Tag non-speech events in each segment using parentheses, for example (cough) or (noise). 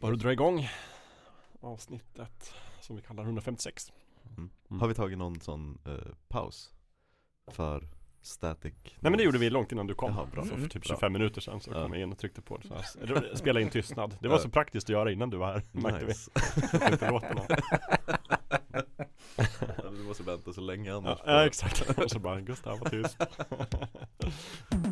Bara dra igång avsnittet som vi kallar 156. Mm. Mm. Har vi tagit någon sån eh, paus? För static? Nej men det gjorde vi långt innan du kom. Jaha, bra. Så för typ Bra. 25 minuter sedan så Ja. kom jag in och tryckte på det. Så här. Spela in tystnad. Det var så praktiskt att göra innan du var här, märkte Nice. vi. Så att inte. Ja, Du måste vänta så länge annars Ja, ja exakt. Och så bara Gustav var tyst. (laughs)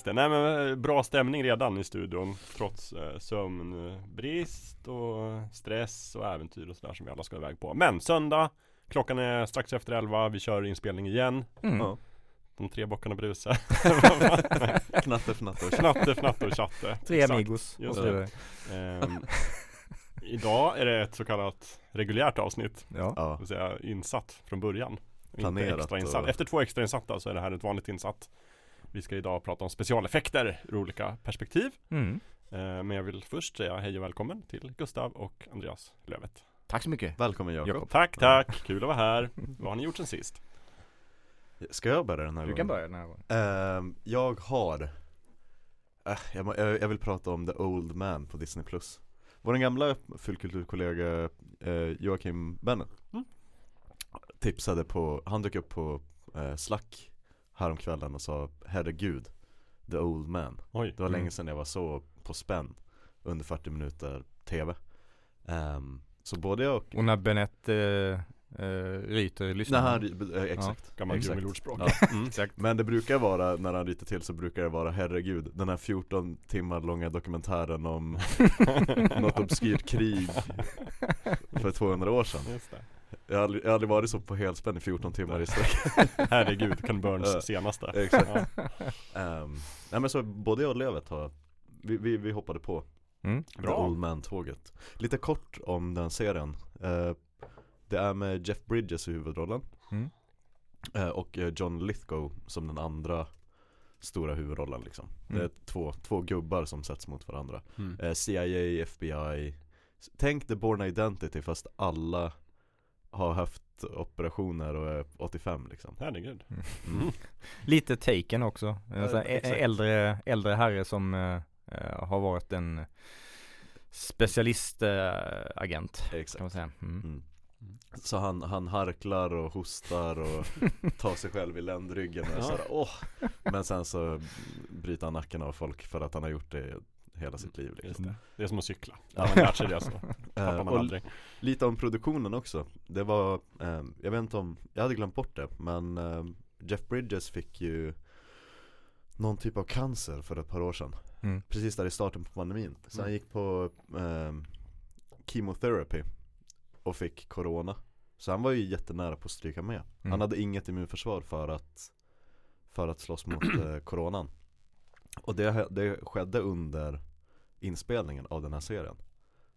Just det, nej men eh, bra stämning redan i studion Trots eh, sömnbrist och stress och äventyr och sådär som vi alla ska iväg på Men söndag Klockan är strax efter 11, vi kör inspelning igen Mm. Ja. De tre bockarna brusar (laughs) Knatte fnatte och Knatte, fnatte och chatte Tre Exakt. amigos Just det. Ehm, (laughs) Idag är det ett så kallat reguljärt avsnitt Ja. Det Ja, vill säga insatt från början Inte Planerat extra insatt. och- Efter två extra insatta så är det här ett vanligt insatt Vi ska idag prata om specialeffekter ur olika perspektiv Mm. Eh, Men jag vill först säga hej och välkommen till Gustav och Andreas Lövet Tack så mycket välkommen Jakob. Tack, tack! Kul att vara här! Vad har ni gjort sen sist? Ska jag börja den här Du gången? kan börja den här gången Ehm, jag har äh, jag, vill prata om The Old Man på Disney Plus Vår gamla fullkulturkollega eh, Joakim Bennett Mm. Tipsade på, han dök upp på eh, Slack Häromkvällen och sa Herregud The Old Man Oj, Det var Mm. länge sedan jag var så på spänn Under 40 minuter TV Ehm, Så både jag och Och när Benett äh, äh, ryter Nej, lyssnar han, eh, exakt gammalt exakt. djungelordspråk Ja. (laughs) mm. Exakt Men det brukar vara, när han ryter till så brukar det vara herregud Den här 14 timmar långa dokumentären om (laughs) något obskyrt krig för 200 år sedan. Jag har aldrig, jag har aldrig varit så på helspänn i 14 timmar i sträck (laughs) Herregud, Ken Burns Ja. senaste Exakt ja. Ehm, Nej men så både jag och Lövet har vi, vi, vi hoppade på mm. The Bra. Old Man-tåget Lite kort om den serien Eh, Det är med Jeff Bridges i huvudrollen Mm. Eh, Och eh, John Lithgow som den andra stora huvudrollen liksom Det är Mm. två, två gubbar som sätts mot varandra Mm. eh, CIA, FBI Tänk The Born Identity fast alla har haft operationer och är 85 liksom Herregud mm. (laughs) Lite Taken också exakt. äldre, äldre herre som äh, äh, har varit en specialistagent kan Exakt man säga mm. mm. Mm. Så han, han harklar och hostar och (laughs) tar sig själv i ländryggen och Ja. sådär, åh Men sen så bryter han nacken av folk för att han har gjort det hela sitt liv liksom. Det. Det är som att cykla Ja. Man lärt sig det så Eh, (laughs) tappar man och aldrig Lite om produktionen också Det var, eh, jag vet inte om, jag hade glömt bort det Men eh, Jeff Bridges fick ju Någon typ av cancer för ett par år sedan Mm. Precis där i starten på pandemin Så han Mm. gick på eh, Chemotherapy Och fick corona. Så han var ju jättenära på att stryka med. Mm. Han hade inget immunförsvar för att För att slåss mot eh, (clears throat) coronan. Och det, det skedde under inspelningen av den här serien.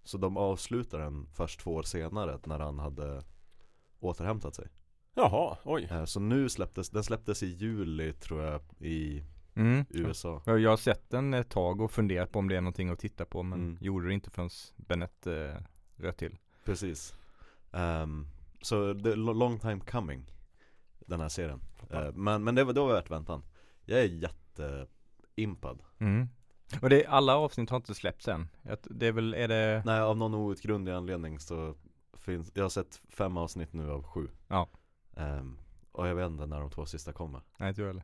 Så de avslutar den först två år senare när han hade återhämtat sig. Jaha, oj. Eh, Så nu släpptes, den släpptes i juli tror jag i Mm. USA. Ja, Jag har sett den ett tag och funderat på om det är någonting att titta på men Mm. gjorde det inte förrän Benett äh, röt till Precis. Ehm, Så lo- long time coming Den här serien. Eh, Men, men det var, det var värt väntan. Jag är jätteimpad. Mm. Och det, alla avsnitt har inte släppts än. Det är väl, är det Nej av någon outgrundlig anledning så finns Jag har sett fem avsnitt nu av sju. Ja. Ehm, Och jag vet inte när de två sista kommer. Nej inte jag heller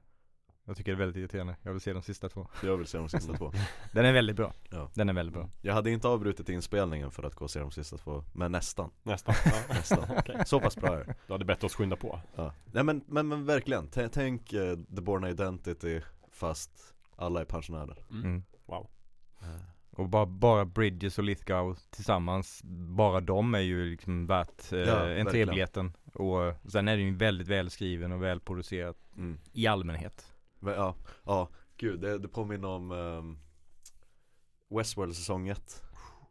Jag tycker det är väldigt irriterande. Jag vill se de sista två. Jag vill se de sista två. (laughs) Den är väldigt bra. Ja. Den är väldigt bra. Jag hade inte avbrutit inspelningen för att gå och se de sista två Men nästan, Nästan. (laughs) Ja. nästan. (laughs) Okej. Så pass bra är det. Du hade bett oss skynda på. Ja. Nej men, men, men verkligen, T- tänk eh, The Born Identity fast alla är pensionärer. Mm. Wow. Eh, Och bara, bara Bridges och Lithgow tillsammans Bara de är ju liksom värt eh, Ja, entrébiljetten Och sen är det ju väldigt välskriven och välproducerat mm. i allmänhet ja, ja, gud det, det påminner om um, Westworld säsong 1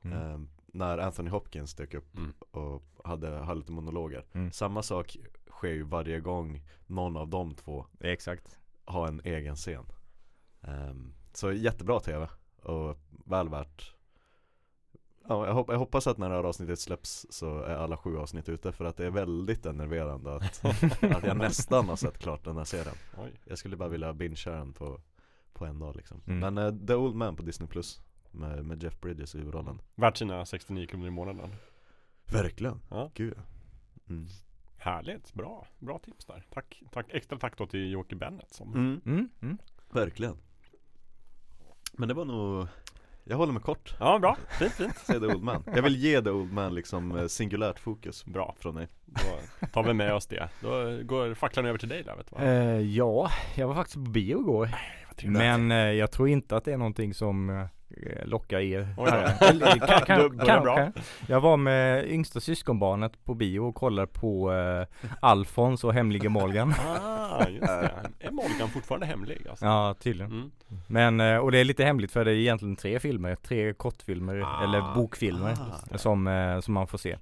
mm. Ehm, När Anthony Hopkins dök upp Mm. och hade, hade lite monologer Mm. Samma sak sker ju varje gång någon av de två Exakt har en egen scen Ehm, Så jättebra tv och väl värt Ja, jag, hop- jag hoppas att när det här avsnittet släpps så är alla sju avsnitt ute för att det är väldigt enerverande att, (laughs) att jag nästan har sett klart den här serien Oj. Jag skulle bara vilja bingea den på, på en dag liksom Mm. Men eh, The Old Man på Disney Plus med, med Jeff Bridges i huvudrollen Värt sina 69 kronor i månaden. Verkligen, Ja. gud mm. Härligt, bra. Bra tips där. Tack, tack. Extra tack då till Joakim Bennett som Mm, Mm, mm. verkligen Men det var nog Jag håller mig kort, Ja, bra. Fint, fint. (laughs) säger The Old Man Jag vill ge The Old Man liksom eh, singulärt fokus Bra. från mig Då tar vi med oss det. Då går facklan över till dig där vet du va? Eh, ja, jag var faktiskt på bio igår. Men eh, jag tror inte att det är någonting som eh, lockar er. Oj då. Eller, kan, kan, (laughs) Då börjar kan, bra. kan. Jag var med yngsta syskonbarnet på bio och kollade på eh, Alfons och Hemlige Morgan. (laughs) Ah, just det. Är Morgan fortfarande hemlig alltså? Ja, tydligen. Mm. Men, eh, och det är lite hemligt för det är egentligen tre filmer, tre kortfilmer Ah. eller bokfilmer Ah. som, eh, som man får se.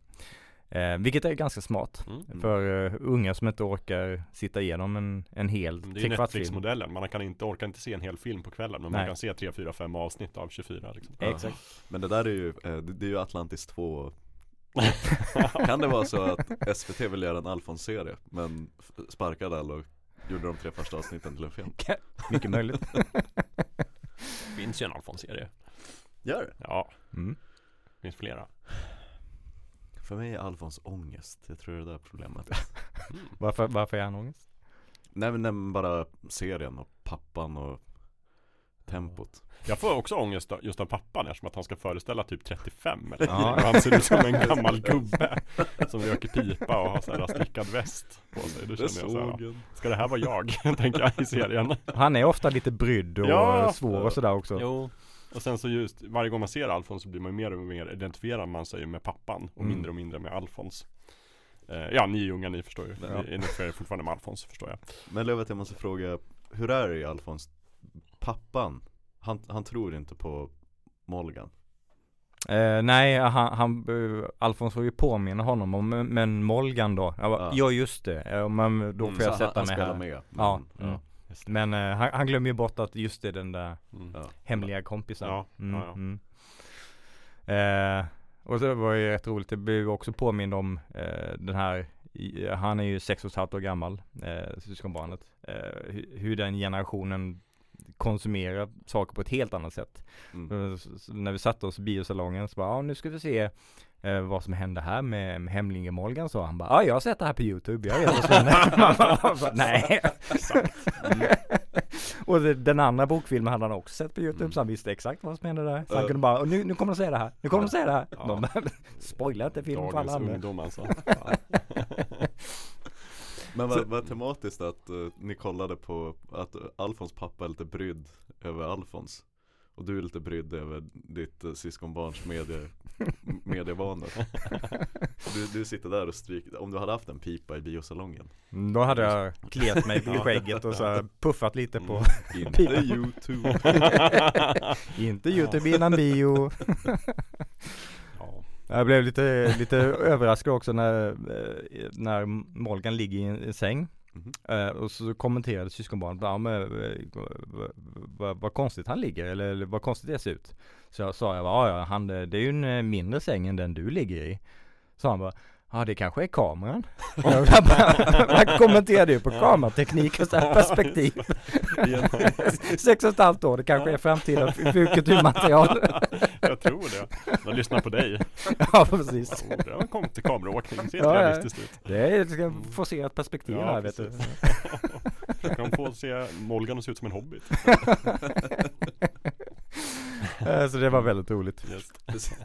Eh, vilket är ganska smart Mm. för eh, unga som inte orkar sitta igenom en, en hel Det är. Netflix-modellen. Man kan inte, orkar inte se en hel film på kvällen. Men man Nej. kan se 3, 4, 5 avsnitt av 24 liksom. Ja. Exakt. Men det där är ju, eh, det, det är ju Atlantis 2 (laughs) Kan det vara så att SVT vill göra en Alfons-serie men sparkade alla och gjorde de tre första avsnitten till en film? (laughs) Mycket möjligt. (laughs) finns ju en Alfons-serie. Gör det? Ja, Mm. finns flera. För mig är Alfons ångest, jag tror det är det där problemet Mm. (laughs) Varför, varför är han ångest? Nej men, nej men bara serien och pappan och tempot Jag får också ångest just av pappan eftersom att han ska föreställa typ 35 eller Ja. och Han ser ut som en (laughs) gammal gubbe Som röker pipa och har så här stickad väst på sig Då känner jag så här, ja, Ska det här vara jag? (laughs) tänker jag i serien Han är ofta lite brydd och Ja. svår och sådär också. Jo Och sen så just varje gång man ser Alfons så blir man ju mer och mer identifierar man sig med pappan Och Mm. mindre och mindre med Alfons eh, Ja ni är unga ni förstår ju Ja. Ni identifierar er fortfarande med Alfons förstår jag Men Lövet jag måste fråga, hur är det i Alfons? Pappan, han, han tror inte på Molgan Eh, nej, han, han uh, Alfons får ju påminna honom om, men Molgan då? Jag bara, Ja. ja. just det, ja, men då får Så jag han- sätta han mig spelar här. med Ja, men, mm. Just det. Men eh, han, han glömmer ju bort att just det är den där Mm. hemliga kompisen. Ja, Mm, ja, ja. Mm. Eh, och så var det ju rätt roligt, det blev ju också påmind om eh, den här i- han är ju sex och ett halvt år gammal, eh, syskonbarnet. Eh, hur, hur den generationen konsumerar saker på ett helt annat sätt. Mm. Eh, när vi satte oss i biosalongen så bara, ja nu ska vi se eh, vad som hände här med, med Hemlinge Molgan så han bara, ja jag har sett det här på youtube, jag vet (laughs) vad som hände. Nej. och det, den andra bokfilmen hade han också sett på youtube så han visste exakt vad som hände där. Så han Ja. kunde bara, nu, nu kommer de säga det här, nu kommer de säga det här. Ja. De spoila inte filmen för alla Dagens andra. ungdom alltså (laughs) (laughs) Men vad, vad tematiskt att eh, ni kollade på att Alfons pappa är lite brydd över Alfons. Och du är lite brydd över ditt uh, syskonbarns medie, (laughs) medievanor. Du, du sitter där och stryker, om du hade haft en pipa i biosalongen. Mm, Då hade jag kliat mig i skägget och så här puffat lite på Inte (laughs) Pipa. youtube. (laughs) Inte youtube innan bio. Ja, Jag blev lite, lite (laughs) överraskad också när, eh, när Morgan ligger i en, säng. Mhm. Eh, och så kommenterade syskonbarnet, ja, men, eh, vad, vad, konstigt han ligger, eller, eller vad konstigt det ser ut. Så jag sa, ja, ja, han, det är ju en mindre säng än den du ligger i. Så han bara, ja det kanske är kameran. (laughs) Och Han kommenterade ju på kamerateknik och så här perspektiv. (laughs) (laughs) Sex och ett halvt år, det kanske är framtida kulturmaterial. jag tror det De lyssnar på dig Ja precis. oh, Det har kommit till kameraåkning, ser Ja, realistiskt ut Det är, det se ett perspektiv Ja, här vet du. precis. Kan få se Molgan se ut som en hobbit Så det var väldigt roligt. Just.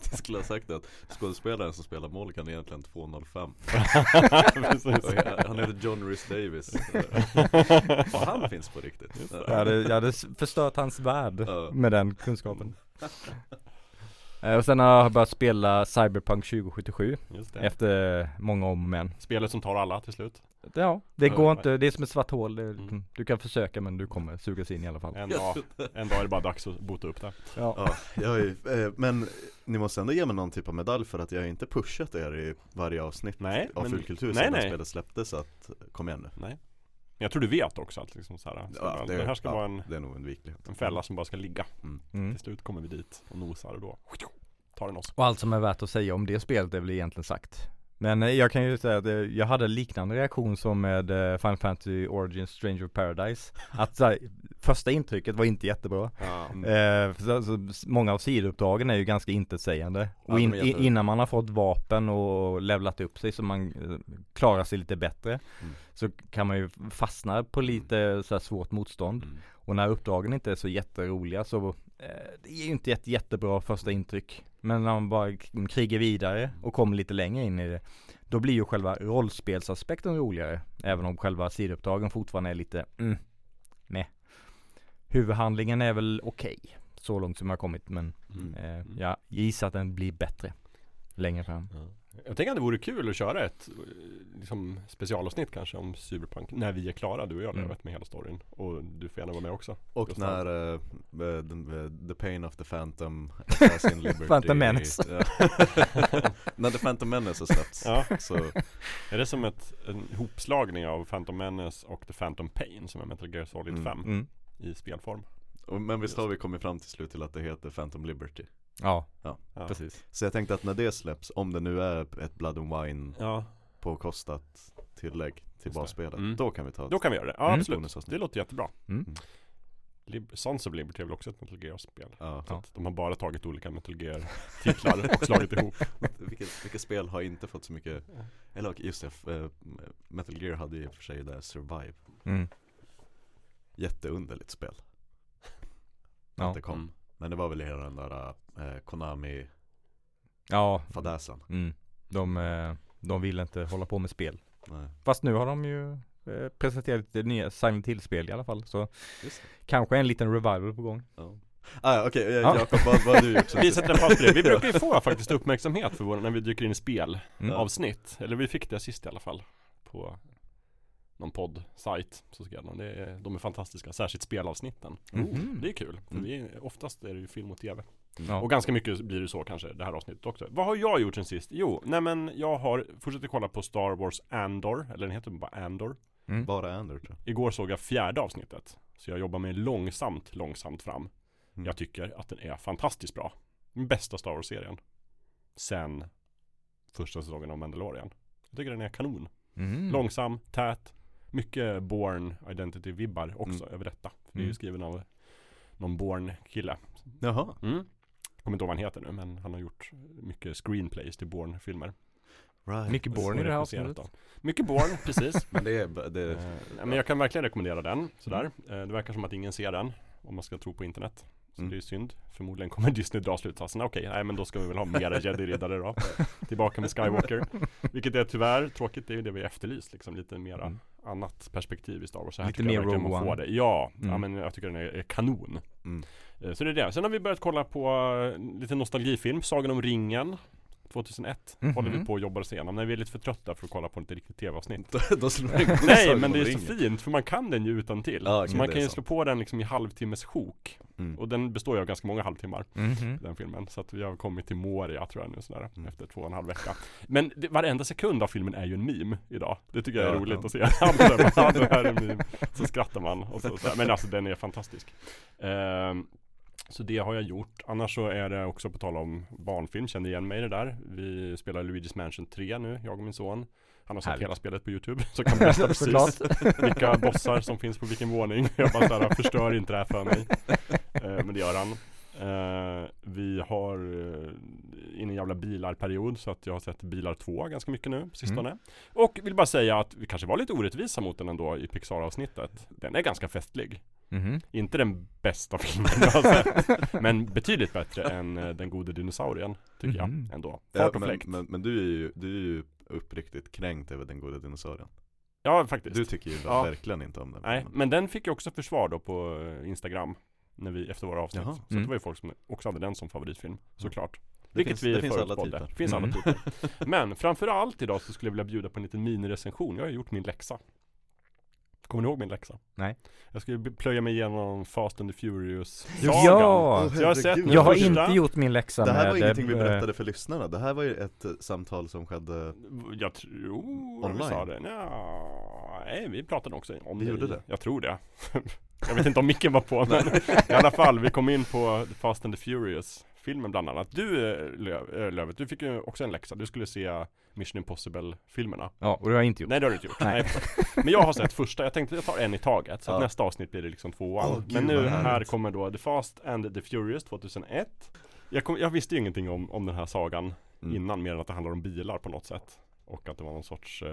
Jag skulle ha sagt att skådespelaren som spelar Molgan är egentligen 205 (laughs) Precis. Och jag- Han heter John Rhys Davis (laughs) Och han finns på riktigt. Jag hade, jag hade förstört hans värld med den kunskapen. (laughs) Eh, Och sen har jag börjat spela Cyberpunk 2077 Just det. efter många om och men. Spelet som tar alla till slut Ja, det går inte, det är som ett svart hål. Mm. Du kan försöka men du kommer sugas in i alla fall. En dag, en dag är det bara dags att bota upp det Ja. Ja, jag är, ju- eh, men ni måste ändå ge mig någon typ av medalj för att jag inte pushat er i varje avsnitt Nej, av men- Fulkultur nej, sedan nej. spelet släpptes så att, kom igen nu Nej jag tror du vet också att liksom så här, ska Ja, det, det här ska ja, vara en, det är nog en fälla som bara ska ligga. Mm. Till slut kommer vi dit och nosar och då tar den oss. Och allt som är värt att säga om det spelet är väl egentligen sagt. Men eh, jag kan ju säga att eh, jag hade liknande reaktion som med eh, Final Fantasy Origins Stranger of Paradise. Att så här, första intrycket var inte jättebra. Ja. Mm. Eh, så, så, s- många av sidouppdragen är ju ganska intetsägande. Ja, Och in, är i- jätte- innan man har fått vapen och levlat upp sig så man klarar sig lite bättre. Mm. Så kan man ju fastna på lite så här svårt motstånd. Mm. Och när uppdragen inte är så jätteroliga så det är ju inte ett jättebra första intryck. Men när man bara krigar vidare och kommer lite längre in i det Då blir ju själva rollspelsaspekten roligare. Även om själva sidouppdragen fortfarande är lite mm, med Huvudhandlingen är väl okej Så långt som jag har kommit men Mm. eh, jag gissar att den blir bättre Längre fram Jag tänker att det vore kul att köra ett eh, liksom, specialavsnitt kanske om Cyberpunk när vi är klara, du och jag, Mm. med hela storyn. Och du får gärna vara med också. Och när uh, the, the Pain of the Phantom Assassin Liberty (laughs) Phantom Menace. (laughs) När The Phantom Menace har släppts Ja. så Är det som ett, en hopslagning av Phantom Menace och The Phantom Pain som är Metal Gear Solid Mm. 5 mm. i spelform? och, Men visst har vi kommit fram till slut till att det heter Phantom Liberty Ja, Ja. precis Så jag tänkte att när det släpps, om det nu är ett Blood and Wine ja. påkostat tillägg till basspelet Mm. Då kan vi ta Då kan vi göra det. Ja Mm. absolut. Det låter jättebra. mm. Lib- Sons of Liberty är väl också ett Metal Gear-spel? Ja. Ja. De har bara tagit olika Metal Gear-titlar (laughs) och slagit ihop. (laughs) vilket, vilket spel har inte fått så mycket Eller just det, eh, Metal Gear hade ju för sig det där Survive Mm. Jätteunderligt spel Ja. Att det kom Mm. Men det var väl hela den där eh, Konami Ja, fadäsen mm. de, eh, de vill inte hålla på med spel Nej, Fast nu har de ju eh, presenterat lite nya Silent Hill-spel i alla fall så Kanske en liten revival på gång ja. ah, Okej, eh, Ja. Jakob vad, vad har du gjort Vi sätter en paus på det. Vi brukar ju (laughs) få faktiskt uppmärksamhet för vår, när vi dyker in i spel Mm. avsnitt. Eller vi fick det sist i alla fall. På någon podd-sajt. Så skrev de. Det är, de är fantastiska. Särskilt spelavsnitten. Mhm. Det är kul. För Mm. vi, oftast är det ju film och tv. Ja. Och ganska mycket blir det så kanske det här avsnittet också. Vad har jag gjort sen sist? Jo, nej men jag har fortsatt kolla på Star Wars Andor. Eller den heter bara Andor. Mm. Bara Ander tror Igår såg jag fjärde avsnittet. Så jag jobbar mig långsamt, långsamt fram. Mm. Jag tycker att den är fantastiskt bra. Den bästa Star Wars-serien. Sen första säsongen av Mandalorian. Jag tycker den är kanon. Mm. Långsam, tät, mycket Born Identity-vibbar också över detta. Det är ju Mm. skriven av någon Born-kille. Jaha, Mm. Kommer inte ihåg vad han heter nu, men han har gjort mycket screenplays till Born-filmer. right Mycket Born i det här avsnittet. Mycket Born, (laughs) precis. Men det är, det, Eh, nej, men jag kan verkligen rekommendera den, sådär. Eh, det verkar som att ingen ser den, om man ska tro på internet. Så Mm. det är synd. Förmodligen kommer (laughs) Disney dra slutsatserna. Okej, nej men då ska vi väl ha mera Jedi-riddare då. (laughs) Tillbaka med Skywalker. Vilket är tyvärr tråkigt, det är ju det vi efterlyst liksom. Lite mera Mm. Annat perspektiv i Star Wars. Så här Lite mer Rogue man får det. Ja, ja Mm. men jag tycker den är, är kanon. Mm. Eh, Så det är det. Sen har vi börjat kolla på eh, lite nostalgifilm. Sagan om ringen. 2001 Mhm. håller vi på och jobbar oss igenom. När vi är lite för trötta för att kolla på ett riktigt tv-avsnitt. (laughs) (laughs) Nej men det är så fint för man kan den ju utan till. Ja, så man kan ju slå på den liksom i halvtimmes sjok. Mm. Och den består ju av ganska många halvtimmar, Mhm. den filmen. Så att vi har kommit till Moria tror jag nu sådär, Mm. efter två och en halv vecka. Men det, varenda sekund av filmen är ju en meme idag. Det tycker jag är Ja, roligt ja. att se. (laughs) Alltså, det här är en meme. Så skrattar man. Och så. Men alltså den är fantastisk. Ehm, så det har jag gjort. Annars så är det också på tal om barnfilm, kände igen mig i det där. Vi spelar Luigi's Mansion 3 nu, jag och min son. Han har sett hela spelet på Youtube, så kan berätta (laughs) precis Såklart. (laughs) vilka bossar som finns på vilken våning. Jag bara såhär, förstör inte det här för mig. (laughs) Eh, men det gör han. Eh, vi har uh, in en jävla bilarperiod så att jag har sett Bilar 2 ganska mycket nu på sistone. Och vill bara säga att vi kanske var lite orättvisa mot den ändå i Pixar-avsnittet. Den är ganska festlig. Mhm. Inte den bästa filmen jag har sett. men betydligt bättre än eh, Den gode dinosaurien. Tycker Mhm. jag ändå. Ja, Fart och men, fläkt. men, men du är ju, du är ju uppriktigt kränkt över den goda dinosaurien Ja faktiskt. Du tycker ju Ja. verkligen inte om den Nej, men den fick ju också försvar då på eh, Instagram När vi, efter våra avsnitt Jaha. Så Mm. det var ju folk som också hade den som favoritfilm Såklart det Vilket finns, vi det finns alla typer finns alla Mm. typer (laughs) Men framförallt idag så skulle jag vilja bjuda på en liten minirecension Jag har gjort min läxa Kommer ni ihåg min läxa? Nej. Jag skulle plöja mig igenom Fast and the Furious Ja! Så jag har sett Jag har första- inte gjort min läxa Det här med var ingenting vi eh, berättade för lyssnarna, det här var ju ett eh, samtal som skedde Jag tror Online? vi sa det, Nja, Nej, vi pratade också om Vi det. gjorde det. Jag tror det. (laughs) jag vet inte om micken var på men i alla fall, vi kom in på Fast and the Furious filmen bland annat. Du eh, äh, Lövet, du fick ju också en läxa. Du skulle se Mission Impossible filmerna. Ja, och det har jag inte gjort. Nej det har du inte gjort. Nej. Men jag har sett första, jag tänkte jag tar en i taget. Så att Ja. nästa avsnitt blir det liksom tvåan. Gud, Men nu här kommer då The Fast and the Furious 2001. Jag, kom, jag visste ju ingenting om, om den här sagan Mm. innan mer än att det handlar om bilar på något sätt. Och att det var någon sorts eh,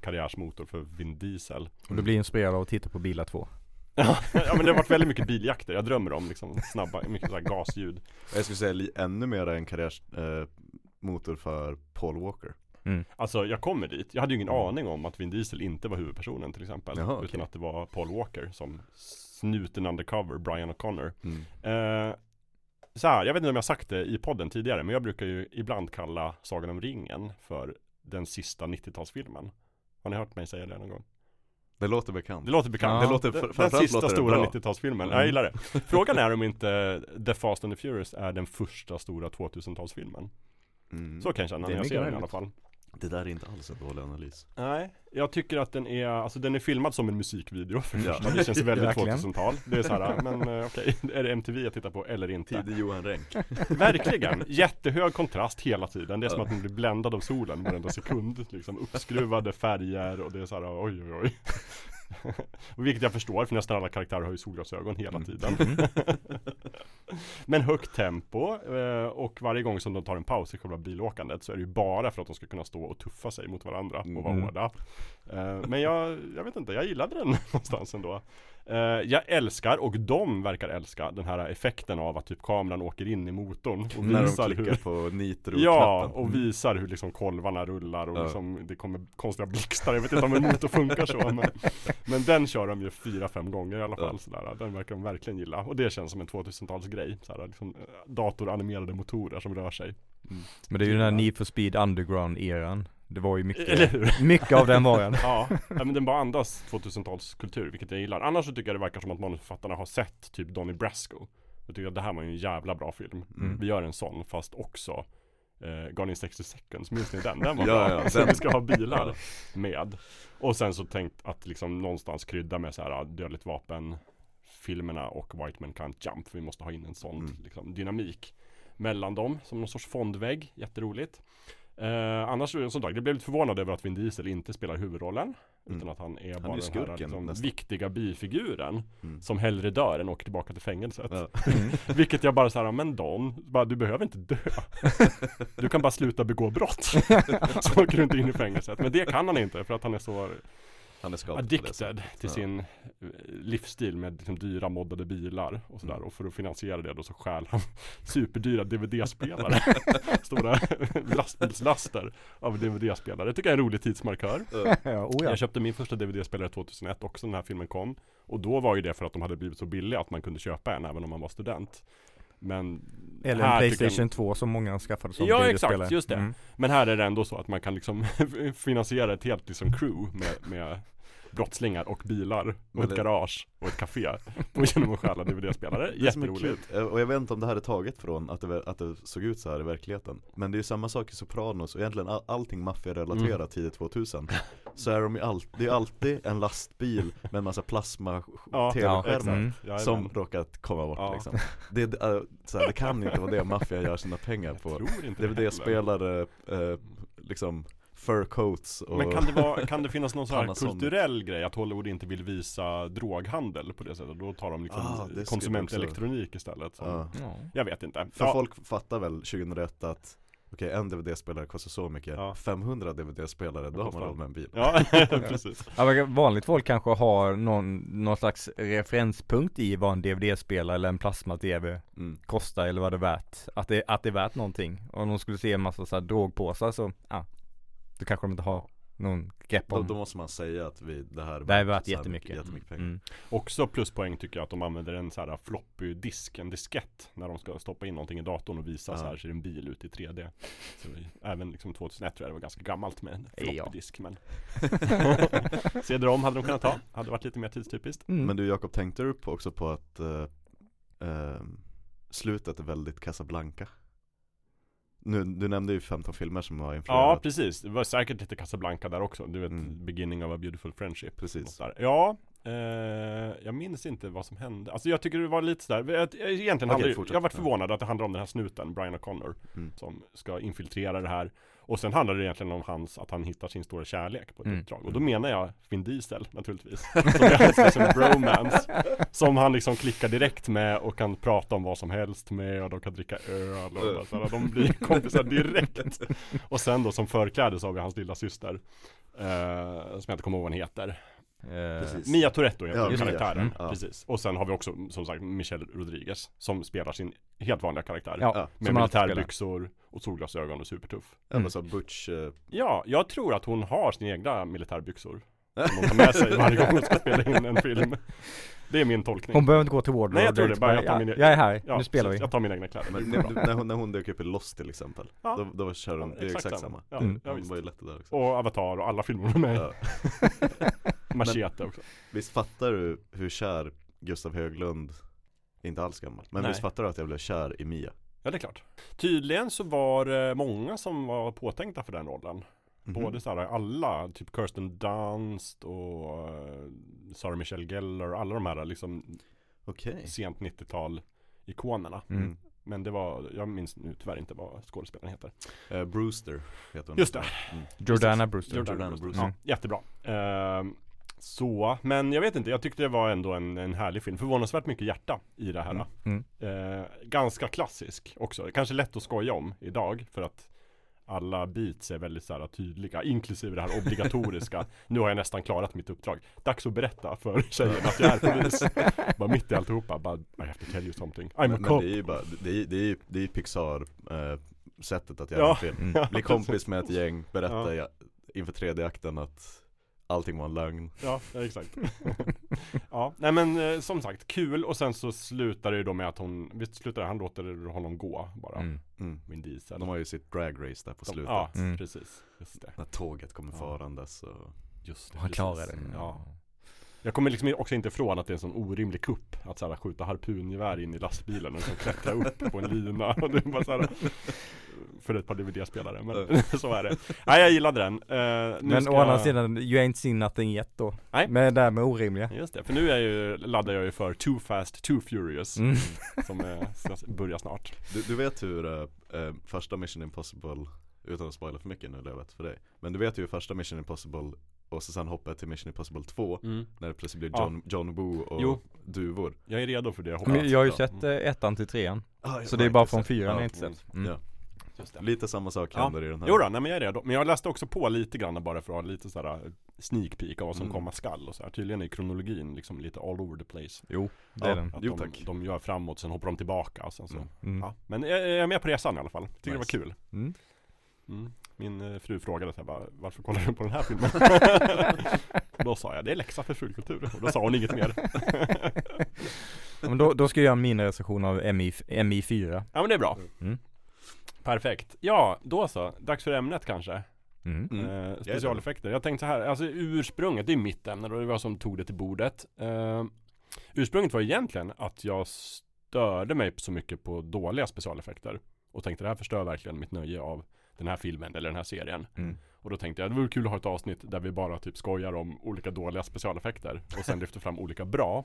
karriärsmotor för Vin Diesel. Och du blir inspirerad av att titta på Bilar 2. Ja men det har varit väldigt mycket biljakter. Jag drömmer om liksom snabba, mycket så här gasljud. Jag skulle säga ännu mer en karriärsmotor eh, för Paul Walker Alltså jag kommer dit. Jag hade ju ingen aning om att Vin Diesel inte var huvudpersonen till exempel. Jaha, utan okej. att det var Paul Walker som snuten undercover, Brian O'Connor. mm. Eh, så här, jag vet inte om jag sagt det i podden tidigare, men jag brukar ju ibland kalla Sagan om ringen för den sista 90-talsfilmen. Har ni hört mig säga det någon gång? Det låter bekant Det låter bekant. Ja. Det låter, Den, den sista stora bra. 90-talsfilmen. Mm. Jag gillar det. (laughs) Frågan är om inte The Fast and the Furious är den första stora 2000-talsfilmen. mm. Så kan jag känna Det när är jag ser den i alla fall. Det där är inte alls en dålig analys Nej, jag tycker att den är, alltså den är filmad som en musikvideo för det första. Det känns väldigt (laughs) Verkligen. 2000-tal. Det är så här, men eh, okej, (laughs) är det MTV jag tittar på eller inte? Tidig Johan Renck (laughs) Verkligen, jättehög kontrast hela tiden. Det är som att man blir bländad av solen varenda sekund. Liksom uppskruvade färger och det är så här, oj oj oj. (laughs) Vilket jag förstår, för nästan alla karaktärer har ju solglasögon hela Mm. tiden. (laughs) Men högt tempo eh, och varje gång som de tar en paus i själva bilåkandet så är det ju bara för att de ska kunna stå och tuffa sig mot varandra och vara Mm. hårda. Eh, Men jag, jag vet inte, jag gillade den (laughs) någonstans ändå. Eh, Jag älskar, och de verkar älska, den här effekten av att typ kameran åker in i motorn och När de visar klickar hur på nitro-knappen Ja, och visar hur liksom kolvarna rullar och Ja. liksom det kommer konstiga blixtar Jag vet inte om en motor funkar så men, men den kör de ju fyra, fem gånger i alla fall Ja. sådär. Den verkar de verkligen gilla Och det känns som en 2000-talsgrej sådär, liksom, eh, Datoranimerade motorer som rör sig Men det är ju den här Need for Speed Underground-eran. Det var ju mycket, (laughs) mycket av den var den. (laughs) Ja, men den bara andas 2000-talskultur, vilket jag gillar. Annars så tycker jag det verkar som att manusförfattarna har sett typ Donnie Brasco. Jag tycker att det här var ju en jävla bra film. Mm. Vi gör en sån fast också eh, Gone in 60 seconds, minns ni den? Den var Ja, (laughs) bra, ja, den- vi ska ha bilar med. Och sen så tänkt att liksom någonstans krydda med så här ah, dödligt vapen Filmerna och White Man Can't Jump vi måste ha in en sån Mm. liksom, dynamik Mellan dem, som någon sorts fondvägg, jätteroligt Eh, annars som sagt, jag blev lite förvånad över att Vin Diesel inte spelar huvudrollen Mm. Utan att han är är bara ju den här skurken liksom, nästan. viktiga bifiguren Mm. Som hellre dör än åker tillbaka till fängelset Ja. Mm. (laughs) Vilket jag bara såhär, men Don, bara, du behöver inte dö (laughs) Du kan bara sluta begå brott (laughs) Så åker du inte in i fängelset Men det kan han inte för att han är så Han är sättet. addicted till Ja. sin eh, livsstil med liksom dyra moddade bilar och sådär Mm. Och för att finansiera det då så stjäl han (laughs) superdyra DVD-spelare (laughs) Stora (laughs) lastbilslaster av DVD-spelare Det tycker jag är en rolig tidsmarkör Ja. Oh ja. jag köpte min första DVD-spelare 2001 också när den här filmen kom Och då var ju det för att de hade blivit så billiga att man kunde köpa en även om man var student Men Eller en Playstation jag- 2 som många skaffade som Ja, DVD-spelare. exakt, just det. Mm. Men här är det ändå så att man kan liksom finansiera ett helt liksom crew med, med brottslingar och bilar och ett garage och ett café (laughs) och genom att stjäla DVD-spelare. Jätteroligt. eh, och jag vet inte om det här är taget från att det, att det såg ut så här i verkligheten Men det är ju samma sak i Sopranos och egentligen all, allting maffiarelaterat Mm. tidigt 2000 Så är de ju all, det är alltid en lastbil med en massa plasma (laughs) Ja, Mm. Jajamän. Som råkat komma bort Ja. liksom det, äh, så här, det kan inte vara det maffian gör sina pengar på. DVD-spelare, eh, liksom fur coats och Men kan det, vara, kan det finnas någon sån här (laughs) kulturell grej att Hollywood inte vill visa droghandel på det sättet? Då tar de liksom Ah, konsumentelektronik istället. Som, Ja. Ja. Jag vet inte. För Ja, folk fattar väl 2001 att Okej, en DVD-spelare kostar så mycket Ja. 500 DVD-spelare, då har man råd med en bil Ja, (laughs) (laughs) precis. Ja, vanligt folk kanske har någon, någon slags referenspunkt i vad en DVD-spelare eller en plasma-TV mm. kostar eller vad det är värt. Att det, att det är värt någonting. Och om de skulle se en massa så här drogpåsar så, ja. Då kanske de inte har någon grepp då, om. då måste man säga att vi, det här det är värt här jättemycket. mycket, jättemycket pengar Mm. Också pluspoäng tycker jag att de använder en så här floppy disk, en diskett När de ska stoppa in någonting i datorn och visa Ja. så här ser en bil ut i 3D så vi, Även liksom 2001 tror jag det var ganska gammalt med en Ja. floppy disk men (laughs) CD-ROM hade de kunnat ta, hade varit lite mer tidstypiskt Mm. Men du Jakob, tänkte du på också på att eh, eh, slutet är väldigt Casablanca? Nu, du nämnde ju 15 filmer som har Ja influerat precis, det var säkert lite Casablanca där också Du vet, Mm. beginning of a beautiful friendship Precis. Ja, eh, jag minns inte vad som hände Alltså jag tycker det var lite sådär Egentligen det- fortsätt. Jag har varit Ja. förvånad att det handlar om den här snuten, Brian O'Connor Mm. Som ska infiltrera det här Och sen handlar det egentligen om hans, att han hittar sin stora kärlek på ett Mm. uppdrag. Och då menar jag Vin Diesel naturligtvis. Som är hans liksom bromance. Som han liksom klickar direkt med och kan prata om vad som helst med och de kan dricka öl och bara sådär. De blir kompisar direkt. (laughs) Och sen då som förkläde så har vi hans lilla syster eh, Som jag inte kommer ihåg vad hon heter Eh, Precis. Mia Toretto heter Ja, karaktären, Mm. Ja. precis. Och sen har vi också som sagt Michelle Rodriguez Som spelar sin helt vanliga karaktär. Ja, Med militärbyxor och solglasögon och supertuff. Mm. men så Butch, eh, Ja, jag tror att hon har sina egna militärbyxor. (laughs) Som hon tar med sig varje gång hon ska spela in en film. Det är min tolkning. Hon behöver inte gå till Wardrobe Nej, jag tror det. Bara jag tar ja, min- jag är här, Ja, nu spelar vi. Jag tar mina egna kläder. Men när, hon, när hon dök upp i Lost till exempel Ja. Då, då kör hon, Ja, det är exakt samma. Ja, Mm. ja, var ju lätt det där också. Och Avatar och alla filmer hon är med ja. (laughs) Machete också Visst fattar du hur kär Gustav Höglund Inte alls gammal, men Nej. visst fattar du att jag blev kär i Mia? Ja det är klart Tydligen så var det många som var påtänkta för den rollen Mhm. Både såhär alla, typ Kirsten Dunst och eh, Sarah Michelle Gellar Alla de här liksom Okej sent 90-tal ikonerna Mm. Men det var, jag minns nu tyvärr inte vad skådespelaren heter Eh, Brewster heter hon Just det. mm. Jordana Brewster Jordana Jordana Brewster. Brewster. Ja, jättebra Ehm, Så, men jag vet inte, jag tyckte det var ändå en, en härlig film. Förvånansvärt mycket hjärta i det här. Mm. Eh, Ganska klassisk också, kanske lätt att skoja om idag för att alla beats är väldigt så här tydliga, inklusive det här obligatoriska. (laughs) Nu har jag nästan klarat mitt uppdrag. Dags att berätta för tjejen att jag är polis. (laughs) Bara mitt i alltihopa, bara I have to tell you something. I'm a Men, men cop. det är ju bara, det är, det är, det är Pixar eh, sättet att göra Ja. en film. (laughs) Mm. Bli kompis med ett gäng, berätta Ja. inför tredje akten att allting var en lögn. Ja, exakt. Ja, nej men eh, som sagt, kul. Och sen så slutar det ju då med att hon Visst slutar det, han låter honom gå bara. Mm. mm. Vin Diesel. De har ju sitt drag race där på De- slutet. Ja, Mm. precis, just det. När tåget kommer Ja. farandes och Just det, Han precis. klarar det. Ja Jag kommer liksom också inte ifrån att det är en sån orimlig kupp Att såhär skjuta harpungevär in i lastbilen och liksom klättra upp på en lina. Och det är bara såhär För ett par DVD-spelare, men (laughs) så är det. Nej jag gillade den. Uh, Men å andra sidan, you ain't seen nothing yet då. Nej. Men det där med orimliga. Just det, för nu är jag ju, laddar jag ju för Too Fast, Too Furious mm. (laughs) Som eh, ska börja snart. Du, du vet hur eh, första Mission Impossible, utan att spoila för mycket nu Lövet för dig. Men du vet ju hur första Mission Impossible och så sen hoppar jag till Mission Impossible 2 När det plötsligt blir Ja. John, John Woo och Jo. duvor Jag är redo för det, jag hoppas Men Jag har ju Ja. sett eh, ettan till trean ah, Så det är bara från fyran jag inte Ja. sett mm. Ja. Just det. Lite samma sak Ja. händer i den här Jo då, nej men jag är redo. Men jag läste också på lite grann bara för att ha lite sådär sneak peek av vad som Mm. komma skall och så här. Tydligen är kronologin liksom lite all over the place. Jo, det är Ja. den Att Jo, de, tack. de gör framåt, sen hoppar de tillbaka och sen så. Mm. mm. Ja. Men jag, jag är med på resan i alla fall. Tycker Nice. det var kul. Min eh, fru frågade så här, bara, varför kollar du på den här filmen? (laughs) då sa jag, det är läxa för fulkultur. Och då sa hon inget mer. Men då, då ska jag göra en minirecension av MI, MI4 ja men det är bra. Mm. Perfekt. Ja, då så. Dags för ämnet kanske. mm. Mm. Eh, specialeffekter. Jag tänkte så här, alltså ursprunget, det är mitt ämne då, det var jag som tog det till bordet. Eh, ursprunget var egentligen att jag störde mig så mycket på dåliga specialeffekter. Och tänkte det här förstör verkligen mitt nöje av den här filmen eller den här serien. Mm. Och då tänkte jag det vore kul att ha ett avsnitt där vi bara typ skojar om olika dåliga specialeffekter. Och sen lyfter fram olika bra.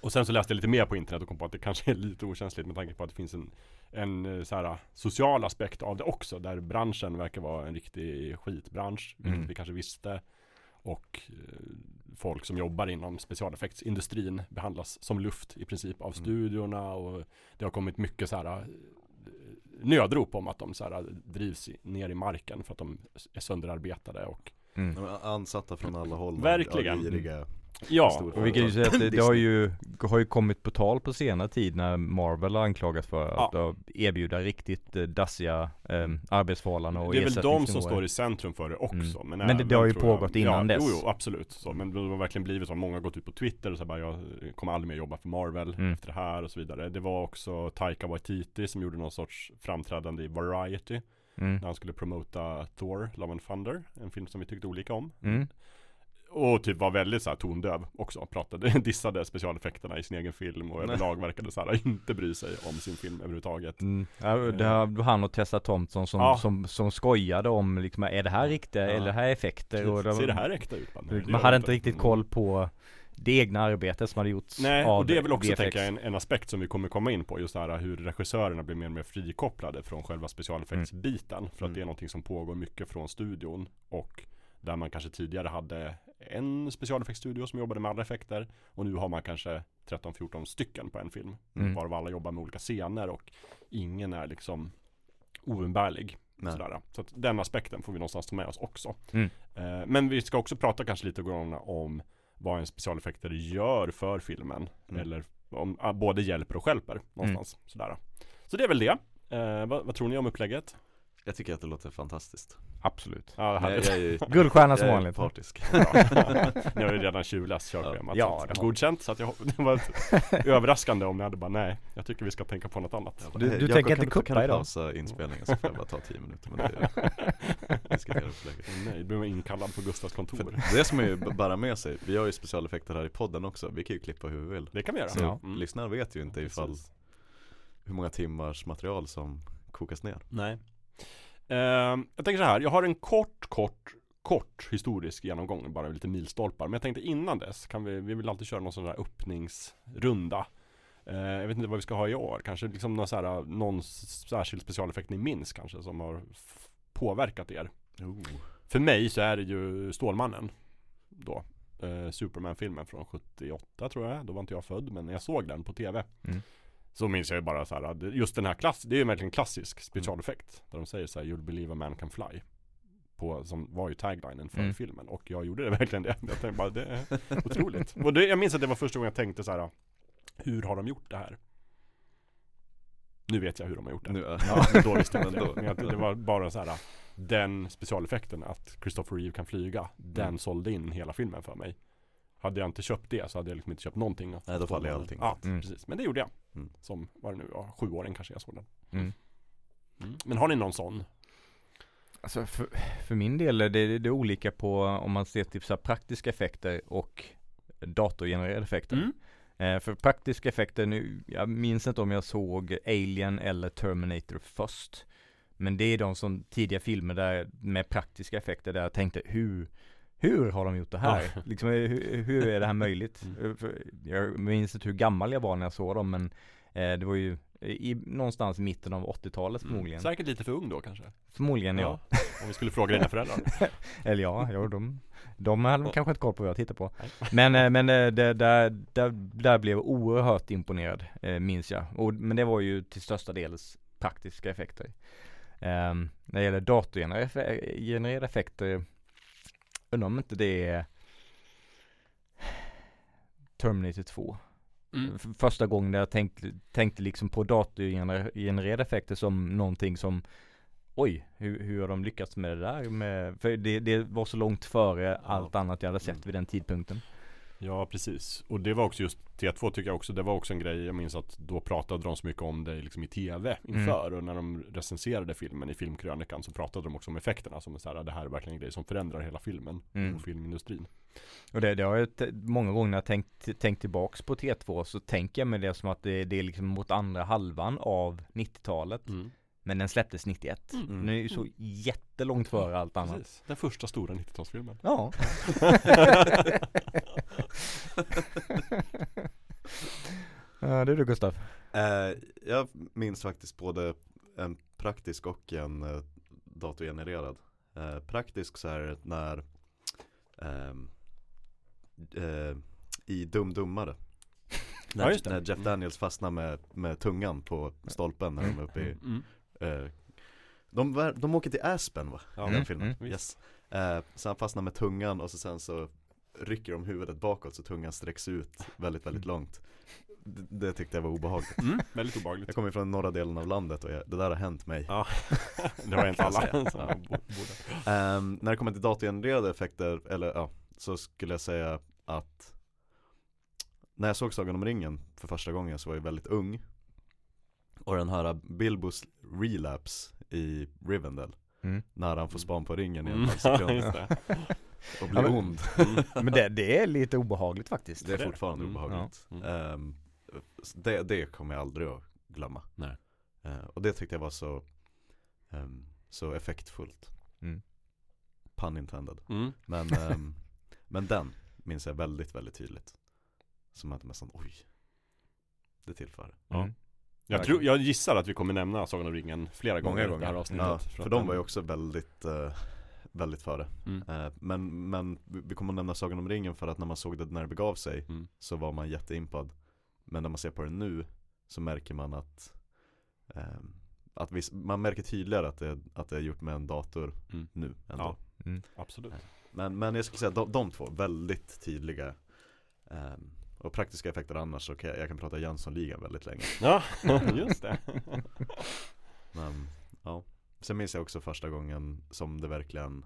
Och sen så läste jag lite mer på internet och kom på att det kanske är lite okänsligt med tanke på att det finns en, en eh, så här, social aspekt av det också. Där branschen verkar vara en riktig skitbransch. Vilket Mm. vi kanske visste. Och eh, folk som jobbar inom specialeffektsindustrin behandlas som luft i princip av Mm. studiorna. Och det har kommit mycket så här eh, nödrop om att de så här drivs i- ner i marken för att de är sönderarbetade och Mm. De är ansatta från alla håll Verkligen. av giriga Ja, Och vi kan ju säga att det, (laughs) det har ju, har ju kommit på tal på senare tid när Marvel har anklagats för att ja. erbjuda riktigt eh, dassiga eh, arbetsförhållanden och det är väl de som står i centrum för det också Mm. Men, Men det- det har ju tror jag- pågått innan ja, dess. Jo, jo, absolut så, Men det har verkligen blivit så, många har gått ut på Twitter och så bara Jag kommer aldrig mer jobba för Marvel Mm. efter det här och så vidare Det var också Taika Waititi som gjorde någon sorts framträdande i Variety Mm. När han skulle promota Thor, Love and Thunder En film som vi tyckte olika om Mm. Och typ var väldigt så här tondöv också, pratade, (laughs) dissade specialeffekterna i sin egen film och överlag verkade så här inte bry sig om sin film överhuvudtaget Mm. Ja, det har han och Tessa Thompson som, Ja. som, som skojade om liksom, är det här riktiga Ja. eller det här är effekter? Och det, Ser det här äkta ut? Man gör hade inte riktigt koll på det egna arbetet som hade gjorts Nej, av och det är väl också tänker jag en, en aspekt som vi kommer komma in på Just det här hur regissörerna blir mer och mer frikopplade från själva specialeffektsbiten För att Mm. det är någonting som pågår mycket från studion Och där man kanske tidigare hade en specialeffektsstudio som jobbade med alla effekter Och nu har man kanske 13-14 stycken på en film Mm. Varav alla jobbar med olika scener och ingen är liksom oumbärlig Nej. Sådär. Så att den aspekten får vi någonstans ta med oss också. Mm. Eh, men vi ska också prata kanske lite grann om vad en specialeffekter gör för filmen. Mm. Eller om ah, både hjälper och stjälper någonstans. Sådär. Så det är väl det. Eh, vad, vad tror ni om upplägget? Jag tycker att det låter fantastiskt Absolut. Ja, jag, härligt. jag är ju (laughs) Guldstjärna som jag är vanligt. partisk (laughs) Bra. Ni har ju redan tjuvläst körschemat. Ja, så att- det har godkänt. Så att jag, det var (laughs) överraskande om ni hade bara nej, jag tycker vi ska tänka på något annat. Du- du Jakob, tänker inte kuppa Kan du idag? pausa inspelningen så får jag bara ta 10 minuter med dig diskutera upplägget Nej, du blir inkallad på Gustavs kontor. För det ska man ju b- bära med sig, vi har ju specialeffekter här i podden också, vi kan ju klippa hur vi vill Det kan vi göra. Så Ja. Mm. lyssnarna vet ju inte ifall Precis. hur många timmars material som kokas ner Nej. Ehm, jag tänker så här, jag har en kort, kort, kort historisk genomgång, bara lite milstolpar. Men jag tänkte innan dess, kan vi, vi vill alltid köra någon sån där öppningsrunda. Eh, jag vet inte vad vi ska ha i år, kanske liksom någon, så här, någon särskild specialeffekt ni minns kanske som har påverkat er. För mig så är det ju Stålmannen då. Eh, Superman-filmen från 78 tror jag, då var inte jag född men jag såg den på tv Mm. Så minns jag ju bara så här, just den här klass, det är ju verkligen klassisk specialeffekt. Där de säger så här, you'll believe a man can fly. På, Som var ju taglinen för Mm. filmen. Och jag gjorde det (laughs) verkligen det. Jag tänkte bara, det är (laughs) otroligt. Och det, jag minns att det var första gången jag tänkte så här Hur har de gjort det här? Nu vet jag hur de har gjort det. Nu, Ja, men då visste jag (laughs) då- Men jag, det var bara så här Den specialeffekten att Christopher Reeve kan flyga Den Mm. sålde in hela filmen för mig. Hade jag inte köpt det så hade jag liksom inte köpt någonting. Nej, då faller allting. Ja, Mm. precis. Men det gjorde jag Mm. Som, var det nu, ja, sjuåring kanske jag såg den Mm. Men har ni någon sån? Alltså för, för min del är det, det är olika på om man ser typ så här praktiska effekter och datorgenererade effekter. Mm. Eh, för praktiska effekter nu, jag minns inte om jag såg Alien eller Terminator först. Men det är de som tidiga filmer där med praktiska effekter där jag tänkte hur hur har de gjort det här? Ja. Liksom, hur, hur är det här möjligt? Mm. Eh, Jag minns inte hur gammal jag var när jag såg dem men eh, det var ju i, någonstans i mitten av 80-talet förmodligen. Säkert lite för ung då kanske? Förmodligen ja. Om vi skulle fråga dina föräldrar (laughs) Eller ja, jo, de, de hade Ja. kanske inte koll på vad jag tittar på. Nej. Men, eh, men eh, det, där, där, där blev jag oerhört imponerad, eh, minns jag. Och, men det var ju till största dels praktiska effekter. Um, när det gäller datorgenererade effekter, undrar om inte det är Terminator 2. mm. Första gången jag tänkte, tänkte liksom på datorgenererade effekter som någonting som Oj, hur, hur har de lyckats med det där? Med, för det, det var så långt före allt annat jag hade sett Mm. vid den tidpunkten. Ja precis, och det var också just T2 tycker jag också, det var också en grej Jag minns att då pratade de så mycket om det liksom i tv inför Och när de recenserade filmen i filmkrönikan så pratade de också om effekterna Som så här, det här är verkligen en grej som förändrar hela filmen Mm. och filmindustrin Och det, det har jag många gånger när jag tänkt, tänkt tillbaks på T2 så tänker jag med det som att det, det är liksom mot andra halvan av 90-talet. Men den släpptes 91. Mm. Den är ju så jättelångt före allt annat. Precis, den första stora 90-talsfilmen Ja. (laughs) (laughs) ja, det är du Gustav. Eh, jag minns faktiskt både en praktisk och en eh, datorgenererad. Eh, praktisk så är det när ehm, eh, i Dum Dummare. (laughs) När, Ja, när Jeff Daniels fastnar med, med tungan på stolpen när de är uppe i mm. eh, de, de åker till Aspen va? Ja, I den Mm, filmen. mm. Yes. Eh, så han fastnar med tungan och så sen så rycker de huvudet bakåt så tungan sträcks ut väldigt, väldigt långt. Det, det tyckte jag var obehagligt. Mm. Väldigt obehagligt Jag kommer från norra delen av landet och jag, det där har hänt mig. Ja, (laughs) det har jag alla säga. (laughs) som Ja. bo- borde. Ehm, när det kommer till datorgenererade effekter, eller ja, så skulle jag säga att när jag såg Sagan om ringen för första gången så var jag väldigt ung. Och den här Bilbos relapse i Rivendell, Mm. när han får span på ringen i en Mm. halv (laughs) Ja, sekund. Och bli Ja, men- ond. (laughs) Men det, det är lite obehagligt faktiskt. Det är fortfarande Mm. obehagligt. Ja. Ehm, det, det kommer jag aldrig att glömma. Nej. Eh, och det tyckte jag var så, ehm, så effektfullt. Mm. Pun intended. Mm. Men, ehm, (laughs) men den minns jag väldigt, väldigt tydligt. Som att nästan, oj. Det tillför. Ja. Mm. Jag, tror, jag gissar att vi kommer nämna Sagan om ringen flera Många gånger i det här avsnittet. Ja, för, de var ju också väldigt, eh, väldigt före. Mm. Eh, men, men vi kommer att nämna Sagan om ringen för att när man såg det när det begav sig Mm. så var man jätteimpad. Men när man ser på det nu så märker man att, ehm, att vi, man märker tydligare att det, att det är gjort med en dator Mm. nu ändå. Ja. Mm. Absolut. Men, men jag skulle säga de, de två, väldigt tydliga ehm, och praktiska effekter annars så kan jag, jag kan prata Jönssonligan väldigt länge. Ja, (laughs) just det. Men ja, sen minns jag också första gången som det verkligen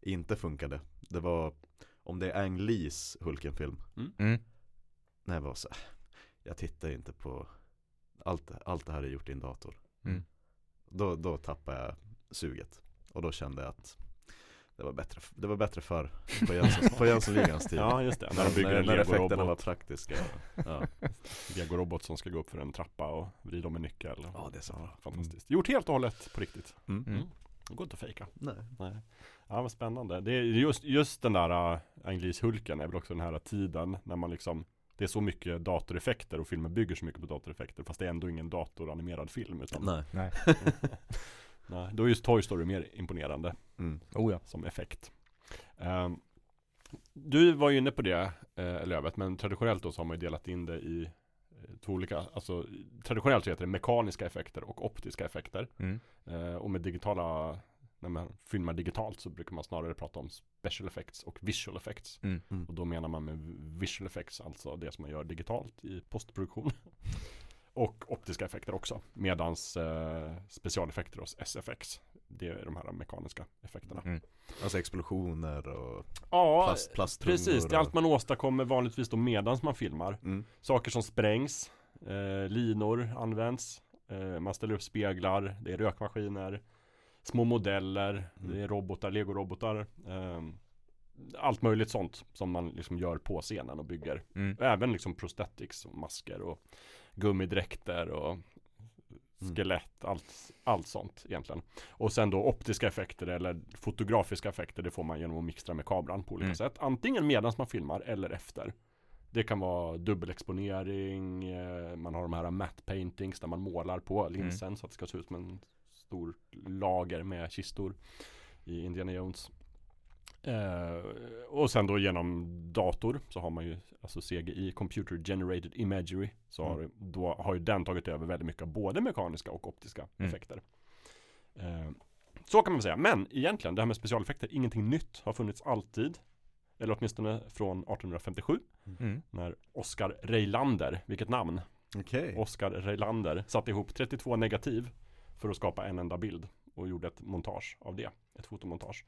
inte funkade. Det var om det är Ang Lees Hulken-film. Mm. När jag var så jag tittar inte på allt, allt det här är gjort i en dator. Mm. Då, då tappade jag suget. Och då kände jag att det var bättre, det var bättre förr på Jönsson- (laughs) på Jönssonligans tid. Ja, just det. När när, de bygger en när effekterna var praktiska. (laughs) Ja. Legorobot som ska gå upp för en trappa och vrida om en nyckel. Ja, det är så bra. Fantastiskt. Gjort helt och hållet på riktigt. Mm. Mm. Det går inte att fejka. Nej. Nej. Ja vad spännande. Det är just, just den där uh, Anglis-Hulken är väl också den här tiden när man liksom Det är så mycket datoreffekter och filmen bygger så mycket på datoreffekter fast det är ändå ingen datoranimerad film utan Nej. Nej. (laughs) Nej, Då är just Toy Story mer imponerande Mm. Oh ja. som effekt. Ehm, du var ju inne på det, uh, Lövet, men traditionellt då så har man ju delat in det i eh, två olika, alltså traditionellt så heter det mekaniska effekter och optiska effekter. Mm. Eh, och med digitala, när man filmar digitalt så brukar man snarare prata om special effects och visual effects. Mm. Mm. Och då menar man med visual effects alltså det som man gör digitalt i postproduktion. (laughs) och optiska effekter också. Medans eh, specialeffekter hos SFX. Det är de här mekaniska effekterna. Mm. Alltså explosioner och Ja, plast, plasttungor precis. Det är och- allt man åstadkommer vanligtvis då medans man filmar. Mm. Saker som sprängs, eh, linor används, eh, man ställer upp speglar, det är rökmaskiner, små modeller, Mm. det är robotar, legorobotar. Eh, allt möjligt sånt som man liksom gör på scenen och bygger. Mm. Även liksom prosthetics, och masker och gummidräkter och Mm. skelett, allt, allt sånt egentligen. Och sen då optiska effekter eller fotografiska effekter, det får man genom att mixtra med kameran på olika Mm. sätt. Antingen medan man filmar eller efter. Det kan vara dubbelexponering, eh, man har de här matte paintings där man målar på linsen så att det ska se ut som en stor lager med kistor i Indiana Jones. Eh, och sen då genom dator så har man ju alltså CGI, Computer Generated Imagery. Så har, då har ju den tagit över väldigt mycket av både mekaniska och optiska Mm. effekter. Eh, så kan man säga. Men egentligen, det här med specialeffekter, ingenting nytt. Har funnits alltid. Eller åtminstone från 1857. Mm. När Oscar Reilander, vilket namn? Okej. Oscar Reilander satte ihop 32 negativ för att skapa en enda bild och gjorde ett montage av det, ett fotomontage.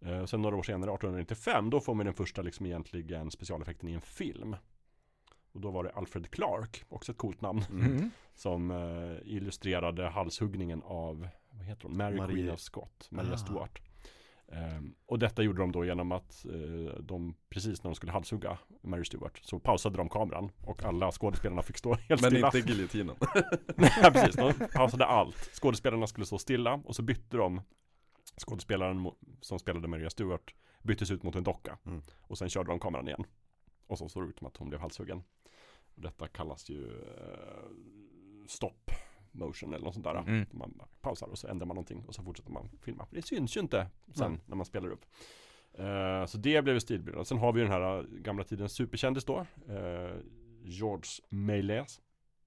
Eh, sen några år senare, 1895, då får man den första liksom egentligen specialeffekten i en film. Och då var det Alfred Clark, också ett coolt namn, Mm. som eh, illustrerade halshuggningen av, vad heter hon, Mary Marie. Queen of Scott, Maria Ah. Stuart. Ehm, och detta gjorde de då genom att eh, de, precis när de skulle halshugga Mary Stuart, så pausade de kameran och alla skådespelarna fick stå (laughs) helt Men stilla. inte giljotinen. (laughs) Nej precis, de pausade allt. Skådespelarna skulle stå stilla och så bytte de Skådespelaren som spelade Maria Stewart byttes ut mot en docka. Mm. Och sen körde de kameran igen. Och så såg det ut som att hon blev halshuggen. Och detta kallas ju eh, stop motion eller något sånt där. Mm. Man pausar och så ändrar man någonting och så fortsätter man filma. Det syns ju inte sen Nej. när man spelar upp. Eh, så det blev stilbilden. Sen har vi den här eh, gamla tidens superkändis då. Eh, George Méliès.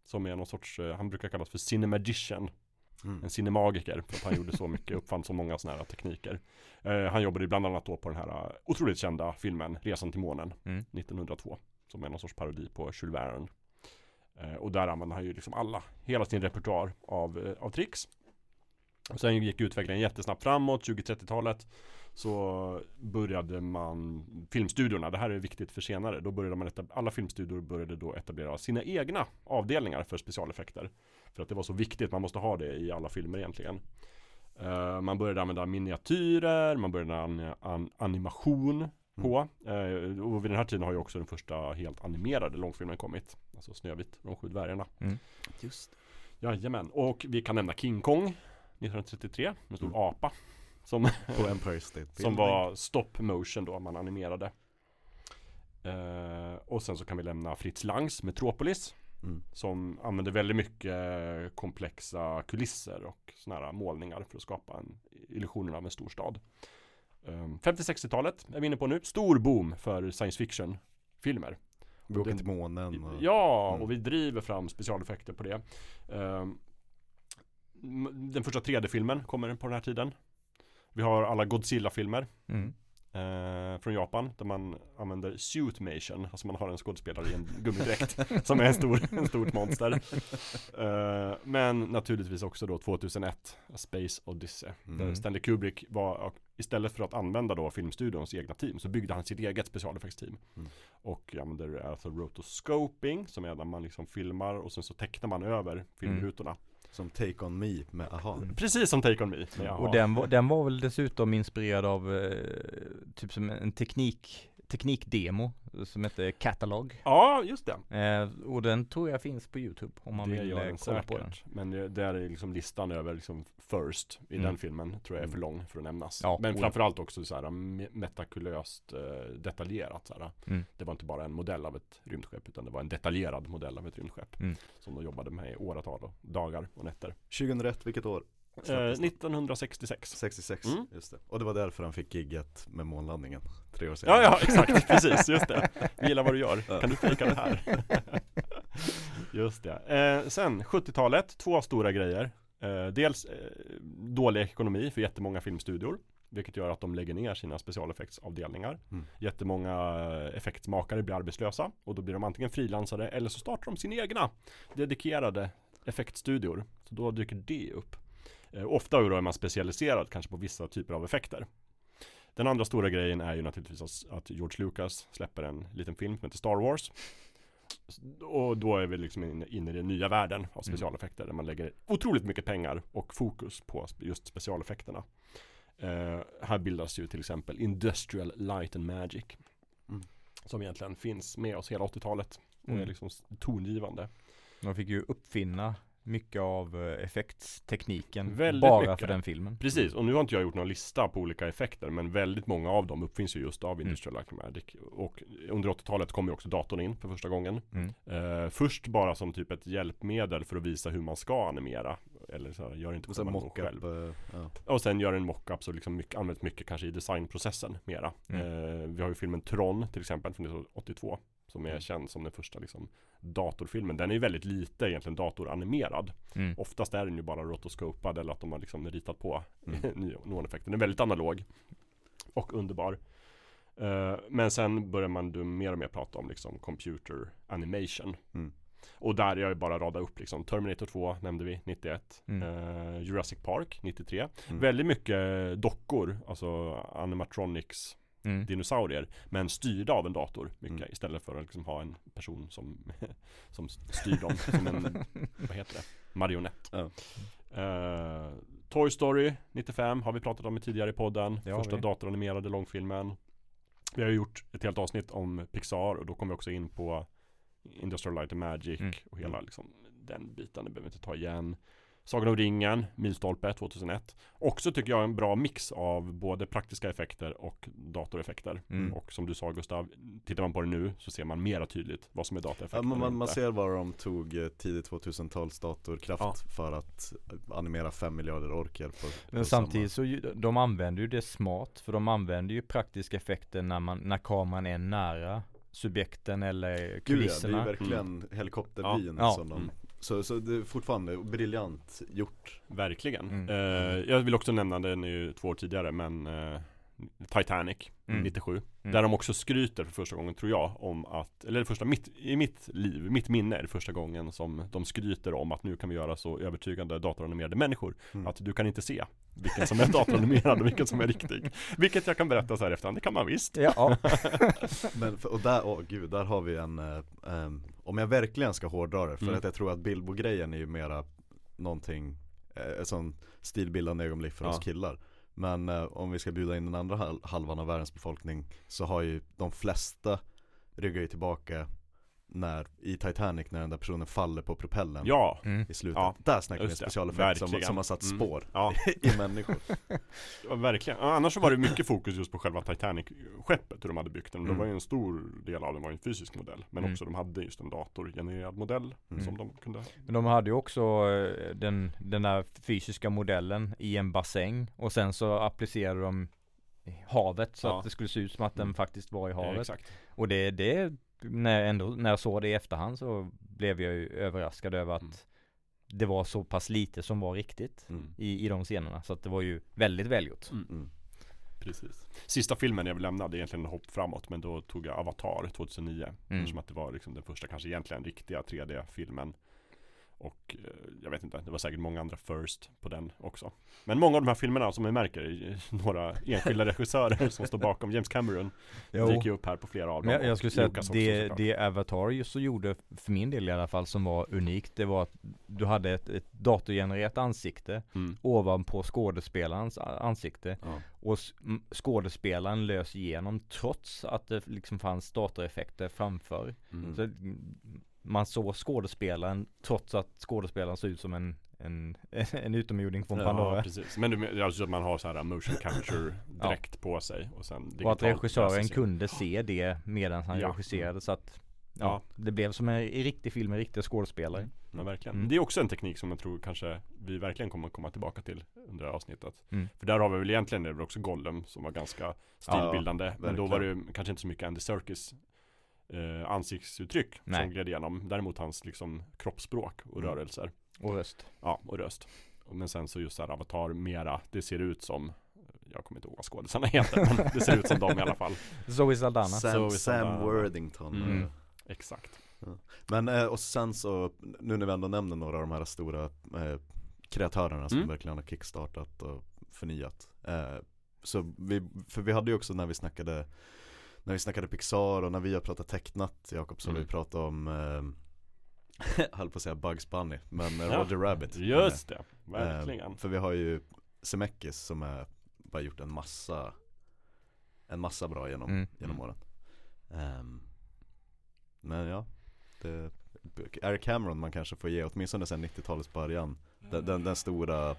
Som är någon sorts, eh, han brukar kallas för cinemagician. Mm. En cinemagiker. För att han gjorde så mycket, uppfann så många sådana här tekniker. Eh, han jobbade bland annat då på den här eh, otroligt kända filmen Resan till månen. Mm. 1902. Som är någon sorts parodi på Jules Verne. Eh, och där använde han ju liksom alla, hela sin repertoar av, eh, av tricks. Och sen gick utvecklingen jättesnabbt framåt, 20-30-talet. Så började man, filmstudiorna, det här är viktigt för senare, då började man, alla filmstudior började då etablera sina egna avdelningar för specialeffekter. För att det var så viktigt, man måste ha det i alla filmer egentligen. Eh, man började använda miniatyrer, man började an- an- animation på. Eh, och vid den här tiden har ju också den första helt animerade långfilmen kommit. Alltså Snövit, de sju dvärgarna. Just Jajamän, och vi kan nämna King Kong 1933, en stor Mm. apa. Som, På Empire State (laughs) som var stop motion då, man animerade. Eh, och sen så kan vi lämna Fritz Langs Metropolis. Mm. Som använder väldigt mycket komplexa kulisser och såna här målningar för att skapa en illusionen av en stor stad. Um, 50-60-talet är vi inne på nu. Stor boom för science fiction filmer. Vi åker till månen och, Ja, Mm. och vi driver fram specialeffekter på det. Um, m- den första 3D-filmen kommer på den här tiden. Vi har alla Godzilla-filmer Mm. Eh, från Japan där man använder suitmation, alltså man har en skådespelare i en gummidräkt (laughs) som är en stor, en stort monster. Eh, men naturligtvis också då 2001, A Space Odyssey. Mm. Där Stanley Kubrick var, istället för att använda då filmstudions egna team så byggde han sitt eget specialeffektsteam. Mm. Och använder alltså rotoscoping som är när man liksom filmar och sen så tecknar man över filmrutorna. Som Take On Me med AHA. Precis som Take On Me. Ja. Och den var, den var väl dessutom inspirerad av eh, typ som en teknik, teknikdemo som heter Catalog. Ja, just det. Eh, och den tror jag finns på Youtube om man det vill gör eh, den kolla säkert. på den. Men det, där är liksom listan över liksom first i Mm. den filmen tror jag är Mm. för lång för att nämnas. Ja, Men framförallt också så här me- metakulöst eh, detaljerat. Så här. Mm. Det var inte bara en modell av ett rymdskepp utan det var en detaljerad modell av ett rymdskepp. Mm. Som de jobbade med i åratal och dagar och nätter. 2001, vilket år? Eh, Släpptes den? 1966. 66, Mm. just det. Och det var därför han fick gigget med månlandningen. Tre år senare. Ja, ja, exakt, (laughs) precis, just det. Jag gillar vad du gör. Ja. Kan du fejka det här? (laughs) just det. Eh, sen 70-talet, två stora grejer. Eh, dels eh, dålig ekonomi för jättemånga filmstudior. Vilket gör att de lägger ner sina specialeffektsavdelningar. Mm. Jättemånga eh, effektmakare blir arbetslösa och då blir de antingen frilansare eller så startar de sin egna dedikerade effektstudior. Så då dyker det upp. Eh, ofta då är man specialiserad kanske på vissa typer av effekter. Den andra stora grejen är ju naturligtvis att- George Lucas släpper en liten film som heter Star Wars. Och då är vi liksom inne i den nya världen av specialeffekter där man lägger otroligt mycket pengar och fokus på just specialeffekterna. Eh, här bildas ju till exempel Industrial Light and Magic. Mm. Som egentligen finns med oss hela 80-talet och är Mm. liksom s- tongivande. De fick ju uppfinna mycket av eh, effektstekniken Väldigt bara mycket. för den filmen. Precis, och nu har inte jag gjort någon lista på olika effekter men väldigt många av dem uppfinns ju just av Mm. Industrial Light and Magic. Och under 80-talet kom ju också datorn in för första gången. Mm. Eh, först bara som typ ett hjälpmedel för att visa hur man ska animera. Eller så här, gör inte Och mockup. själv. eh, ja. Och sen gör en mockup så liksom mycket, används mycket kanske i designprocessen mera. Mm. Eh, vi har ju filmen Tron till exempel från 1982. Som är Mm. känd som den första liksom, datorfilmen. Den är ju väldigt lite egentligen datoranimerad. Mm. Oftast är den ju bara rotoscopad eller att de har liksom ritat på Mm. (laughs) neoneffekten. Den är väldigt analog. Och underbar. Eh, men sen börjar man då mer och mer prata om liksom computer animation. Mm. Och där är jag ju bara rada upp liksom Terminator 2 nämnde vi 91 Mm. eh, Jurassic Park 93 Mm. Väldigt mycket dockor Alltså animatronics Mm. Dinosaurier Men styrda av en dator mycket Mm. Istället för att liksom ha en person som (laughs) Som styr dem som en (laughs) Vad heter det? Marionett Ja. Eh, Toy Story 95 har vi pratat om i tidigare i podden Det Första datoranimerade långfilmen Vi har gjort ett helt avsnitt om Pixar och då kommer vi också in på Industrial Light and Magic Mm. och hela liksom, den biten, det behöver vi inte ta igen Sagan om ringen, Milstolpe 2001 Också tycker jag en bra mix av både praktiska effekter och datoreffekter Mm. Och som du sa Gustav, tittar man på det nu så ser man mera tydligt vad som är dataeffekter Ja, man, man, ser var de tog eh, tidigt 2000-tals datorkraft Ja. för att eh, animera 5 miljarder orker på, på Men samtidigt så ju, de använder ju det smart för de använder ju praktiska effekter när man, när kameran är nära subjekten eller Gud ja, det är kulisserna. ju verkligen helikoptervyn Ja. som de Mm. Så, så det är fortfarande briljant gjort Verkligen. Mm. Eh, jag vill också nämna, den är ju två år tidigare, men eh, Titanic Mm. 97. Mm. Där de också skryter för första gången tror jag om att, eller första, mitt, i mitt liv, mitt minne är det första gången som de skryter om att nu kan vi göra så övertygande datoranimerade människor Mm. att du kan inte se vilken som är datoranimerad och vilken som är riktig. Vilket jag kan berätta så här efterhand, det kan man visst. Ja. (laughs) Men, för, och där, åh gud, där har vi en eh, Om jag verkligen ska hårdra det, för Mm. att jag tror att Bilbo-grejen är ju mera Någonting, eh, ett sån stilbildande ögonblick för Ja. oss killar Men eh, om vi ska bjuda in den andra hal- halvan av världens befolkning så har ju de flesta ryggar ju tillbaka när, i Titanic när den där personen faller på propellen Ja, Mm. i slutet. Ja, Där snackar vi det. specialeffekt som, som har satt Mm. spår ja, (laughs) i människor. (laughs) ja, verkligen. Annars så var det mycket fokus just på själva Titanic-skeppet, hur de hade byggt den. Det Mm. var ju en stor del av den var en fysisk modell. Men Mm. också de hade just en datorgenererad modell Mm. som de kunde Men de hade ju också eh, den, den där fysiska modellen i en bassäng och sen så applicerade de havet så Ja. att det skulle se ut som att den Mm. faktiskt var i Ja, havet. exakt. Och det, det när, jag ändå, när jag såg det i efterhand så blev jag ju överraskad över att Mm. det var så pass lite som var riktigt Mm. i, i de scenerna. Så att det var ju väldigt välgjort. Mm. Precis. Sista filmen jag vill lämna, det är egentligen en hopp framåt, men då tog jag Avatar 2009. Mm. Eftersom att det var liksom den första, kanske egentligen riktiga 3D-filmen. Och eh, jag vet inte, det var säkert många andra first på den också. Men många av de här filmerna som vi märker, är (laughs) några enskilda (laughs) regissörer som står bakom. James Cameron dyker ju upp här på flera av dem. Jag, jag skulle säga Lucas att också, det, såklart. det Avatar så gjorde, för min del i alla fall, som var unikt, det var att du hade ett, ett datorgenererat ansikte Mm. ovanpå skådespelarens ansikte Ja. och skådespelaren lös igenom trots att det liksom fanns datoreffekter framför. Mm. Så man såg skådespelaren trots att skådespelaren såg ut som en, en, (laughs) en utomjording från Ja, Pandora. Ja, precis. Men du, alltså att man har så här motion capture (laughs) direkt på sig och sen och att regissören kunde se det medan han Ja. regisserade så att ja, Ja. det blev som en riktig film med riktiga skådespelare. Ja, verkligen. Mm. Det är också en teknik som jag tror kanske vi verkligen kommer komma tillbaka till under det här avsnittet. Mm. För där har vi väl egentligen det också Gollum som var ganska stilbildande. men då var det kanske inte så mycket Andy Serkis eh, ansiktsuttryck Nej. som gled igenom. Däremot hans liksom kroppsspråk och Mm. rörelser. Och röst. Ja, och röst. Men sen så just här Avatar mera, det ser ut som jag kommer inte ihåg vad skådisarna heter, men det ser ut som dem i alla fall. (laughs) Zoe Saldana. Så Sam, vi Sam sådana- Worthington Mm. eh, Exakt. Men eh, och sen så, nu när vi ändå nämner några av de här stora eh, kreatörerna som Mm. verkligen har kickstartat och förnyat eh, Så vi, för vi hade ju också när vi snackade När vi snackade Pixar och när vi har pratat tecknat Jakob så har Mm. vi pratat om eh, (laughs) höll på att säga Bugs Bunny, men eh, Ja, Roger Rabbit Just det, Eh, verkligen. För vi har ju Zemeckis som är, bara gjort en massa En massa bra genom, Mm. genom Mm. åren Ehm, Men ja det, Eric Cameron man kanske får ge åtminstone sen 90-talets början den, den, den stora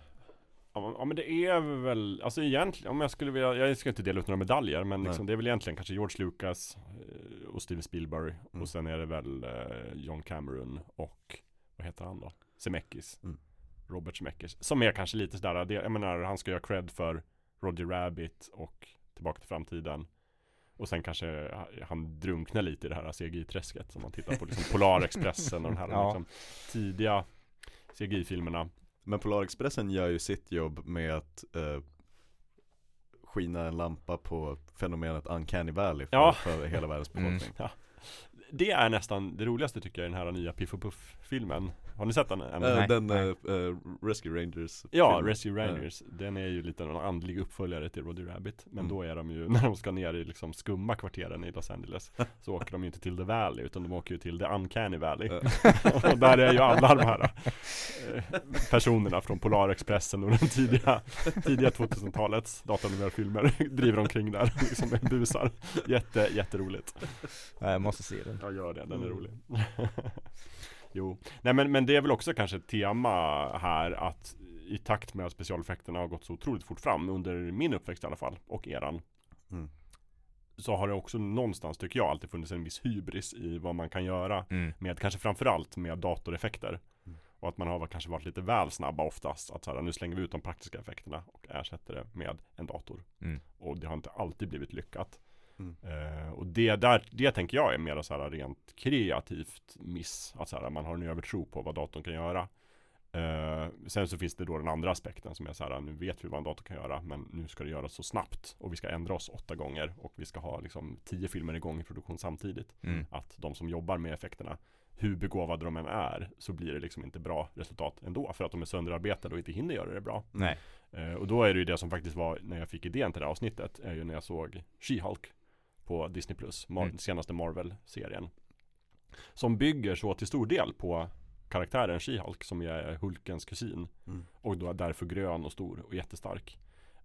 Ja, men det är väl, alltså egentligen, om jag skulle vilja, jag ska inte dela ut några medaljer men liksom, det är väl egentligen kanske George Lucas eh, och Steven Spielberg Mm. och sen är det väl eh, John Cameron och vad heter han då? Zemeckis Mm. Robert Zemeckis Som är kanske lite sådär, jag menar han ska göra cred för Roger Rabbit och Tillbaka till framtiden och sen kanske han drunknar lite i det här CGI-träsket Som man tittar på liksom (laughs) Polarexpressen och de här Ja. liksom, tidiga CGI-filmerna Men Polarexpressen gör ju sitt jobb med att eh, skina en lampa på fenomenet Uncanny Valley för, Ja. för hela världens Mm. befolkning Det är nästan det roligaste tycker jag i den här nya Piff och Puff-filmen Har ni sett den? än? Eh, Nej, Den nej. eh, Rescue Rangers Ja, filmen. Rescue Rangers Den är ju lite en andlig uppföljare till Roger Rabbit Men Mm. då är de ju, (laughs) när de ska ner i liksom skumma kvarteren i Los Angeles (laughs) Så åker de ju inte till The Valley utan de åker ju till The Uncanny Valley (laughs) Och där är ju alla de här personerna från Polarexpressen och den tidiga, tidiga 2000-talets datanummerfilmer Driver omkring där liksom med busar Jätte, jätteroligt Ja, Jag måste se den. Jag gör det, den är Mm. rolig Jo, nej men, men det är väl också kanske ett tema här att i takt med att specialeffekterna har gått så otroligt fort fram under min uppväxt i alla fall och eran Mm. Så har det också någonstans tycker jag alltid funnits en viss hybris i vad man kan göra Mm. med kanske framförallt med datoreffekter Mm. och att man har kanske varit lite väl snabba oftast att så här, nu slänger vi ut de praktiska effekterna och ersätter det med en dator Mm. och det har inte alltid blivit lyckat Mm. Eh, och det där, det tänker jag är mer så här rent kreativt miss. Att så här, man har en övertro på vad datorn kan göra. Eh, sen så finns det då den andra aspekten som är så här, nu vet vi vad en dator kan göra, men nu ska det göras så snabbt och vi ska ändra oss åtta gånger och vi ska ha liksom tio filmer igång i produktion samtidigt. Mm. Att de som jobbar med effekterna, hur begåvade de än är, så blir det liksom inte bra resultat ändå för att de är sönderarbetade och inte hinner göra det bra. Nej. Eh, och då är det ju det som faktiskt var när jag fick idén till det här avsnittet är ju när jag såg She-Hulk på Disney Plus, Mar- Mm. senaste Marvel-serien. Som bygger så till stor del på karaktären She-Hulk som är Hulkens kusin. Mm. Och då är därför grön och stor och jättestark.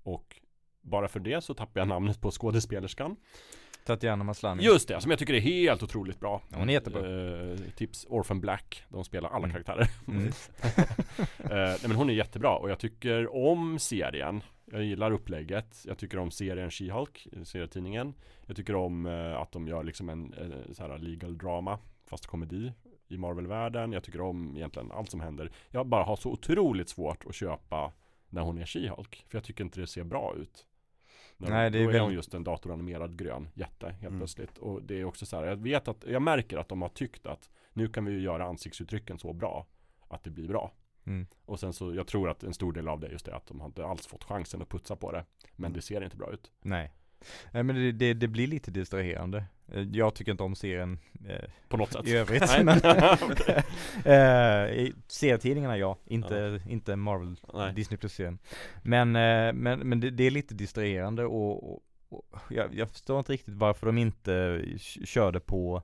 Och bara för det så tappar jag namnet på skådespelerskan Tatiana Maslany. Just det, som jag tycker är helt otroligt bra Ja, hon är jättebra. Eh, Tips Orphan Black, de spelar alla Mm. karaktärer Mm. (laughs) Eh, Nej men hon är jättebra och jag tycker om serien Jag gillar upplägget. Jag tycker om serien She-Hulk, eh, serietidningen. Jag tycker om eh, att de gör liksom en eh, så här legal drama Fast komedi i Marvel-världen. Jag tycker om egentligen allt som händer. Jag bara har så otroligt svårt att köpa När hon är She-Hulk För jag tycker inte det ser bra ut. När- Nej, det är Då är väl- hon just en datoranimerad grön jätte helt Mm. plötsligt. Och det är också så här Jag vet att Jag märker att de har tyckt att Nu kan vi ju göra ansiktsuttrycken så bra Att det blir bra Mm. och sen så, jag tror att en stor del av det är just det att de har inte alls fått chansen att putsa på det Men Mm. det ser inte bra ut Nej. Nej men det, det, det blir lite distraherande. Eh, Jag tycker inte om serien eh, På något sätt i övrigt. (laughs) Nej. men, (laughs) (laughs) eh, serietidningarna ja, inte, inte Marvel Nej. Disney Plus-serien. Men, eh, men, men det, det är lite distraherande och, och, och jag, jag förstår inte riktigt varför de inte k- körde på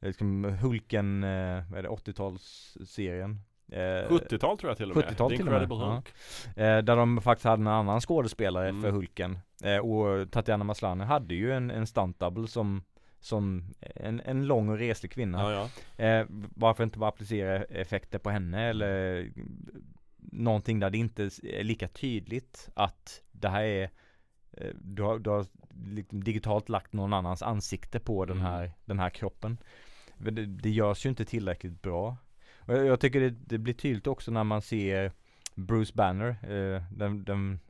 eh, liksom Hulken, eh, vad är det, 80-talsserien. Eh, 70-tal tror jag till och med 70-tal The till och med, Incredible ja. Hulk Eh, där de faktiskt hade en annan skådespelare Mm. för Hulken. Eh, och Tatiana Maslany hade ju en, en stunt double som, som en, en lång och reslig kvinna. Ja ja Eh, varför inte bara applicera effekter på henne eller någonting där det inte är lika tydligt att det här är eh, du har, du har liksom digitalt lagt någon annans ansikte på den Mm. här, den här kroppen. Det, det görs ju inte tillräckligt bra. Och jag, tycker det, det blir tydligt också när man ser Bruce Banner, eh, den, den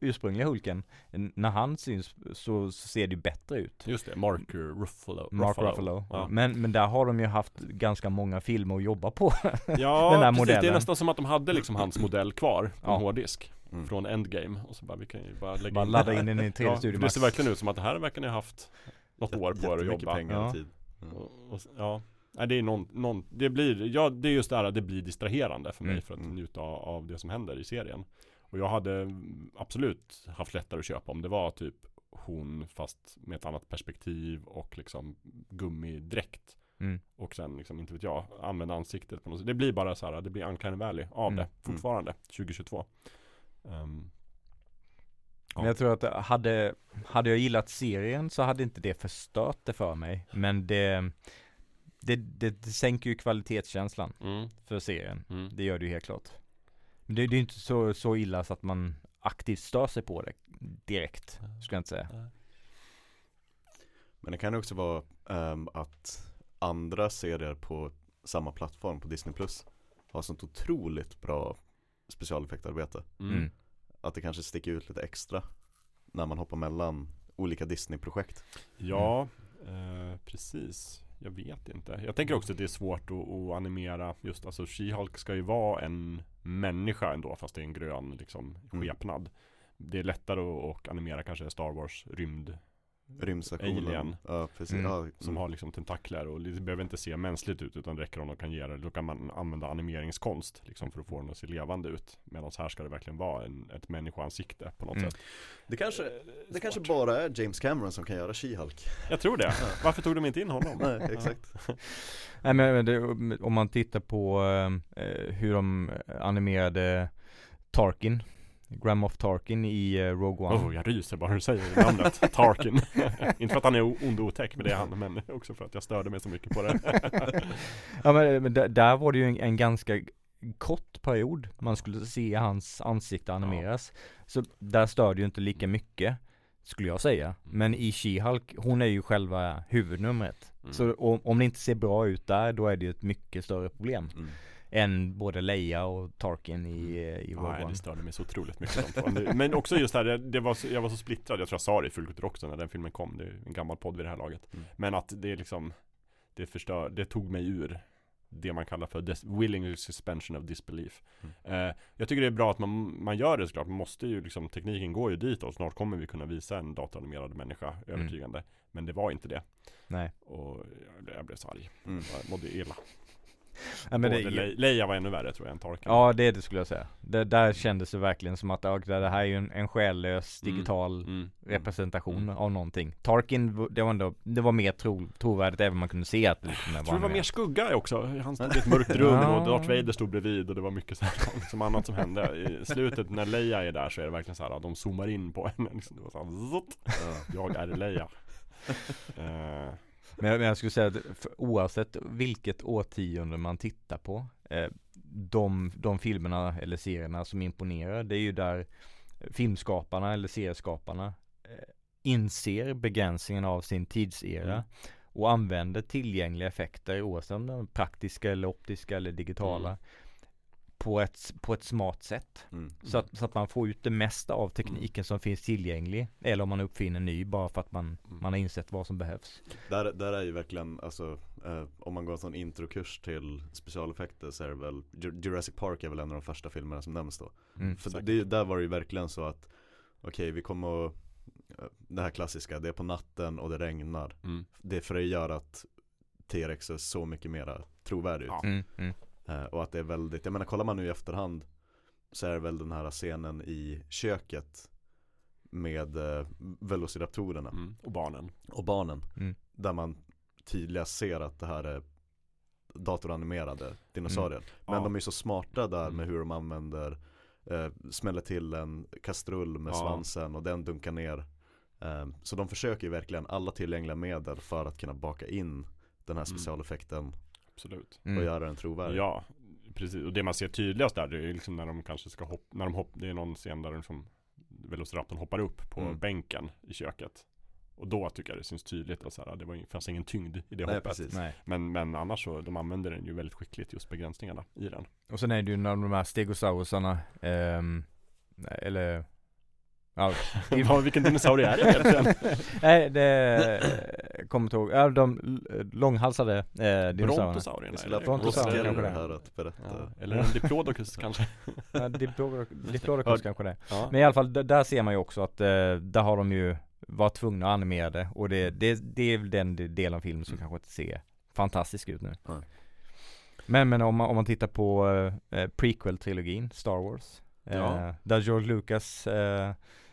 ursprungliga Hulken. När han syns så, så ser det ju bättre ut. Just det, Mark Ruffalo Mark Ruffalo. Ja, Men, men där har de ju haft ganska många filmer att jobba på. (laughs) ja Den precis, det är modellen. nästan som att de hade liksom hans (clears throat) modell kvar på Ja. en hårddisk Mm. Från Endgame och så bara vi kan ju bara lägga Bara in ladda in den i 3D ja, Det ser verkligen ut som att det här verkar ni ha haft Något år på er att jobba pengar Ja. och tid. Mm. Och, och, ja, nej det är någon, någon, det blir, ja det är just det här att det blir distraherande för mig Mm. för att Mm. njuta av, det som händer i serien. Och jag hade mm, absolut haft lättare att köpa om det var typ hon fast med ett annat perspektiv och liksom gummidräkt. Mm. Och sen liksom, inte vet jag, använda ansiktet på något sätt. Det blir bara så här, det blir uncanny valley av Mm. det fortfarande, 2022. Ehm, Men jag tror att hade, hade jag gillat serien så hade inte det förstört det för mig. Men det, det, det, det sänker ju kvalitetskänslan mm, för serien. mm. Det gör det ju helt klart. Men det, det är ju inte så, så illa så att man aktivt stör sig på det direkt, skulle jag inte säga. Men det kan ju också vara ehm, att andra serier på samma plattform på Disney Plus har sånt otroligt bra specialeffektarbete. Mm. Mm. Att det kanske sticker ut lite extra när man hoppar mellan olika Disney-projekt. Ja, eh, precis. Jag vet inte. Jag tänker också att det är svårt att, att animera just, alltså She-Hulk ska ju vara en människa ändå fast det är en grön liksom Mm. skepnad. Det är lättare att, att animera kanske Star Wars rymd Rymdstationen. Alien. Ja, precis. Mm. Ja, som har liksom tentakler och det behöver inte se mänskligt ut utan det räcker om de kan ge det. Då kan man använda animeringskonst liksom för att få den att se levande ut. Medan här ska det verkligen vara en, ett människoansikte på något Mm. sätt. Det kanske, Eh, det kanske bara är James Cameron som kan göra She-Hulk. Jag tror det. Varför tog de inte in honom? (laughs) Nej, exakt. (laughs) Nej men men det, om man tittar på eh, hur de animerade Tarkin Grand Moff Tarkin i eh, Rogue One Oh, jag ryser bara du säger namnet (laughs) Tarkin Inte för att han är ond och otäck men det är han Men också för att jag störde mig så mycket på det (laughs) Ja men, men där, var det ju en, en ganska kort period man skulle se hans ansikte animeras. Så där stör det ju inte lika mycket skulle jag säga. Men i She-Hulk, hon är ju själva huvudnumret. Mm. Så om, om det inte ser bra ut där, då är det ju ett mycket större problem. Mm. Än både Leia och Tarkin i, eh, i Rogue Nej One. det störde mig så otroligt mycket. Men också just här, det, det var så, jag var så splittrad. Jag tror jag sa det i Fullkultur också när den filmen kom. Det är en gammal podd vid det här laget. Mm. Men att det är liksom Det förstör, det tog mig ur Det man kallar för dis- willing suspension of disbelief. Eh, Jag tycker det är bra att man, man gör det såklart. Man måste ju liksom, tekniken går ju dit och snart kommer vi kunna visa en datoranimerad människa övertygande. Men det var inte det. Nej. Och jag blev, jag blev så arg. Mm. Jag mådde illa Ja, men Både det, Le- Leia var ännu värre tror jag än Tarkin. ja det, det skulle jag säga. Det, där kändes det verkligen som att det här är ju en, en själlös Mm. digital Mm. representation Mm. av någonting. Tarkin, det var ändå, det var mer tro, trovärdigt även om man kunde se att det liksom Jag tror det var med. mer skugga också. Han stod i ett mörkt rum (laughs) Ja. och Darth Vader stod bredvid och det var mycket så här, liksom annat som hände. I slutet när Leia är där så är det verkligen så här att de zoomar in på henne. Liksom, det var så här, Ja. jag är Leia. Eh, Men, men jag skulle säga att oavsett vilket årtionde man tittar på eh, de, de filmerna eller serierna som imponerar det är ju där filmskaparna eller serieskaparna eh, inser begränsningen av sin tidsera Mm. och använder tillgängliga effekter oavsett om de är praktiska eller optiska eller digitala Mm. På, ett, på ett smart sätt. Mm. Så att, så att man får ut det mesta av tekniken som finns tillgänglig eller om man uppfinner ny bara för att man, Mm. man har insett vad som behövs. Där, där är ju verkligen, alltså eh, om man går en sån introkurs till specialeffekter så är det väl Ju- Jurassic Park är väl en av de första filmerna som nämns då. Mm. För det, där var det ju verkligen så att Okej vi kommer att eh, Det här klassiska, det är på natten och det regnar mm. Det är för att göra att T-Rex är så mycket mera trovärdig ut Ja. Mm, mm. eh, Och att det är väldigt, jag menar kollar man nu i efterhand Så är det väl den här scenen i köket Med eh, Velociraptorerna Mm. Och barnen. och barnen Mm. Där man tydligast ser att det här är datoranimerade dinosaurier Men Ja. de är ju så smarta där Mm. med hur de använder eh, Smäller till en kastrull med Ja. svansen och den dunkar ner eh, Så de försöker ju verkligen alla tillgängliga medel för att kunna baka in den här Mm. specialeffekten Absolut. och Mm. göra den trovärdig Ja, precis. Och det man ser tydligast där, det är liksom när de kanske ska hoppa, när de hopp, det är någon scen där liksom Velociraptorn hoppar upp på Mm. bänken i köket. Och då tycker jag det syns tydligt att så här, det var, fanns ingen tyngd i det Nej hoppet. precis Nej. Men, men annars så, de använder den ju väldigt skickligt just begränsningarna i den. Och sen är det ju när de här stegosaurusarna, ehm, eller Ja, (laughs) Vad- Vilken dinosaurie är det egentligen? (laughs) nej det (laughs) kommer inte ihåg, ja de långhalsade eh, dinosaurierna Brontosaurierna? Skulle Oskar kanske det. här att berätta Ja, eller en diplodocus (laughs) kanske? Ja, Diplodocus Diplodocus kanske det Ja. Men i alla fall, där ser man ju också att eh, där har de ju varit tvungna att animera det och det, det, det är väl den de- delen av filmen som kanske inte ser fantastisk ut nu Nej. Men men om man, om man tittar på eh, prequel-trilogin, Star Wars eh, Ja. Där George Lucas eh,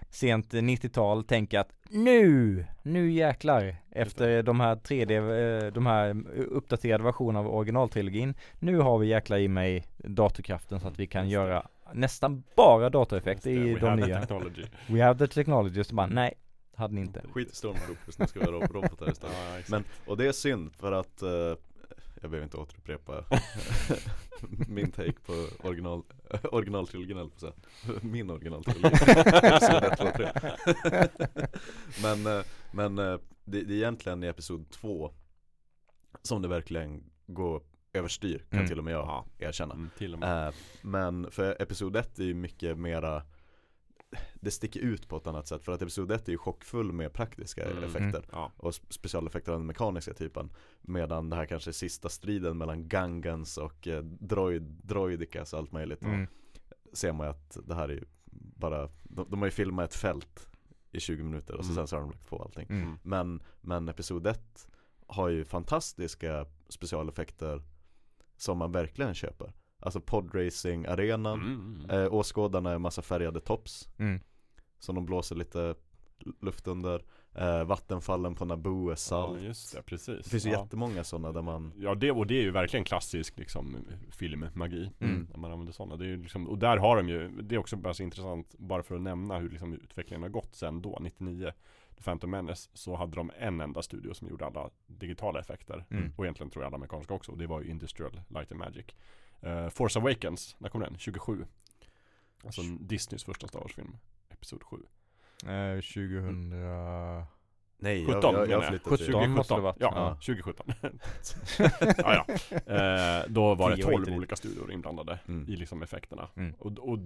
sent 90-tal tänker att nu, nu jäklar Efter de här 3D, eh, de här uppdaterade versionerna av originaltrilogin Nu har vi jäklar i mig datorkraften så att vi kan Just det. göra nästan bara datoreffekter i we de nya technology. We have the technology, så bara nej, hade ni inte Skit i Stormtroopers, nu ska vi ha rob- robotar istället Ja. Men, och det är synd för att eh, Jag behöver inte återupprepa (laughs) min take på original, originaltrilogin eller på. Min originaltrilogi (laughs) ett. (laughs) Men, eh, men eh, det, det är egentligen i episod två Som det verkligen går överstyr kan Mm. till och med jag Ja. erkänna Mm, och med. Eh, Men för episod 1 är ju mycket mera Det sticker ut på ett annat sätt för att episod 1 är ju chockfull med praktiska Mm. effekter Ja. och sp- specialeffekter av den mekaniska typen Medan det här kanske är sista striden mellan Gangans och eh, droid, droidicas och allt möjligt mm. Ser man ju att det här är ju bara De, de har ju filmat ett fält i 20 minuter och så Mm. sen så har de lagt på allting Mm. men, men episod 1 har ju fantastiska specialeffekter Som man verkligen köper Alltså podracing-arenan Mm, mm. eh, Åskådarna är massa färgade tops Mm. Som de blåser lite luft under eh, Vattenfallen på Naboo är salt Ja, just det, precis. Det finns ju ja. jättemånga sådana där man Ja det, och det är ju verkligen klassisk liksom filmmagi Mm. När man använder sådana det är ju liksom, Och där har de ju, det är också bara så intressant Bara för att nämna hur liksom utvecklingen har gått sen då, 99 The Phantom Menace Så hade de en enda studio som gjorde alla digitala effekter Mm. Och egentligen tror jag alla amerikanska också Och det var ju Industrial Light and Magic uh, Force Awakens, när kom den? 27 Alltså Disneys första Star Wars-film Episod 7 Eh, 2000 Nej, 17 jag, jag, jag flyttade till 17 måste det varit. Ja, Ja. 2017 (laughs) (laughs) ja, ja. Eh, Då var det Tio år 12 inte dit. olika studior inblandade Mm. i liksom effekterna Mm. och, och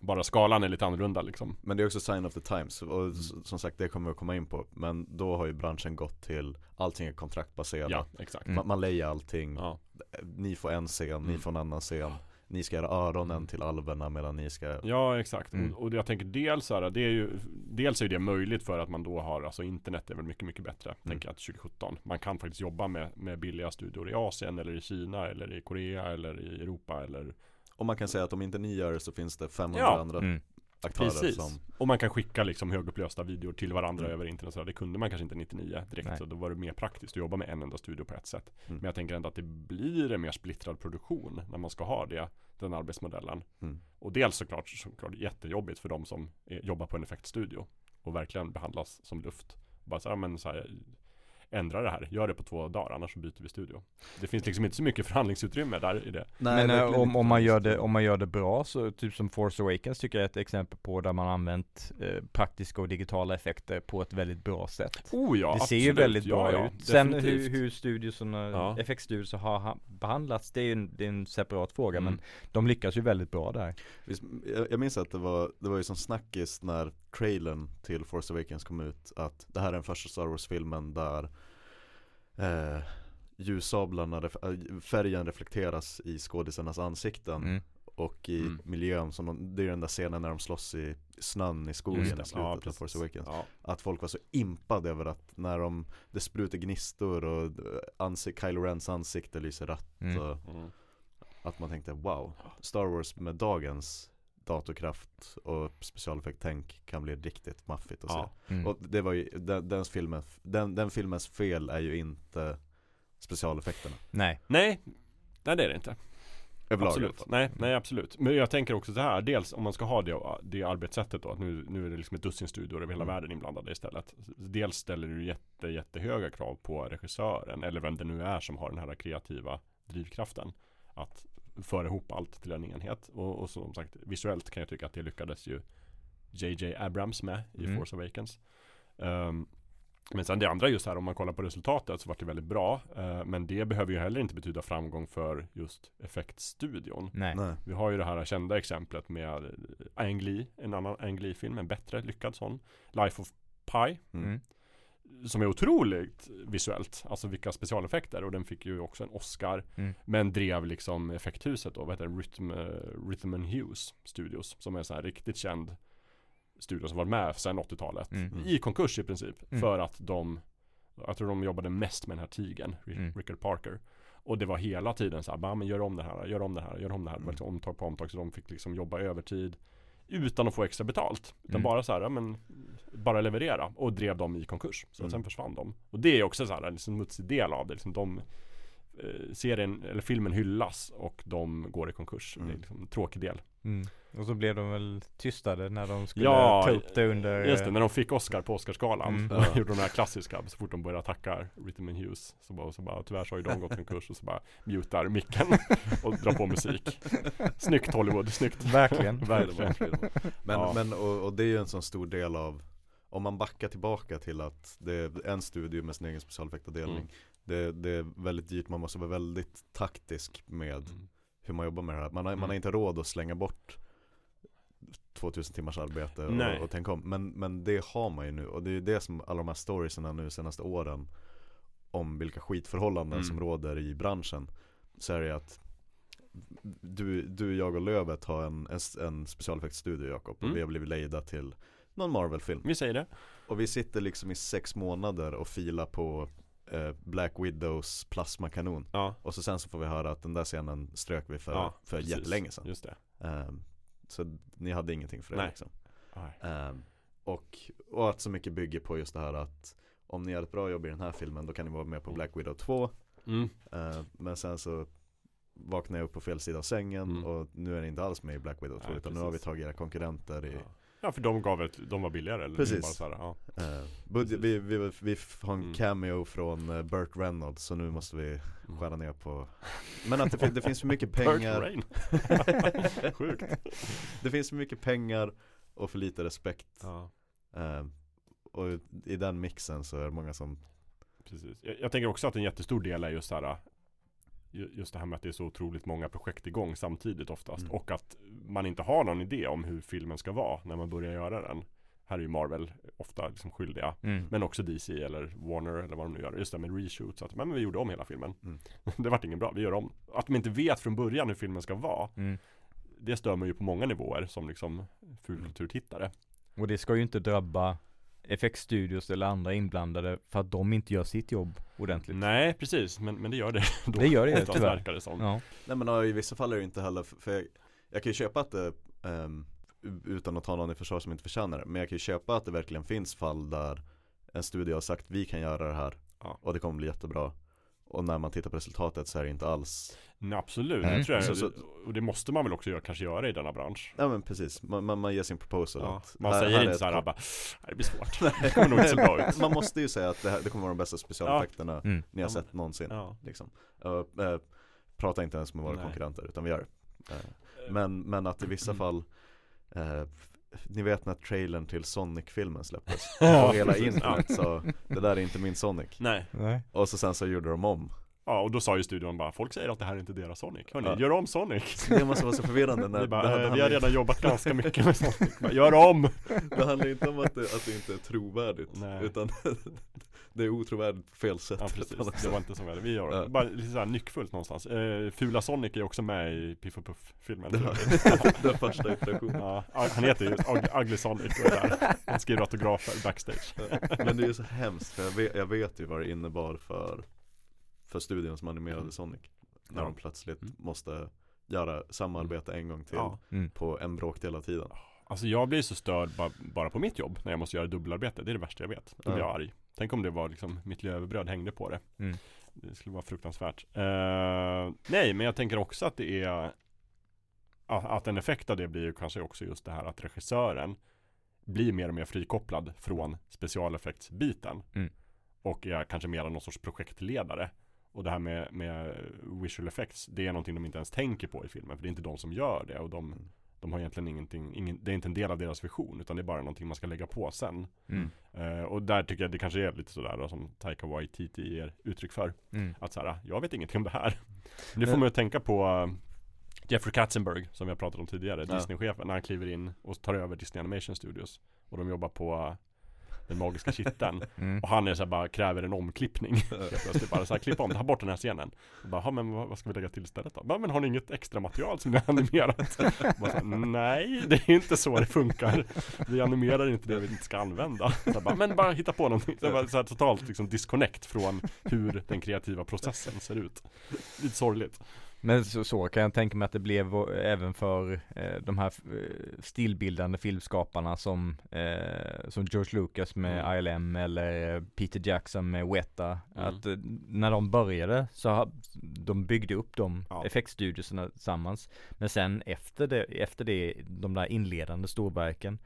bara skalan är lite annorlunda liksom Men det är också sign of the times och Mm. som sagt det kommer vi att komma in på Men då har ju branschen gått till Allting är kontraktbaserat Ja, exakt Mm. man, man lejer allting ja. Ni får en scen, ni Mm. får en annan scen ni ska göra öronen Mm. till alverna medan ni ska Ja exakt, Mm. och, jag tänker dels så här, det är ju Dels är det möjligt för att man då har, alltså internet är väl mycket mycket bättre Mm. Tänker jag att 2017 Man kan faktiskt jobba med, med billiga studior i Asien eller i Kina eller i Korea eller i Europa eller Och man kan säga att om inte ni gör det så finns det 500 Ja. andra Mm. Aktörer Precis, som och man kan skicka liksom högupplösta videor till varandra Mm. över internet så Det kunde man kanske inte 99 direkt Nej. så då var det mer praktiskt att jobba med en enda studio på ett sätt Mm. Men jag tänker ändå att det blir en mer splittrad produktion när man ska ha det Den arbetsmodellen Mm. Och dels såklart, såklart jättejobbigt för de som är, jobbar på en effektstudio Och verkligen behandlas som luft Bara så här, men så här Ändra det här, gör det på två dagar annars så byter vi studio Det finns liksom inte så mycket (laughs) förhandlingsutrymme där i det Men eh, verkligen om, om, man gör det, om man gör det bra så, typ som Force Awakens tycker jag är ett exempel på där man använt eh, praktiska och digitala effekter på ett väldigt bra sätt. Oh ja, det ser absolut. ju väldigt ja, bra ja, ut. Sen hur, definitivt. hur studiosarna, Ja. effektstudios har ha, behandlats, det är ju en, det är en separat fråga Mm. men de lyckas ju väldigt bra där. Visst, jag, jag minns att det var, det var ju som snackis när trailern till Force Awakens kom ut Att det här är den första Star Wars-filmen där eh, Ljussablarna, äh, färgen reflekteras i skådisarnas ansikten Mm. Och i Mm. miljön, som de, det är den där scenen när de slåss i snön i skogen i slutet Ja, av. Force Awakens Ja, Att folk var så impade över att när de, det sprutar gnistor och eh, ansik, Kylo Rens ansikte lyser rött Mm. och mm. att man tänkte wow, Star Wars med dagens datorkraft och specialeffekt-tänk kan bli riktigt maffigt att ja. se. Mm. Och det var ju, den, den, filmen, den, den filmens fel är ju inte specialeffekterna. Nej. Nej, nej det är det inte Överlag Absolut, nej, nej absolut Men jag tänker också så här, dels om man ska ha det, det arbetssättet då att nu, nu är det liksom ett dussin studior över hela Mm. världen inblandade istället Dels ställer ju jätte, jättehöga krav på regissören eller vem det nu är som har den här kreativa drivkraften Att föra ihop allt till en enhet och, och som sagt visuellt kan jag tycka att det lyckades ju JJ Abrams med i Mm. Force Awakens Ehm, men sen det andra just här om man kollar på resultatet så var det väldigt bra eh, Men det behöver ju heller inte betyda framgång för just effektstudion Nej. Nej. Vi har ju det här kända exemplet med Ang Lee, en annan Ang Lee-film, en bättre lyckad sån Life of Pi Mm. Som är otroligt visuellt, alltså vilka specialeffekter och den fick ju också en Oscar Mm. Men drev liksom effekthuset då, vad heter det, Rhythm, eh, Rhythm and Hughes Studios Som är en sån här riktigt känd studio som varit med sedan 80-talet Mm. I konkurs i princip Mm. För att de Jag tror de jobbade mest med den här tigern Ri- Mm. Rickard Parker Och det var hela tiden så här, bara, men gör om det här, gör om det här, gör om det här Mm. liksom omtag på omtag så de fick liksom jobba övertid Utan att få extra betalt Utan Mm. bara så här, ja, men Bara leverera och drev dem i konkurs Så Mm. sen försvann de Och det är också så här, en smutsig del av det liksom de Serien, eller filmen hyllas och de går i konkurs Det är Mm. liksom en tråkig del Mm. Och så blev de väl tystade när de skulle Ja, ta upp det under Just det, när de fick Oscar på Oscarsgalan Mm. Ja. gjorde de här klassiska, så fort de började tacka Rhythm and Hughes så bara, så bara, tyvärr så har ju de gått i konkurs och så bara mutar micken och drar på musik Snyggt Hollywood, snyggt Verkligen. (laughs) Verkligen Men, Ja. men och, och det är ju en sån stor del av Om man backar tillbaka till att det är en studio med sin egen specialeffektavdelning Mm. det, det är väldigt dyrt, man måste vara väldigt taktisk med Mm. hur man jobbar med det här Man har, man har Mm. inte råd att slänga bort 2000 timmars arbete och, och tänka om men, men det har man ju nu och det är ju det som alla de här storiesarna nu senaste åren Om vilka skitförhållanden Mm. som råder i branschen Så är det att du, du, jag och Lövet har en, en, en specialeffektsstudio Jakob och Mm. vi har blivit lejda till någon Marvel-film Vi säger det Och vi sitter liksom i sex månader och filar på eh, Black Widows plasmakanon Ja, Och så sen så får vi höra att den där scenen strök vi för, Ja, för precis. jättelänge sedan just det Ehm, Så ni hade ingenting för det Nej. liksom. Ehm, och, och att så mycket bygger på just det här att Om ni gör ett bra jobb i den här filmen då kan ni vara med på. Black Widow 2 mm. Ehm, Men sen så vaknar jag upp på fel sida av sängen Mm. och nu är ni inte alls med i Black Widow 2 Nej, utan nu har vi precis. tagit era konkurrenter i Ja. Ja, för de gav ett, de var billigare eller? Precis. Här, ja. eh, budget, vi, vi, vi har en Mm. cameo från eh, Burt Reynolds så nu måste vi Mm. skära ner på Men att det, det finns för mycket (laughs) Burt pengar Rain. (laughs) Sjukt (laughs) Det finns för mycket pengar och för lite respekt Ja, Eh, Och i den mixen så är det många som precis jag, jag tänker också att en jättestor del är just så här Just det här med att det är så otroligt många projekt igång samtidigt oftast Mm. Och att man inte har någon idé om hur filmen ska vara när man börjar göra den här är ju Marvel ofta liksom skyldiga. Mm. Men också DC eller Warner eller vad de nu gör. Just det med reshoots. Att, men vi gjorde om hela filmen. Mm. (laughs) det vart ingen bra, vi gör om. Att de inte vet från början hur filmen ska vara. Mm. Det stör mig ju på många nivåer som liksom fulkulturtittare. Och det ska ju inte drabba effektstudios eller andra inblandade för att de inte gör sitt jobb ordentligt. Nej, precis. Men, men det gör det. (laughs) Då, Det gör det, (laughs) tyvärr. verkar det som. Ja. Nej men i vissa fall är det inte heller, för jag, jag kan ju köpa att det, ehm, u- utan att ta någon i försvar som inte förtjänar det, men jag kan ju köpa att det verkligen finns fall där en studio har sagt vi kan göra det här Ja. och det kommer bli jättebra. Och när man tittar på resultatet så är det inte alls Nej, absolut, Mm. det tror jag. Så- så- och det måste man väl också göra, kanske göra i denna bransch. Ja men precis, man, man, man ger sin proposal Ja. att Man här- säger här är inte såhär bara, "Nej, det blir svårt. (laughs) det kommer nog inte se bra ut. Man måste ju säga att det, här, det kommer vara de bästa specialeffekterna Mm. ni har Ja, sett någonsin Ja. liksom. Uh, uh, prata inte ens med våra Nej. konkurrenter utan vi gör det. Eh, men, men att i vissa Mm. fall eh, Ni vet när trailern till Sonic-filmen släpptes? (laughs) Ja, Och hela internet så Det där är inte min Sonic. Nej. Nej. Och så sen så gjorde de om Ja, och då sa ju studion bara, folk säger att det här är inte deras Sonic. Hörni, Ja. gör om Sonic. (laughs) Det måste vara så förvirrande när Vi, bara, det, eh, det, vi har redan jobbat ganska (laughs) mycket med Sonic. Bara, gör om! det handlar inte om att det, att det inte är trovärdigt Nej. Utan (laughs) det är otrovärdigt på fel sätt Ja precis, det var inte som vi gör Ja. bara lite såhär nyckfullt någonstans. Eh, Fula Sonic är också med i Piff och Puff-filmen. Den första iterationen Ja, han heter ju Ug- Ugly Sonic och är där. Han skriver autografer backstage. Men det är ju så hemskt för jag vet, jag vet ju vad det innebar för För studion som animerade Sonic När Ja. de plötsligt Mm. måste göra samarbete en gång till Ja. Mm. På en bråkdel av tiden Alltså jag blir så störd bara, bara på mitt jobb när jag måste göra dubbelarbete. Det är det värsta jag vet. Då blir jag Ja. arg. Tänk om det var liksom mitt levebröd hängde på det. Mm. Det skulle vara fruktansvärt. Eh, nej, men jag tänker också att det är att, att en effekt av det blir ju kanske också just det här att regissören blir mer och mer frikopplad från specialeffektsbiten. Mm. Och är kanske mer någon sorts projektledare. Och det här med, med visual effects, det är någonting de inte ens tänker på i filmen. För det är inte de som gör det. Och de, Mm. de har egentligen ingenting, ingen, det är inte en del av deras vision. Utan det är bara någonting man ska lägga på sen. Mm. Eh, och där tycker jag det kanske är lite sådär då, som Taika Waititi ger uttryck för. Mm. Att såhär, jag vet ingenting om det här. (laughs) Men det får man ju tänka på eh, Jeffrey Katzenberg som har pratat om tidigare, Ja. Disney-chefen, när han kliver in och tar över Disney Animation Studios. Och de jobbar på den magiska kitteln. (laughs) Mm. Och han är så här, bara kräver en omklippning. (laughs) Plötsligt bara så här, klipp om, ta bort den här scenen. Och bara, "Ja, men vad, vad ska vi lägga till istället då? Bara, men har ni inget extra material som ni har animerat? (laughs) Bara här, Nej, det är inte så det funkar. Vi animerar inte det vi inte ska använda. Så bara, men bara hitta på någonting. Så bara, så här, totalt liksom disconnect från hur den kreativa processen ser ut. Lite sorgligt. Men så, så kan jag tänka mig att det blev även för eh, de här eh, stilbildande filmskaparna som, eh, som George Lucas med Mm. ILM eller eh, Peter Jackson med Weta. Mm. Att eh, när de började så de byggde upp de Ja. effektstudioserna tillsammans. Men sen efter det, efter det, de där inledande storverken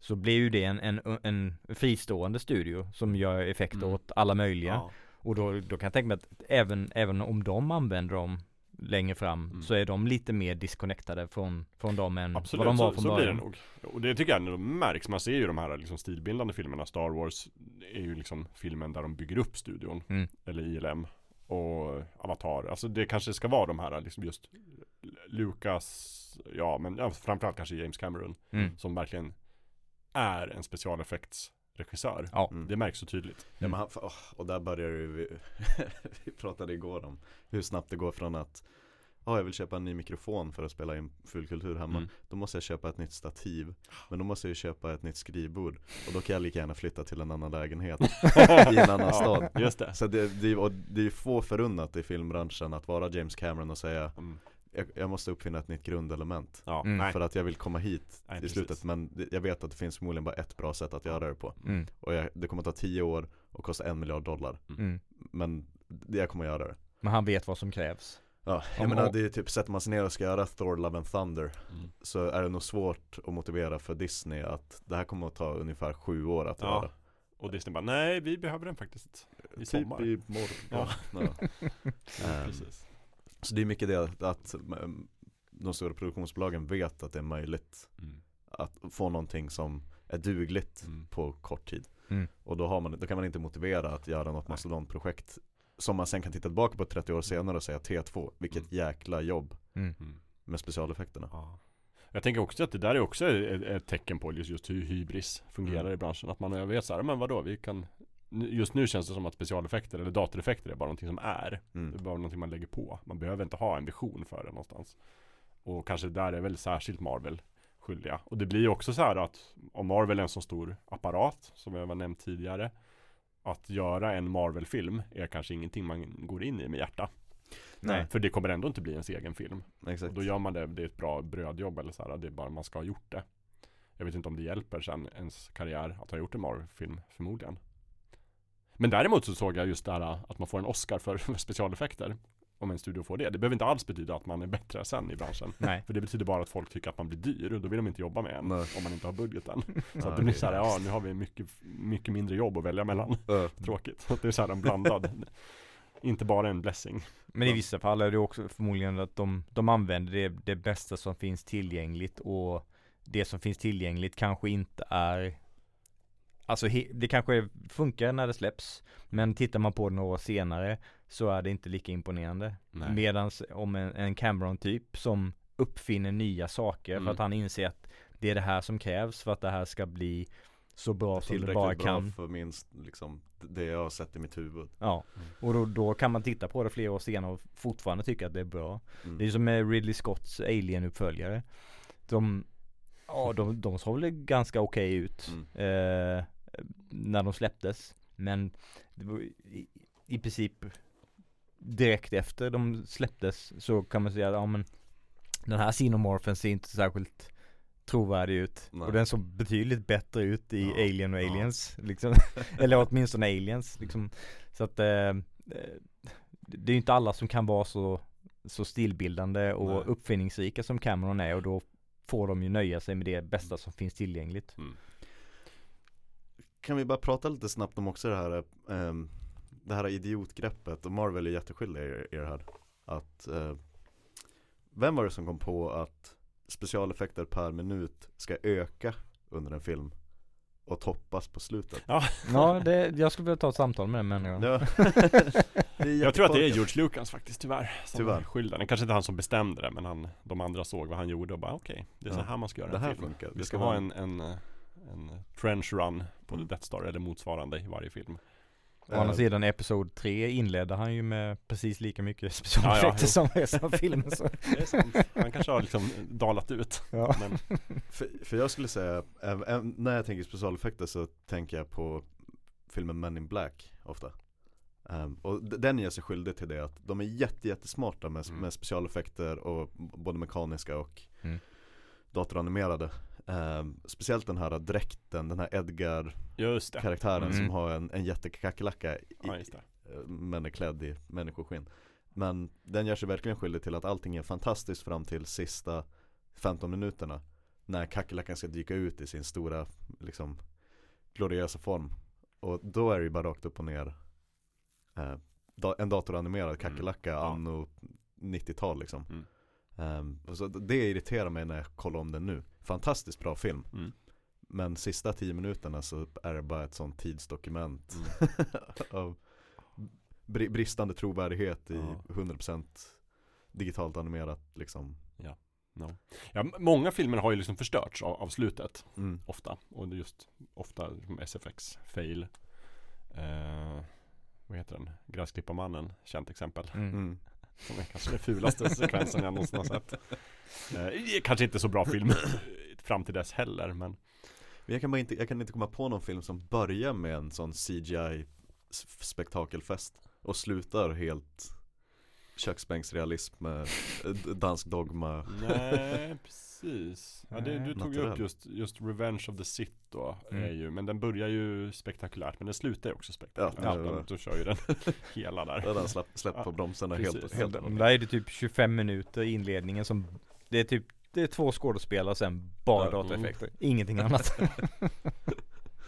så blev ju det en, en, en fristående studio som gör effekter Mm. åt alla möjliga. Ja. Och då, då kan jag tänka mig att även, även om de använder dem längre fram Mm. så är de lite mer disconnectade från, från dem än Absolut, vad de var så, från så blir det början. nog. Och det tycker jag ändå märks. Man ser ju de här liksom stilbildande filmerna. Star Wars är ju liksom filmen där de bygger upp studion. Mm. Eller ILM. Och Avatar. Alltså det kanske ska vara de här liksom just Lucas, ja men ja, framförallt kanske James Cameron. Mm. Som verkligen är en specialeffektsregissör. Ja. Mm. Det märks så tydligt. Ja, men han, åh, och där börjar ju, vi, (laughs) vi pratade igår om hur snabbt det går från att Ja, jag vill köpa en ny mikrofon för att spela in fullkultur hemma. Mm. Då måste jag köpa ett nytt stativ. Men då måste jag köpa ett nytt skrivbord. Och då kan jag lika gärna flytta till en annan lägenhet (laughs) i en annan stad. Just det. Så det, det, och det är få förunnat i filmbranschen att vara James Cameron och säga Mm. Jag, jag måste uppfinna ett nytt grundelement. Ja, Mm. För att jag vill komma hit Nej, i precis. slutet. Men jag vet att det finns förmodligen bara ett bra sätt att göra det på. Mm. Och jag, det kommer ta tio år och kosta en miljard dollar. Mm. Men det, jag kommer göra det. Men han vet vad som krävs. Ja, jag Om- menar det är typ, sätter man sig ner och ska göra Thor Love and Thunder Mm. Så är det nog svårt att motivera för Disney att det här kommer att ta ungefär sju år att Ja. göra Och Disney bara, nej vi behöver den faktiskt. I sommar. Typ i morgon Ja. ja. (laughs) Ehm, Precis. Så det är mycket det att mm, de stora produktionsbolagen vet att det är möjligt Mm. att få någonting som är dugligt Mm. på kort tid Mm. Och då, har man, då kan man inte motivera att göra något mastodontprojekt Som man sen kan titta tillbaka på 30 år senare och säga T2, vilket Mm. jäkla jobb Mm. Mm. med specialeffekterna Ja. Jag tänker också att det där är också ett, ett tecken på just, just hur hybris fungerar Mm. i branschen. Att man vet så här, men vadå, vi kan Just nu känns det som att specialeffekter eller datoreffekter är bara någonting som är. Det är Mm. bara någonting man lägger på. Man behöver inte ha en vision för det någonstans. Och kanske där är väl särskilt Marvel skyldiga. Och det blir ju också så här att om Marvel är en så stor apparat, som jag har nämnt tidigare, att göra en Marvel-film är kanske ingenting man går in i med hjärta. Nej. För det kommer ändå inte bli ens egen film. Exakt. Och då gör man det, det är ett bra brödjobb eller så här, det är bara man ska ha gjort det. Jag vet inte om det hjälper sen ens karriär att ha gjort en Marvel-film, förmodligen. Men däremot så såg jag just det här att man får en Oscar för (laughs) specialeffekter. Om en studio får det. Det behöver inte alls betyda att man är bättre sen i branschen. Nej. För det betyder bara att folk tycker att man blir dyr och då vill de inte jobba med en Nej. om man inte har budgeten. (laughs) Så att det blir så här, ja nu har vi mycket, mycket mindre jobb att välja mellan. Ö, (laughs) Tråkigt. Så att det är så här en blandad. inte bara en blessing. Men i vissa fall är det också förmodligen att de, de använder det, det bästa som finns tillgängligt och det som finns tillgängligt kanske inte är Alltså det kanske funkar när det släpps Men tittar man på det några år senare så är det inte lika imponerande Nej. Medans om en, en Cameron-typ som uppfinner nya saker Mm. för att han inser att det är det här som krävs för att det här ska bli så bra som det bara bra kan för minst liksom det jag har sett i mitt huvud. Ja, Mm. och då, då kan man titta på det flera år senare och fortfarande tycka att det är bra Mm. Det är som med Ridley Scotts Alien-uppföljare De, ja de, de såg väl ganska okej ut Mm. eh, När de släpptes Men det var i, i princip Direkt efter de släpptes så kan man säga att ja men Den här Xenomorphen ser inte särskilt trovärdig ut Nej. Och den såg betydligt bättre ut i Ja, Alien och ja. Aliens (laughs) liksom Eller åtminstone Aliens liksom Så att eh, eh, Det är ju inte alla som kan vara så Så stilbildande och Nej. uppfinningsrika som Cameron är och då Får de ju nöja sig med det bästa som finns tillgängligt Kan vi bara prata lite snabbt om också det här ehm, Det här idiotgreppet och Marvel är jätteskyldiga i, det här Att eh, Vem var det som kom på att specialeffekter per minut ska öka under en film och toppas på slutet? Ja, det, jag skulle vilja ta ett samtal med den människan Ja. (laughs) Jag tror att det är. George Lucas faktiskt tyvärr som Tyvärr. är skyldiga. Det kanske inte han som bestämde det men han, de andra såg vad han gjorde och bara okej Det är så Ja. här man ska göra Det en här film funkar. Vi Det ska ska ha vara en, en, eh, en trench run på Mm. Death Star eller motsvarande i varje film Å andra sidan episod 3 inledde han ju med precis lika mycket (laughs) specialeffekter jo. som resten av (laughs) filmen så. Det är sant. Han kanske har liksom dalat ut Ja. men (laughs) För, för jag skulle säga, när jag tänker specialeffekter så tänker jag på filmen Men in Black ofta Ehm, Och den gör sig skyldig till det att de är jätte, jättesmarta med, Mm. med specialeffekter och både mekaniska och Mm. datoranimerade Ehm, Speciellt den här dräkten, den här Edgar-karaktären Mm. som har en, en jättekackerlacka i, Ja eh, men är klädd i människoskinn Men den gör sig verkligen skyldig till att allting är fantastiskt fram till sista 15 minuterna När kackerlackan ska dyka ut i sin stora, liksom, gloriösa form Och då är det ju bara rakt upp och ner eh, da, En datoranimerad kackerlacka Mm. Ja. anno 90-tal liksom Mm. Och så det irriterar mig när jag kollar om den nu Fantastiskt bra film Mm. Men sista 10 minuterna så är det bara ett sånt tidsdokument Mm. (laughs) av bri- bristande trovärdighet i Ja. 100% digitalt animerat liksom no. Ja, många filmer har ju liksom förstörts av, av slutet mm. Ofta Och det är just ofta SFX fail eh, Vad heter den? Gräsklipparmannen, känt exempel Mm. Som är kanske den fulaste sekvensen jag någonsin har sett. Eh, Kanske inte så bra film (clears throat) Fram till dess heller men Men jag kan, bara inte, jag kan inte komma på någon film som börjar med en sån CGI-spektakelfest och slutar helt köksbänksrealism med eh, dansk dogma. Nej precis. Ja, det, Du tog ju upp just, just Revenge of the Sith då Mm. är ju, Men den börjar ju spektakulärt Men den slutar ju också spektakulärt. Ja, ja, ja. kör ju den (laughs) hela där. Där den släpp, släppt Ja, på bromsarna precis. helt, Helt, där är det typ 25 minuter i inledningen som Det är typ Det är två skådespelare och sen bara Ja, dataeffekter. Ingenting annat. (laughs) (laughs)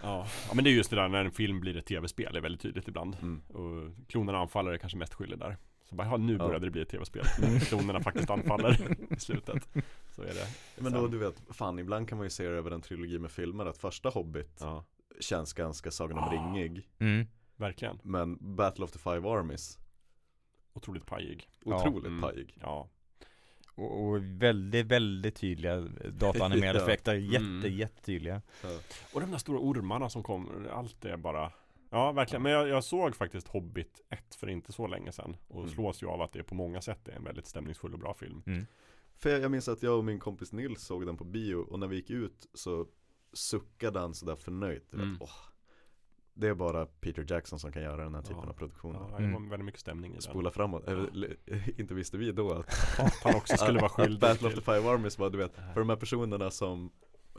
Ja. ja men det är just det där när en film blir ett tv-spel Det är väldigt tydligt ibland. Mm. Och klonerna anfaller är kanske mest skyldig där Så bara, ja nu Ja. började det bli ett tv-spel När klonerna faktiskt anfaller i slutet Så är det Men då du vet, fan ibland kan man ju se det över en trilogi med filmer att första Hobbit Ja, känns ganska Sagan om Ah. ringig mm. verkligen Men Battle of the Five Armies Otroligt pajig Ja. Otroligt Mm. pajig Ja och, och väldigt, väldigt tydliga datoranimerade (laughs) Ja. effekter, jätte, Mm. jättetydliga Och de där stora ormarna som kom, allt är bara Ja verkligen, men jag, jag såg faktiskt Hobbit 1 för inte så länge sedan Och Mm. slås ju av att det på många sätt är en väldigt stämningsfull och bra film För jag, jag minns att jag och min kompis Nils såg den på bio och när vi gick ut så suckade han sådär förnöjt. Du vet, Mm. åh, det är bara Peter Jackson som kan göra den här typen Ja. av produktioner. Ja, det var Mm. väldigt mycket stämning i den Spola framåt, eller, (laughs) inte visste vi då att, Att han också skulle vara skyldig Battle of the Five Armies var du vet, för de här personerna som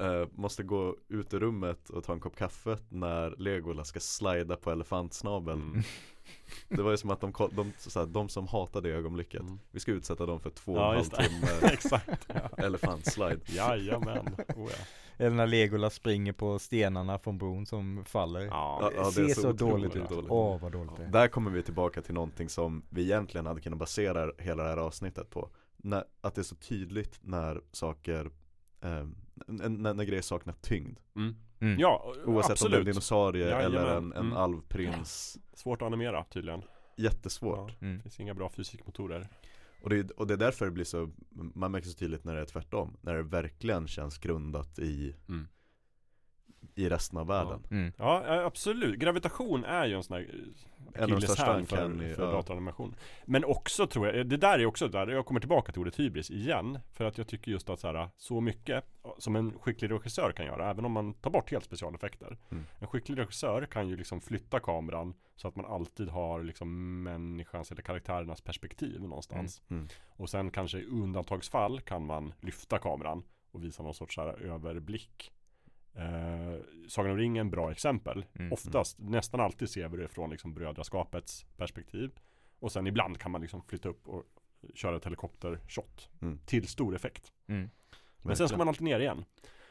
eh, måste gå ut ur rummet och ta en kopp kaffe när Legolas ska slida på elefantsnabeln. Mm. (laughs) Det var ju som att de, de, så här, de som hatade det ögonblicket, Mm. vi ska utsätta dem för två och Ja, en halv timme (laughs) Exakt elefantslide. Jajamän, oh, ja. Eller när Legolas springer på stenarna från bron som faller Ja, Ja, Det ser så så, dåligt ut, dåligt. åh vad dåligt det är Där kommer vi tillbaka till någonting som vi egentligen hade kunnat basera hela det här avsnittet på när, Att det är så tydligt när saker, eh, när, när grejer saknar tyngd mm. Mm. ja Oavsett om det är absolut en dinosaurie Jajamän. eller en, en Mm. alvprins Svårt att animera tydligen Jättesvårt Ja, Mm. Det finns inga bra fysikmotorer och, det, och det är därför det blir så, man märker så tydligt när det är tvärtom När det verkligen känns grundat i, Mm. I resten av världen Mm. Ja ja, absolut, gravitation är ju en sån här största akilleshäl för, för ja. datoranimation Men också tror jag, det där är också där, jag kommer tillbaka till ordet hybris igen För att jag tycker just att så, här, så mycket som en skicklig regissör kan göra, även om man tar bort helt specialeffekter Mm. En skicklig regissör kan ju liksom flytta kameran så att man alltid har liksom människans eller karaktärernas perspektiv någonstans Mm. Och sen kanske i undantagsfall kan man lyfta kameran och visa någon sorts så här överblick eh, Sagan om ringen, bra exempel Mm. Oftast, nästan alltid ser vi det från liksom brödraskapets perspektiv Och sen ibland kan man liksom flytta upp och köra ett helikoptershot Mm. Till stor effekt Mm. Men sen ska man alltid ner igen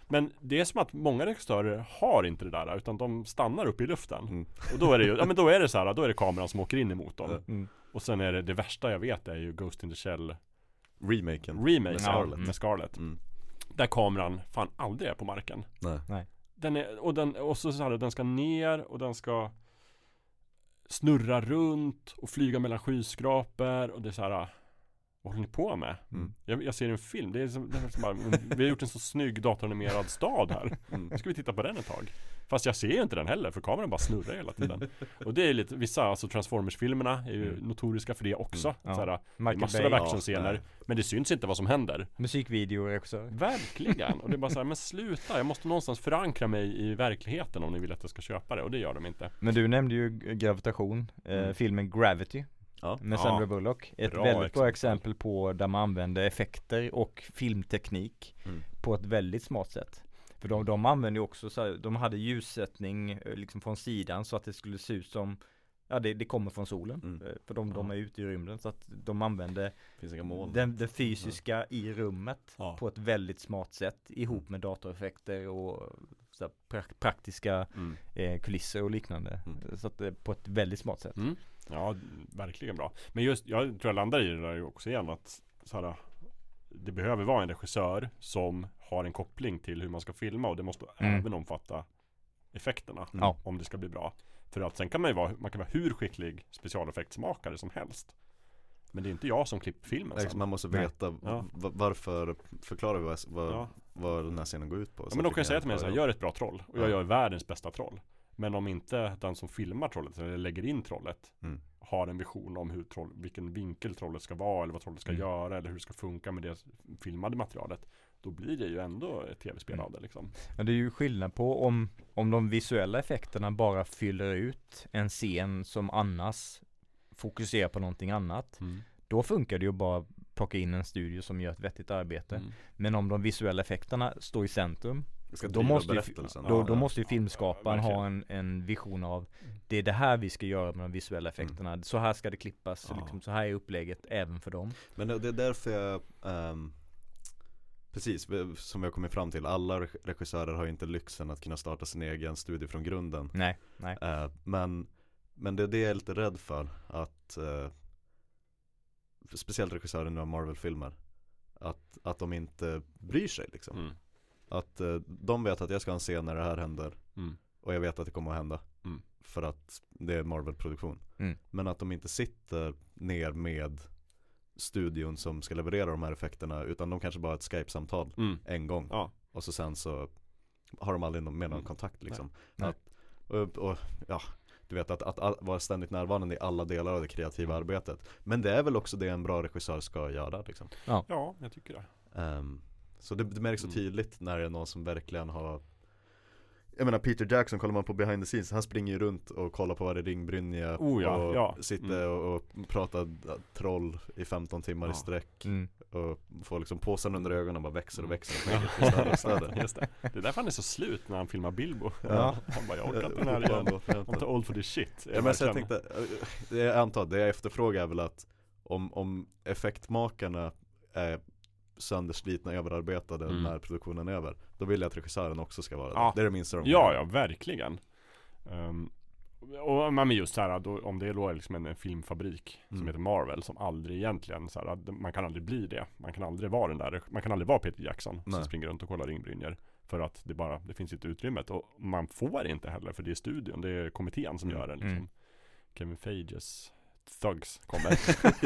Men det är som att många regissörer har inte det där utan de stannar uppe i luften Mm. Och då är det ju, ja men då är det så här, då är det kameran som åker in emot dem. Mm. Och sen är det, det värsta jag vet är ju Ghost in the Shell Remaken Remake med Scarlett. med Scarlett Mm. Där kameran fan aldrig är på marken Nej. Den är, och, den, och så, så här, den ska ner och den ska Snurra runt och flyga mellan skyskrapor och det är så här Vad håller ni på med? Mm. Jag, jag ser en film, det är som, det är som bara, vi har gjort en så snygg datoranimerad stad här Mm. Nu ska vi titta på den ett tag Fast jag ser ju inte den heller för kameran bara snurrar hela tiden Och det är lite, vissa alltså Transformers-filmerna är ju Mm. notoriska för det också Mm, ja. så här, Det är massor Bay, av actionscener nej. Men det syns inte vad som händer musikvideoregissör Verkligen! Och det är bara så här, (laughs) men sluta, jag måste någonstans förankra mig i verkligheten om ni vill att jag ska köpa det och det gör de inte Men du nämnde ju gravitation, eh, Mm. filmen Gravity Ja. med Ja. Sandra Bullock Ett Bra väldigt bra exempel. på där man använder effekter och filmteknik Mm. på ett väldigt smart sätt För de, de använde ju också så här, de hade ljussättning eh, liksom från sidan så att det skulle se ut som Ja det, det kommer från solen Mm. Eh, För de, de är ute i rymden så att de använde den, det fysiska i rummet Ja. på ett väldigt smart sätt ihop med datoreffekter och så här, prak- praktiska mm. eh, kulisser och liknande. Mm. Så att det på ett väldigt smart sätt. Ja, verkligen bra Men just, jag tror jag landar i det där också igen att så här, Det behöver vara en regissör som har en koppling till hur man ska filma och det måste Mm. även omfatta effekterna Mm. Om det ska bli bra För att sen kan man ju vara, man kan vara hur skicklig specialeffektsmakare som helst Men det är inte jag som klipper filmen sen Man måste veta Ja. va- varför, förklara vad, vad, Ja. vad den här scenen går ut på Ja, men de kan säga till mig såhär, gör ett bra troll och jag Ja. gör världens bästa troll Men om inte den som filmar trollet eller lägger in trollet Mm. Har en vision om hur troll, vilken vinkel trollet ska vara eller vad trollet ska Mm. göra eller hur det ska funka med det filmade materialet Då blir det ju ändå ett tv-spel Mm. av det liksom Men det är ju skillnad på om, om de visuella effekterna bara fyller ut en scen som annars fokuserar på någonting annat. Då funkar det ju bara plocka in en studio som gör ett vettigt arbete. Mm. Men om de visuella effekterna står i centrum ska Då måste, ju, då, då måste ju filmskaparen Ja, ha en, en vision av Det är det här vi ska göra med de visuella effekterna. Så här ska det klippas, Ja. liksom, så här är upplägget även för dem. Men det är därför jag ehm, Precis, vi- som vi har kommit fram till, alla reg- regissörer har ju inte lyxen att kunna starta sin egen studio från grunden. Nej, nej. Eh, men, men det är det jag är lite rädd för att eh, Speciellt regissörer nu av Marvel-filmer att, att de inte bryr sig liksom. Mm. Att eh, de vet att jag ska ha en scen när det här händer Mm. Och jag vet att det kommer att hända Mm. För att det är Marvel-produktion Mm. Men att de inte sitter ner med studion som ska leverera de här effekterna utan de kanske bara har ett Skype-samtal Mm. en gång Ja. och så sen så har de aldrig någon, med någon Mm. kontakt liksom. Nej. Att, och, och, ja, du vet att, att, att vara ständigt närvarande i alla delar av det kreativa Mm. arbetet. Men det är väl också det en bra regissör ska göra liksom. Ja, jag tycker det. Ehm, så det, det märks så Mm. tydligt när det är någon som verkligen har Jag menar Peter Jackson, kollar man på behind the scenes, han springer ju runt och kollar på varje ringbrynja Oh ja, och ja. sitter Mm. och, och pratar troll i 15 timmar Ja. i sträck Mm. och får liksom påsen under ögonen och bara växer och Mm. växer och större större. (laughs) Just det. Det är därför han är så slut när han filmar Bilbo. Ja. (laughs) Han bara, jag orkar inte den här igen. I'm too old for this shit. Ja, men jag tänkte, eh, det jag antar, det jag efterfrågar är väl att om, om effektmakarna är sönderslitna, överarbetade Mm. när produktionen är över Då vill jag att regissören också ska vara Ja. det. Det är det minsta de Ja, ja, verkligen. Um, och men just så här, då, om det är då liksom en, en filmfabrik Mm. som heter Marvel som aldrig egentligen så här, att man kan aldrig bli det. Man kan aldrig vara den där, man kan aldrig vara Peter Jackson Nej. som springer runt och kollar ringbrynjor. För att det bara, det finns inte utrymmet och man får inte heller för det är studion, det är kommittén som Mm. gör det liksom. Mm. Kevin Feige Thugs kommer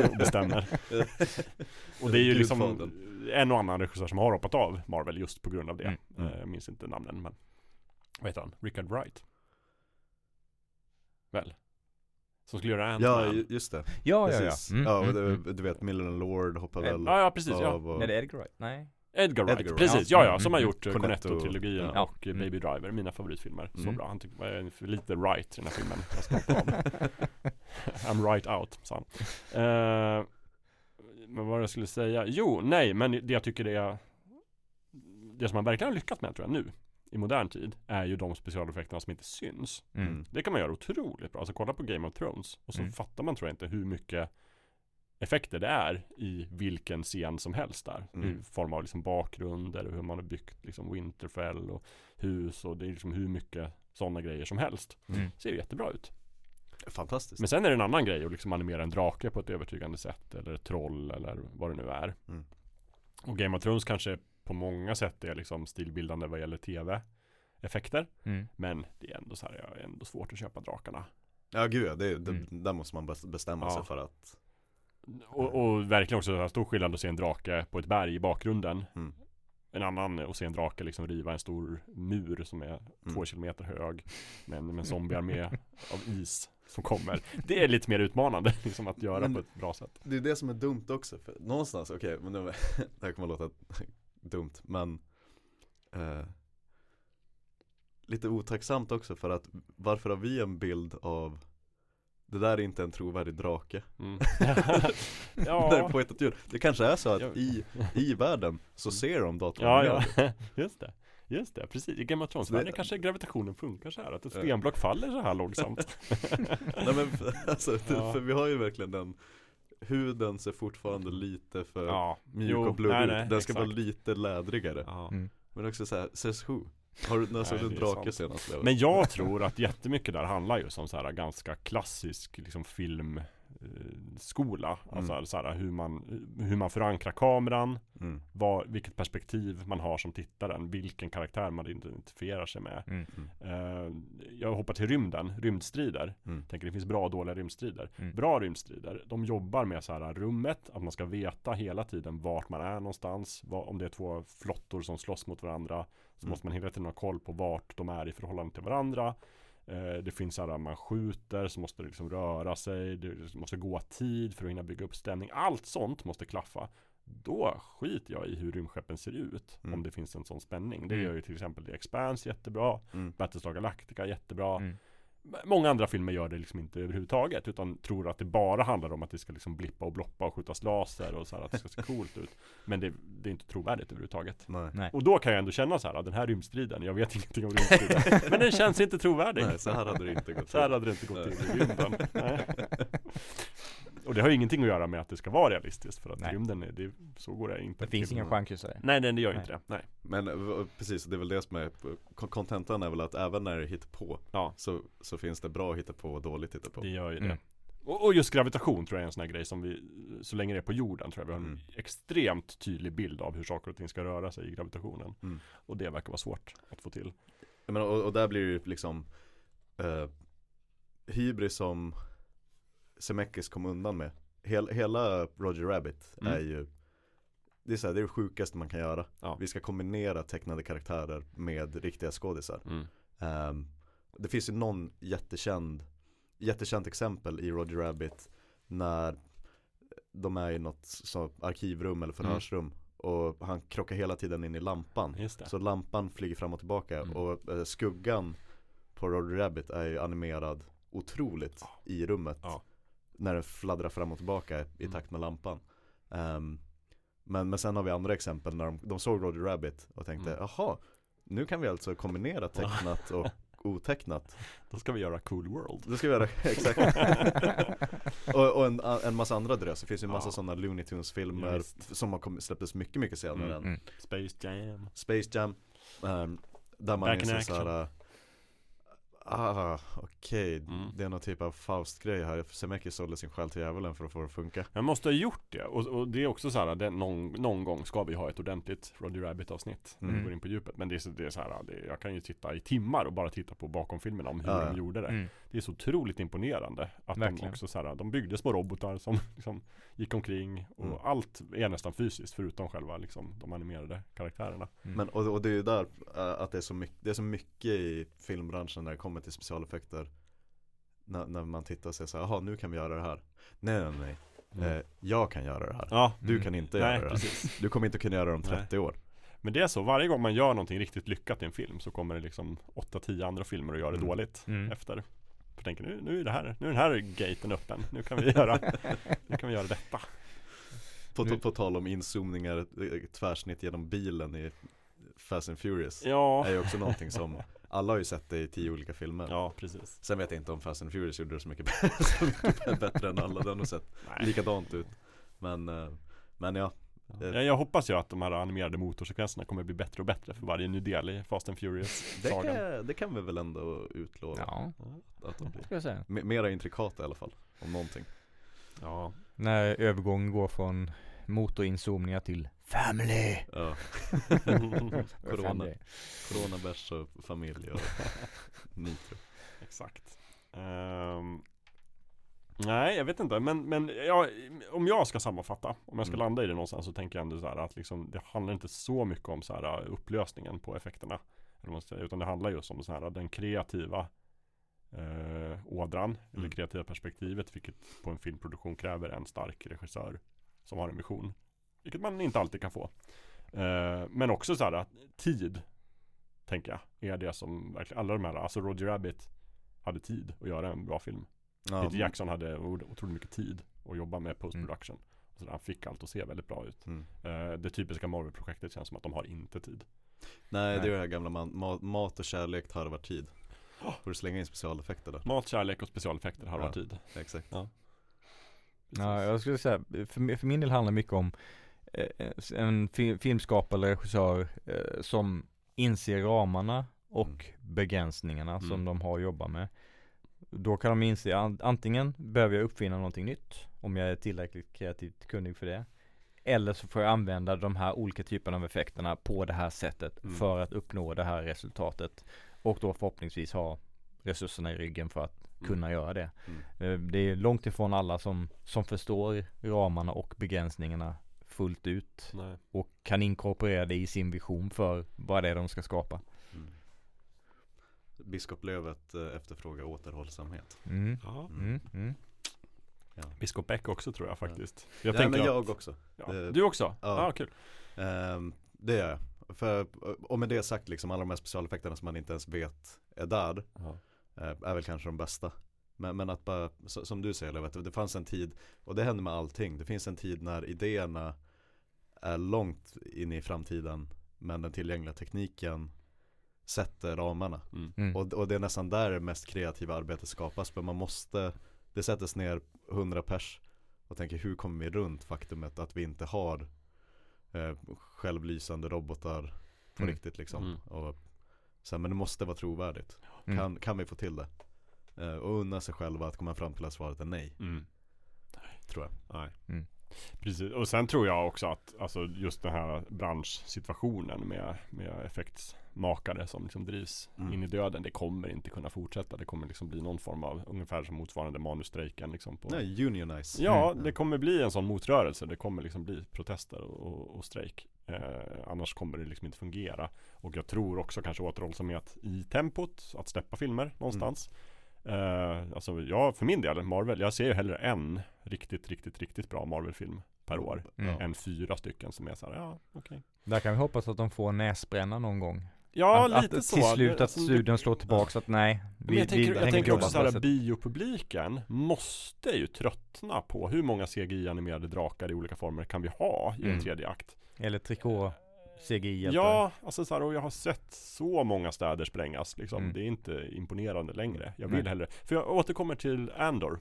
(laughs) och bestämmer. (laughs) Och det är ju liksom en och annan regissör som har hoppat av Marvel just på grund av det. Mm, mm. Eh, Jag minns inte namnen men Vad heter han? Richard Wright? Väl? Som skulle göra Ja, Ant-Man? ju- just det. Ja, ja, ja. Precis. Mm, Ja, mm, du, mm. du vet Millen Lord hoppar Eh, väl Ja, ja precis ja. av och, Är det Edgar Wright? Nej. Edgar Wright, Edgar Wright. precis, Ja, ja ja, som har mm, gjort eh, Cornetto, Cornetto-trilogin ja. och Mm. Baby Driver, mina favoritfilmer. Så Mm. bra, han tyckte, var en för lite right i den här filmen. Jag. (laughs) I'm right out, sa han. Eh, men vad var jag skulle säga? Jo, nej, men det jag tycker det är Det som man verkligen har lyckats med tror jag nu i modern tid är ju de specialeffekterna som inte syns. Mm. Mm. Det kan man göra otroligt bra. Alltså kolla på Game of Thrones och så Mm. fattar man tror jag inte hur mycket effekter det är i vilken scen som helst där. Mm. I form av liksom bakgrunder och hur man har byggt liksom Winterfell och hus och det är liksom hur mycket sådana grejer som helst. Mm. Ser jättebra ut. Fantastiskt. Men sen är det en annan grej att liksom animera en drake på ett övertygande sätt eller ett troll eller vad det nu är. Mm. Och Game of Thrones kanske på många sätt är liksom stilbildande vad gäller tv-effekter. Mm. Men det är ändå så här, är ändå svårt att köpa drakarna. Ja gud ja, det, det, Mm. där måste man bes- bestämma Ja. sig för att Och, och verkligen också en stor skillnad att se en drake på ett berg i bakgrunden. Mm. En annan att se en drake liksom riva en stor mur som är två Mm. kilometer hög. Med en, med en zombiearmé av is som kommer. Det är lite mer utmanande (laughs) liksom att göra Men- på ett bra sätt. Det är det som är dumt också, för någonstans, okej, men nu, (laughs) det här kommer att låta (laughs) dumt, men eh, Lite otacksamt också för att varför har vi en bild av Det där är inte en trovärdig drake Mm. (laughs) (laughs) Ja. på ett djur Det kanske är så att i, i världen så ser de datorn ja, ja, (laughs) just det. Just det, precis. I Game of Thrones Så det- kanske gravitationen funkar så här. Att ett stenblock faller så här långsamt. Nej men för, alltså, Ja. för vi har ju verkligen den Huden ser fortfarande lite för ja, mjuk Jo, och blurrig nej, ut Den ska vara lite lädrigare ja. Mm. Men också såhär, says who? Har du, när såg du en drake senast? Leo? Men jag tror att jättemycket där handlar ju som så här ganska klassisk liksom film eh, skola. Alltså Mm. så här, hur, man, hur man förankrar kameran, mm. vad, vilket perspektiv man har som tittaren, vilken karaktär man identifierar sig med. Mm. Eh, jag hoppar till rymden, rymdstrider. Mm. Tänker det finns bra och dåliga rymdstrider. Mm. Bra rymdstrider, de jobbar med så här rummet, att man ska veta hela tiden vart man är någonstans. Vad, om det är två flottor som slåss mot varandra så Mm. måste man hela tiden ha koll på vart de är i förhållande till varandra. Eh, det finns så här, man skjuter så måste det liksom röra sig, det måste gå tid för att hinna bygga upp stämning. Allt sånt måste klaffa. Då skiter jag i hur rymdskeppen ser ut. Mm. Om det finns en sån spänning. Det Mm. gör ju till exempel The Expanse jättebra. Mm. Battlestar Galactica jättebra. Mm. Många andra filmer gör det liksom inte överhuvudtaget utan tror att det bara handlar om att det ska liksom blippa och bloppa och skjutas laser och så här att det ska se coolt ut. Men det, det är inte trovärdigt överhuvudtaget. Nej. Och då kan jag ändå känna så här, att den här rymdstriden, jag vet (laughs) ingenting om rymdstriden, men den känns inte trovärdig. Nej, så här hade det inte gått Så här till. hade det inte gått till i rymden. (laughs) Och det har ju ingenting att göra med att det ska vara realistiskt för att Nej. rymden, är, det, så går det inte. Det finns inga chanskyssare. Nej, nej, det gör Nej. inte det. Nej. Men eh, precis, det är väl det som är kon- Kontentan är väl att även när det hittar på Ja. så, så finns det bra att hitta på och dåligt hitta på Det gör ju det. Mm. Och, och just gravitation tror jag är en sån här grej som vi, så länge det är på jorden tror jag vi har en Mm. extremt tydlig bild av hur saker och ting ska röra sig i gravitationen. Mm. Och det verkar vara svårt att få till. Jag menar, och, och där blir det ju liksom eh, Hybris som Zemeckis kom undan med hel, hela Roger Rabbit Mm. är ju Det är så här, det är det sjukaste man kan göra Ja. Vi ska kombinera tecknade karaktärer med riktiga skådisar Mm. Ehm, Det finns ju någon jättekänd Jättekänt exempel i Roger Rabbit När de är i något så, arkivrum eller förhörsrum Och han krockar hela tiden in i lampan. Så lampan flyger fram och tillbaka Mm. och eh, skuggan på Roger Rabbit är ju animerad otroligt i rummet Ja. När den fladdrar fram och tillbaka i Mm. takt med lampan Ehm, men, men sen har vi andra exempel när de, de såg Roger Rabbit och tänkte Mm. jaha Nu kan vi alltså kombinera tecknat och (laughs) otecknat Då ska vi göra Cool World. Det ska vi göra, (laughs) exakt (laughs) och, och en, en massa andra drös, det finns ju en massa Ja. sådana Looney Tunes filmer visst. Som har kommit, släpptes mycket mycket senare Mm. än Mm. Space Jam. Space Jam um, Där man Back in inser action. såhär Ah, okej, Mm. det är någon typ av Faust-grej här Zemeckis sålde sin själ till djävulen för att få det att funka Jag måste ha gjort det och, och det är också så här, det, någon, någon gång ska vi ha ett ordentligt Roger Rabbit avsnitt När vi Mm. går in på djupet Men det är, så, det är så här, det, jag kan ju titta i timmar och bara titta på bakom filmerna om hur Ja, ja. de gjorde det Mm. Det är så otroligt imponerande Att de Verkligen. också så här, de byggde små robotar som liksom gick omkring Och Mm. allt är nästan fysiskt förutom själva liksom, de animerade karaktärerna Mm. Men, och, och det är ju där äh, att det är, så mycket, det är så mycket i filmbranschen när det kommer till specialeffekter När, när man tittar och säger så här, jaha nu kan vi göra det här Nej nej nej, Mm. eh, jag kan göra det här Ja, Du Mm. kan inte nej göra det här precis Du kommer inte kunna göra det om Nej. 30 år Men det är så, varje gång man gör någonting riktigt lyckat i en film Så kommer det liksom 8-10 andra filmer och gör det Mm. dåligt Mm. efter För tänker nu, nu är det här, nu är den här gaten öppen. Nu kan vi göra, (laughs) nu kan vi göra detta. På, Nu- på tal om inzoomningar, tvärsnitt genom bilen i Fast and Furious Ja, är ju också någonting som Alla har ju sett det i tio olika filmer. Ja precis. Sen vet jag inte om Fast and Furious gjorde det så mycket, bättre, så mycket bättre än alla, den har sett Nej. likadant ut. Men, eh, men ja Ja, jag hoppas ju att de här animerade motorsekvenserna kommer bli bättre och bättre för varje ny del i Fast and (laughs) det Furious-sagan kan, det kan vi väl ändå utlova Ja, att de blir. Ska jag säga. M- Mera intrikata i alla fall, om någonting. Ja, När övergången går från motorinzoomningar till family. ja. (laughs) Corona, det corona bärs och familj och (laughs) nitro. Exakt. Ehm, Nej, jag vet inte, men, men ja, om jag ska sammanfatta Om jag ska Mm. landa i det någonstans så tänker jag ändå så här att liksom, det handlar inte så mycket om så här upplösningen på effekterna eller Utan det handlar just om så här, den kreativa eh, ådran eller Mm. kreativa perspektivet Vilket på en filmproduktion kräver en stark regissör Som har en vision Vilket man inte alltid kan få eh, Men också så här tid Tänker jag, är det som verkligen, alla de här, alltså Roger Rabbit Hade tid att göra en bra film ja, Peter Jackson hade otroligt mycket tid att jobba med post production Så han fick allt att se väldigt bra ut mm. Eh, Det typiska Marvel-projektet känns som att de har inte tid Nej det Nej. är det här gamla man, mat, mat och kärlek tarvar tid Får du slänga in specialeffekter där? Mat, kärlek och specialeffekter har Ja. ja. tid Exakt Ja, jag skulle säga, för, för min del handlar det mycket om eh, en fi- filmskapare eller regissör eh, som inser ramarna och Mm. begränsningarna Mm. som de har att jobba med. Då kan de inse an, antingen behöver jag uppfinna någonting nytt om jag är tillräckligt kreativt kunnig för det. Eller så får jag använda de här olika typerna av effekterna på det här sättet Mm. för att uppnå det här resultatet. Och då förhoppningsvis ha resurserna i ryggen för att Mm. kunna göra det. Mm. Eh, Det är långt ifrån alla som, som förstår ramarna och begränsningarna fullt ut Nej. och kan inkorporera det i sin vision för vad det är de ska skapa. Biskop Lövet eh, efterfrågar återhållsamhet Mm. Ja. Mm. Mm. Biskop Beck också tror jag faktiskt Jag ja, men att, jag också ja. det- Du också? Ja, Ja. ah, kul Ehm, Det gör jag För, och med det sagt liksom alla de här specialeffekterna som man inte ens vet är där ja. eh, Är väl kanske de bästa men, men att bara, som du säger Lövet, det fanns en tid Och det händer med allting, det finns en tid när idéerna Är långt in i framtiden Men den tillgängliga tekniken Sätter ramarna Mm. Mm. och, och det är nästan där det mest kreativa arbetet skapas För man måste Det sätts ner 100 pers Och tänker hur kommer vi runt faktumet att vi inte har eh, Självlysande robotar På Mm. riktigt liksom Mm. och, så här, Men det måste vara trovärdigt Mm. kan, kan vi få till det? Eh, och unna sig själva att komma fram till att svaret är nej Mm. Tror jag Nej. Mm. Precis, och sen tror jag också att alltså just den här branschsituationen med, med effektsmakare som liksom drivs Mm. in i döden. Det kommer inte kunna fortsätta. Det kommer liksom bli någon form av ungefär som motsvarande manusstrejken. Liksom på, Nej, unionize Ja, Mm. det kommer bli en sån motrörelse. Det kommer liksom bli protester och, och strejk. Eh, annars kommer det liksom inte fungera. Och jag tror också kanske återhållsamhet i tempot, att släppa filmer någonstans. Eh, alltså jag för min del, Marvel, jag ser ju hellre en riktigt, riktigt, riktigt bra Marvel-film per år. Mm. Än fyra stycken som är såhär, ja okej. Där kan vi hoppas att de får näsbränna någon gång. Ja, att, lite att så. till slut att studion slår tillbaks att nej. Men jag tänker, jag hänger tänker också det sättet. biopubliken måste ju tröttna på hur många CGI-animerade drakar i olika former kan vi ha i en Mm. tredje akt? Eller trikå CGI Ja, alltså så här, och jag har sett så många städer sprängas liksom. Mm. Det är inte imponerande längre. Jag vill Nej. hellre, för jag återkommer till Andor.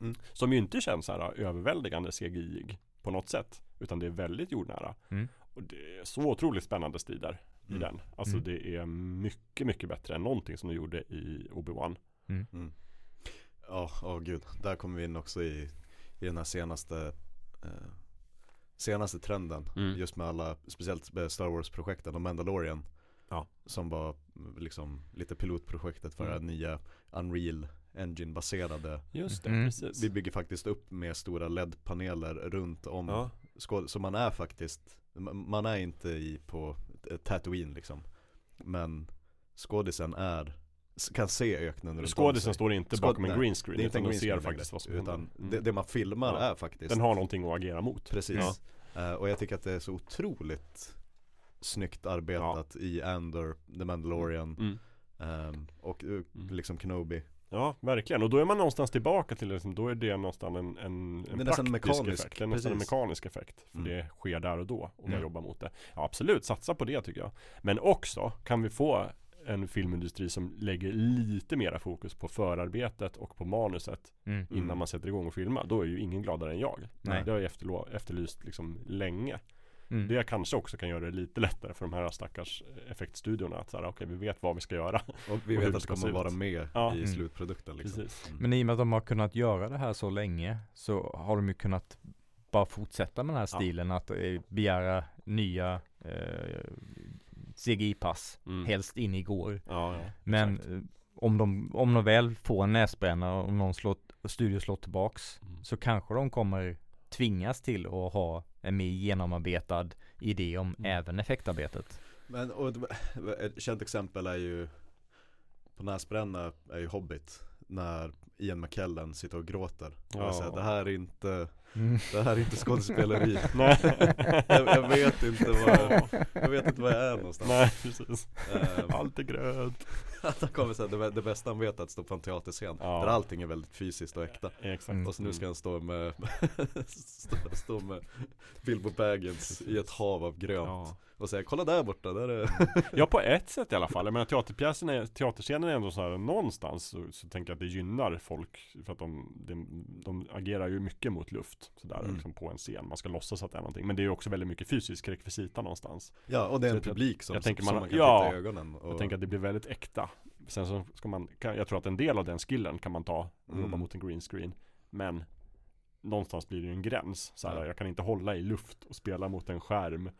Mm. Som ju inte känns så här överväldigande CGI på något sätt. Utan det är väldigt jordnära. Mm. Och det är så otroligt spännande strider i Mm. den. Alltså Mm. det är mycket, mycket bättre än någonting som de gjorde i Obi-Wan. Mm. Ja, åh gud. Där kommer vi in också i, i den här senaste eh, Senaste trenden Mm. Just med alla, speciellt med Star Wars-projekten och Mandalorian Ja. Som var mm, liksom lite pilotprojektet för Mm. nya Unreal Engine-baserade Just det, Mm. precis. Vi bygger faktiskt upp med stora LED-paneler runt om Ja. skåd- Så man är faktiskt Man är inte i på t- Tatooine liksom Men skådisen är Kan se öknen runt om Skådisen står inte bakom en green screen Det är inte utan en de green ser screen faktiskt vad som. Utan Mm. det, det man filmar Ja. är faktiskt Den har någonting att agera mot. Precis Eh, Och jag tycker att det är så otroligt Snyggt arbetat i Andor, The Mandalorian Mm. ehm, Och eh, Mm. liksom Kenobi Ja, verkligen. Och då är man någonstans tillbaka till liksom, då är det någonstans en, en, en praktisk mekanisk, effekt. Det är nästan en mekanisk effekt. För Mm. det sker där och då och man jobbar mot det. Ja, absolut, satsa på det tycker jag. Men också kan vi få en filmindustri som lägger lite mera fokus på förarbetet och på manuset Mm. innan Mm. man sätter igång och filma. Då är ju ingen gladare än jag. Nej. Det har jag efterlo- efterlyst liksom länge. Mm. Det kanske också kan göra det lite lättare för de här stackars effektstudiorna att säga okej vi vet vad vi ska göra. Och vi Och vet det att ska det kommer vara med Ja. i Mm. slutprodukten liksom. Mm. Men i och med att de har kunnat göra det här så länge så har de ju kunnat bara fortsätta med den här Ja. stilen att eh, begära nya eh, CGI-pass, Mm. helst in igår. Ja, ja. Men exakt. eh, om de, om de väl får en näsbrännare och någon slår, studio slår tillbaks Mm. så kanske de kommer tvingas till att ha en mer genomarbetad idé om Mm. även effektarbetet. Men och, ett- känt exempel är ju På näsbränna är ju Hobbit När Ian McKellen sitter och gråter och Ja. säger det här är inte Det här är inte skådespeleri (laughs) Nej. jag, jag vet inte vad Jag vet inte var jag är någonstans Nej, precis. Ehm, Allt är grönt. Han kommer säga det, det bästa han vet är att stå på en teaterscen Ja. Där allting är väldigt fysiskt och äkta Exakt. Mm. Och så nu ska han stå med (laughs) stå, stå med Bilbo Baggins i ett hav av grönt Ja. Och säga kolla där borta, där är (laughs) ja, på ett sätt i alla fall. Jag menar teaterpjäsen är, teaterscenen är ändå så här någonstans så, så tänker jag att det gynnar folk för att de, de, de agerar ju mycket mot luft sådär Mm. liksom på en scen. Man ska låtsas att det är någonting. Men det är ju också väldigt mycket fysisk rekvisita någonstans. Ja och det är en Så jag- publik som, jag tänker som man- man kan ja, titta i ögonen och, Jag tänker att det blir väldigt äkta. Sen så ska man, kan, jag tror att en del av den skillen kan man ta och Mm. jobba mot en green screen. Men någonstans blir det ju en gräns. Så här, Ja. Jag kan inte hålla i luft och spela mot en skärm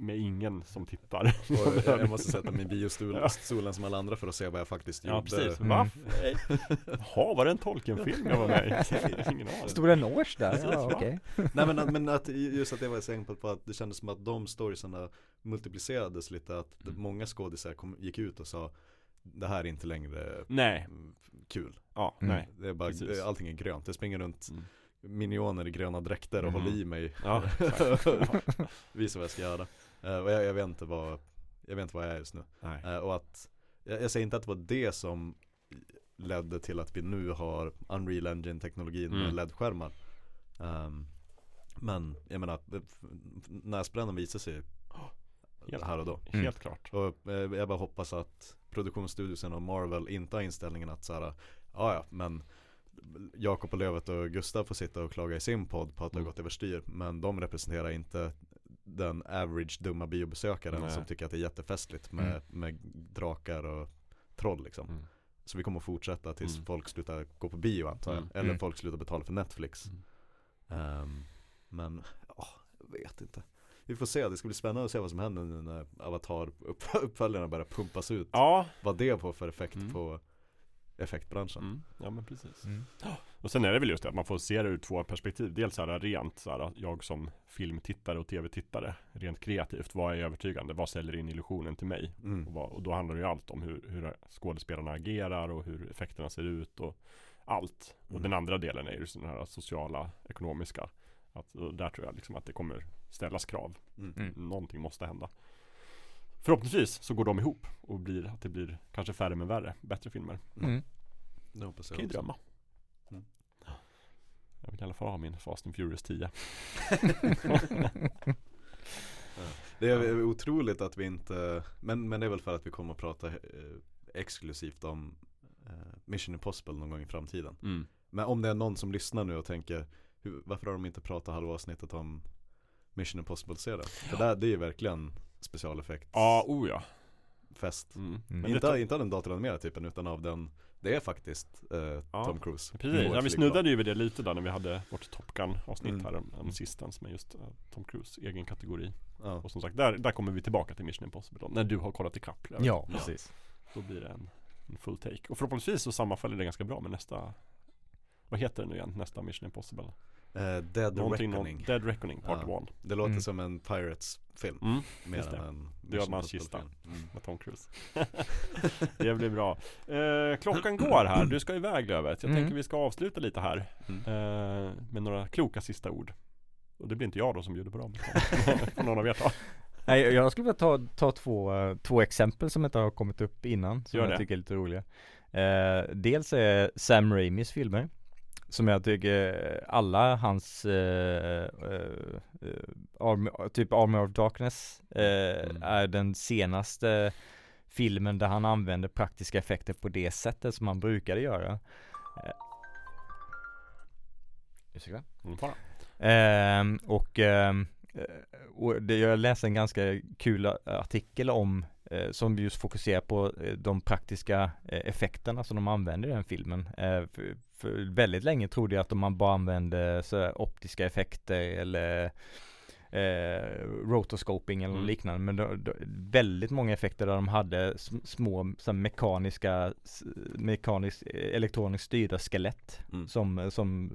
med ingen som tittar. och jag, måste sätta mig i biostolen Ja. som alla andra för att se vad jag faktiskt Ja gjorde precis, Mm. Jaha, var det en Tolkien-film jag var med i? (laughs) Ingen aning Stod det Nors där? Precis, Ja, okej. (laughs) Nej men, men att, just att det var jag så exempel på att det kändes som att de storiesarna multiplicerades lite att Mm. många skådisar kom, gick ut och sa Det här är inte längre Nej, mm, kul ja, Mm. nej det är bara, Precis. det, Allting är grönt, det springer runt Mm. minioner i gröna dräkter och Mhm. håller i mig (laughs) Ja. Visar vad jag ska göra Eh, Och jag, jag vet inte vad Jag vet inte vad jag är just nu Nej. Eh, Och att jag, jag säger inte att det var det som ledde till att vi nu har Unreal Engine teknologin med Mm. LED-skärmar Ehm, Men jag menar, näsbrännan visar sig Helt- här och då Mm. Helt klart Och eh, jag bara hoppas att produktionsstudiosen och Marvel inte har inställningen att såhär Ja ja men Jakob och Lövet och Gustav får sitta och klaga i sin podd på att det har Mm. gått överstyr Men de representerar inte den average dumma biobesökaren Nej. som tycker att det är jättefestligt med, Mm. med drakar och troll liksom Mm. Så vi kommer fortsätta tills Mm. folk slutar gå på bio antar jag Mm. Eller Mm. folk slutar betala för Netflix Mm. Ehm, Men, ja, jag vet inte Vi får se, det ska bli spännande att se vad som händer nu när Avatar upp, (laughs) uppföljarna börjar pumpas ut Ja, Vad det får för effekt Mm. på effektbranschen mm. ja men precis Mm. Och sen är det väl just det att man får se det ur två perspektiv Dels så här rent så här, jag som filmtittare och tv-tittare Rent kreativt, vad är övertygande? Vad säljer in illusionen till mig? Och, Mm. vad, och då handlar det ju allt om hur, hur skådespelarna agerar och hur effekterna ser ut och allt. Och Mm. den andra delen är ju den här sociala, ekonomiska. Att, och där tror jag liksom att det kommer ställas krav. Mm. Mm. Någonting måste hända. Förhoppningsvis så går de ihop och blir att det blir kanske färre men värre, bättre filmer. Mm. Det hoppas Kan jag ju också drömma. Mm. Jag vill i alla fall ha min Fast and Furious 10. (laughs) Det är otroligt att vi inte, men, men det är väl för att vi kommer att prata eh, exklusivt om eh, Mission Impossible någon gång i framtiden Mm. Men om det är någon som lyssnar nu och tänker hur, Varför har de inte pratat halva avsnittet om Mission Impossible-serien? För där, det är ju verkligen specialeffekt Ja, oh ja. fest Mm. Mm. Men inte, inte av den datoranimerade typen utan av den Det är faktiskt eh, Ja, Tom Cruise Precis, ja, vi snuddade ju vid det lite där när vi hade vårt Top Gun avsnitt Mm. här om, om Sistens med just eh, Tom Cruise egen kategori. ja. Och som sagt, där, där kommer vi tillbaka till Mission Impossible då, när du har kollat ikapp. Ja, precis. Då blir det en, en full take. Och förhoppningsvis så sammanfaller det ganska bra med nästa Vad heter det nu igen, nästa Mission Impossible? Eh, Dead Någonting, Reckoning någon, Dead Reckoning Part 1 Ja. Det låter Mm. som en Pirates-film mm, Mer än en film. Mm. med Tom Cruise. (laughs) det blir bra. Eh, klockan går här, du ska iväg Lövet. Jag Mm. tänker vi ska avsluta lite här eh, med några kloka sista ord. Och det blir inte jag då som bjuder på dem. (laughs) Får någon av er ta. Nej, jag skulle vilja ta, ta två, två exempel som inte har kommit upp innan Som Gör jag det. tycker är lite roliga Dels är Sam Raimis filmer Som jag tycker alla hans eh, eh, eh, Army, typ Army of Darkness eh, Mm. är den senaste filmen där han använder praktiska effekter på det sättet som han brukade göra. Eh. Ursäkta? Mm. Ehm, och, ehm, eh, och det, jag läste en ganska kul artikel om eh, som just fokuserar på de praktiska effekterna som de använder i den filmen. Eh, för, för väldigt länge trodde jag att man bara använde så optiska effekter eller eh, rotoscoping eller Mm. liknande men då, då, väldigt många effekter där de hade sm- små så mekaniska mekaniskt eh, elektroniskt styrda skelett Mm. som, som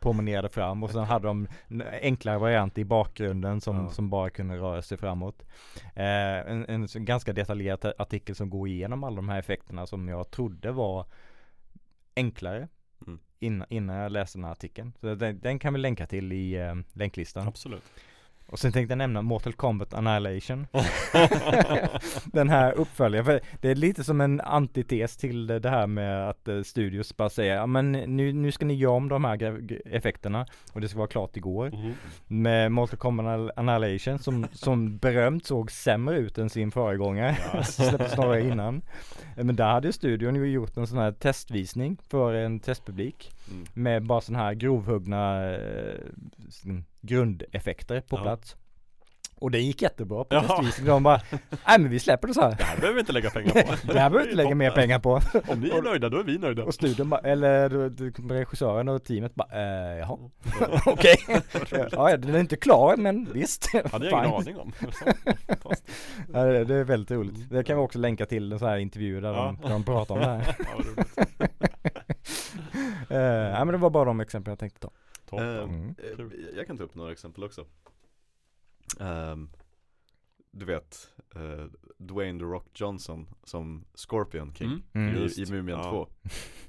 promenerade fram och sen hade de en enklare variant i bakgrunden som, Ja. som bara kunde röra sig framåt. Eh, en, en ganska detaljerad artikel som går igenom alla de här effekterna som jag trodde var enklare innan, innan jag läste den här artikeln. Så den, den kan vi länka till i eh, länklistan. Absolut. Och sen tänkte jag nämna Mortal Kombat Annihilation. (laughs) den här uppföljaren, för det är lite som en antites till det här med att eh, studios bara säger ja men nu, nu ska ni göra om de här effekterna och det ska vara klart igår. Mhm. Med Mortal Kombat Annihilation som, som berömt såg sämre ut än sin föregångare. Ja. (laughs) Släpptes några innan. Eh, Men där hade studion ju gjort en sån här testvisning för en testpublik. Mm. Med bara sådana här grovhuggna eh, grundeffekter på Ja. plats. Och det gick jättebra på Ja. testvisningen. De bara, nej men vi släpper det så här. Det här behöver vi inte lägga pengar på. (laughs) Det här behöver vi inte lägga mer pengar på. Om ni är nöjda, då är vi nöjda. Och studion bara, eller regissören och teamet bara, eh, jaha, (laughs) okej. ja, den är inte klar men visst. Hade jag ingen aning om. (laughs) Ja, det, det är väldigt roligt. Det kan vi också länka till en sån här intervju där, de, Ja. där de pratar om det här. Ja. Eh, nej men det var bara de exempel jag tänkte ta. Toppen. Mm. Eh. Jag kan ta upp några exempel också Ehm, Du vet eh, Dwayne The Rock Johnson som Scorpion King Mm. Mm. i, i Mumien Ja. 2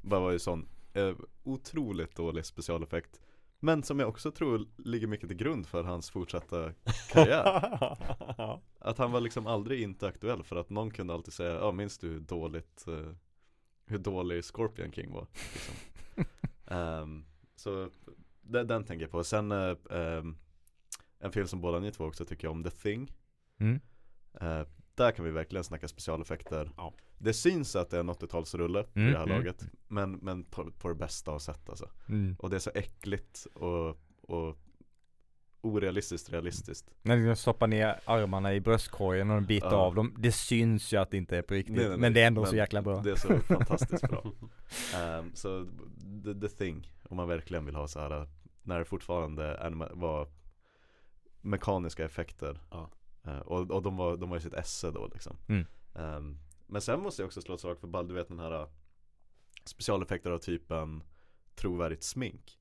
Bara var ju sån eh, otroligt dålig specialeffekt Men som jag också tror ligger mycket till grund för hans fortsatta karriär. (laughs) Att han var liksom aldrig inte aktuell för att någon kunde alltid säga Ja minns du hur dåligt eh, Hur dålig Scorpion King var liksom. (laughs) Ehm, Så den, den tänker jag på Sen eh, ehm, En film som båda ni två också tycker om The Thing Mm. Eh, Där kan vi verkligen snacka specialeffekter Ja. Det syns att det är en 80-talsrulle vid Mm, det här mm. laget Men, men på, på det bästa av sätt alltså Mm. Och det är så äckligt och, och orealistiskt realistiskt När de stoppar ner armarna i bröstkorgen och de biter Ja. av dem Det syns ju att det inte är på riktigt Nej, nej, nej. Men det är ändå så jäkla bra Det är så (laughs) fantastiskt bra Ehm, Så the, the thing Om man verkligen vill ha så här När det fortfarande anima- var mekaniska effekter Ja. Eh, och, och de var, de var i sitt esse då liksom Mm. Ehm, Men sen måste jag också slå ett slag för Ball, du vet den här uh, Specialeffekter av typen trovärdigt smink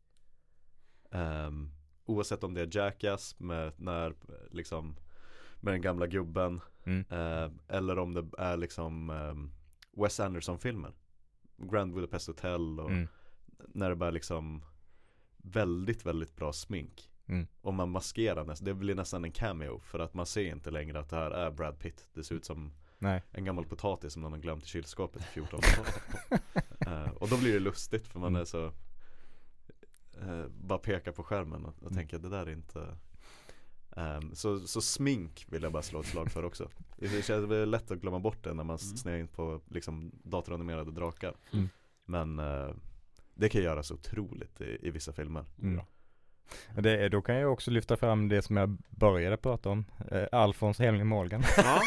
Ehm, Oavsett om det är Jackass med när liksom Med den gamla gubben Mm. eh, Eller om det är liksom ehm, Wes Anderson-filmer Grand Budapest Hotel och Mm. när det bara liksom Väldigt, väldigt bra smink Mm. Och man maskerar nästan, det blir nästan en cameo För att man ser inte längre att det här är Brad Pitt Det ser ut som Nej. en gammal potatis som någon har glömt i kylskåpet i 14 år (laughs) Eh, Och då blir det lustigt för man Mm. är så eh, Bara pekar på skärmen och, och Mm. tänker det där är inte Ehm, så, så smink vill jag bara slå ett slag för också Det känns det lätt att glömma bort det när man Mm. snöar in på liksom datoranimerade drakar Mm. Men eh, det kan göras otroligt i, i vissa filmer Mm. Det, då kan jag också lyfta fram det som jag började prata om, eh, Alfons Henry Morgan. Ja.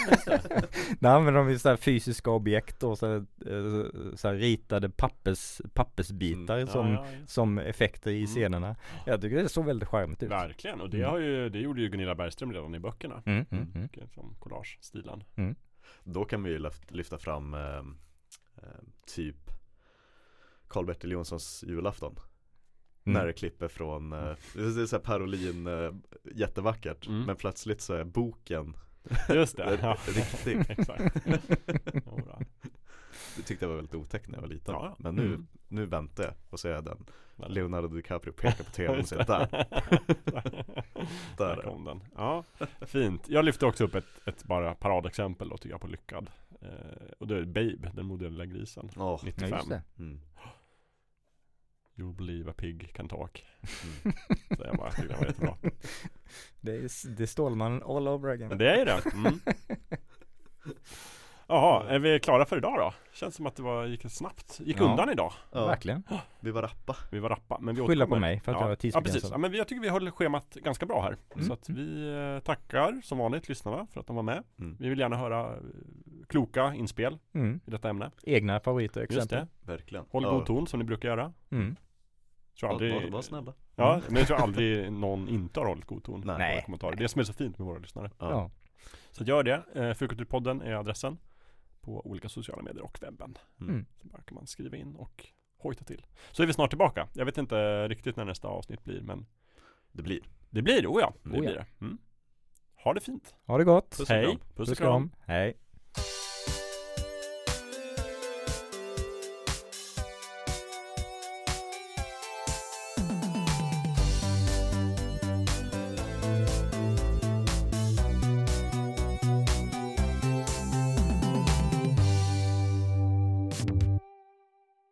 Där (laughs) använder de så här fysiska objekt och så här, eh, så här ritade pappers, pappersbitar Mm. som, ja, ja, just. som effekter i Mm. scenerna. Jag tycker det såg väldigt charmigt ut. Verkligen, och det, Mm. har ju, det gjorde ju Gunilla Bergström redan i böckerna Mm, mm, mm. Eh, Som collage-stilen Då kan vi ju lyft, lyfta fram eh, eh, typ Karl-Bertil Jonssons julafton Mm. När det klipper från, eh, det är så här Parolin, eh, jättevackert Mm. Men plötsligt så är boken Just det, (laughs) ja. riktig (laughs) exakt. (laughs) Det tyckte jag var väldigt otäckt när jag var liten Ja, ja. Men nu, Mm. nu väntar jag och ser den Men- Leonardo DiCaprio pekar på tvn och säger det. där Där kom den. Ja, fint. Jag lyfte också upp ett, ett bara paradexempel då tycker jag på lyckad. Eh, och det är Babe, den modella grisen. Ja, 95. just det. mm. You'll believe a pig can talk. Mm. (laughs) Så jag bara tyckte det var jättebra. Det är, det är Stålmannen all over again. Men det är ju det. Mm. (laughs) Jaha, är vi klara för idag då? Känns som att det var, gick snabbt. Gick Ja. undan idag. Ja, Verkligen. (gasps) vi var rappa Vi var rappa. Men vi Skylla på återkommer. mig för att ja. jag är Ja precis. Ja, men vi- jag tycker vi höll schemat ganska bra här. Mm. Så att vi eh, tackar som vanligt lyssnarna för att de var med. Mm. Vi vill gärna höra eh, kloka inspel Mm. i detta ämne. Egna favoriter Just exempel. det. Verkligen Håll ja. god ton som ni brukar göra. Mm. Tror Var, aldrig, var, var snälla Ja, men jag tror aldrig någon inte har hållit god ton Nej. i våra kommentarer. Det är som är så fint med våra lyssnare. Ja. Ja. Så gör det. Eh, Fulkulturpodden är adressen på olika sociala medier och webben. Mm. Så bara kan man skriva in och hojta till. Så är vi snart tillbaka. Jag vet inte riktigt när nästa avsnitt blir men Det blir det blir oh ja. Det Oh ja. blir det. Mm. Ha det fint. Ha det gott. Puss och Hej. kram. Puss och kram. Hej.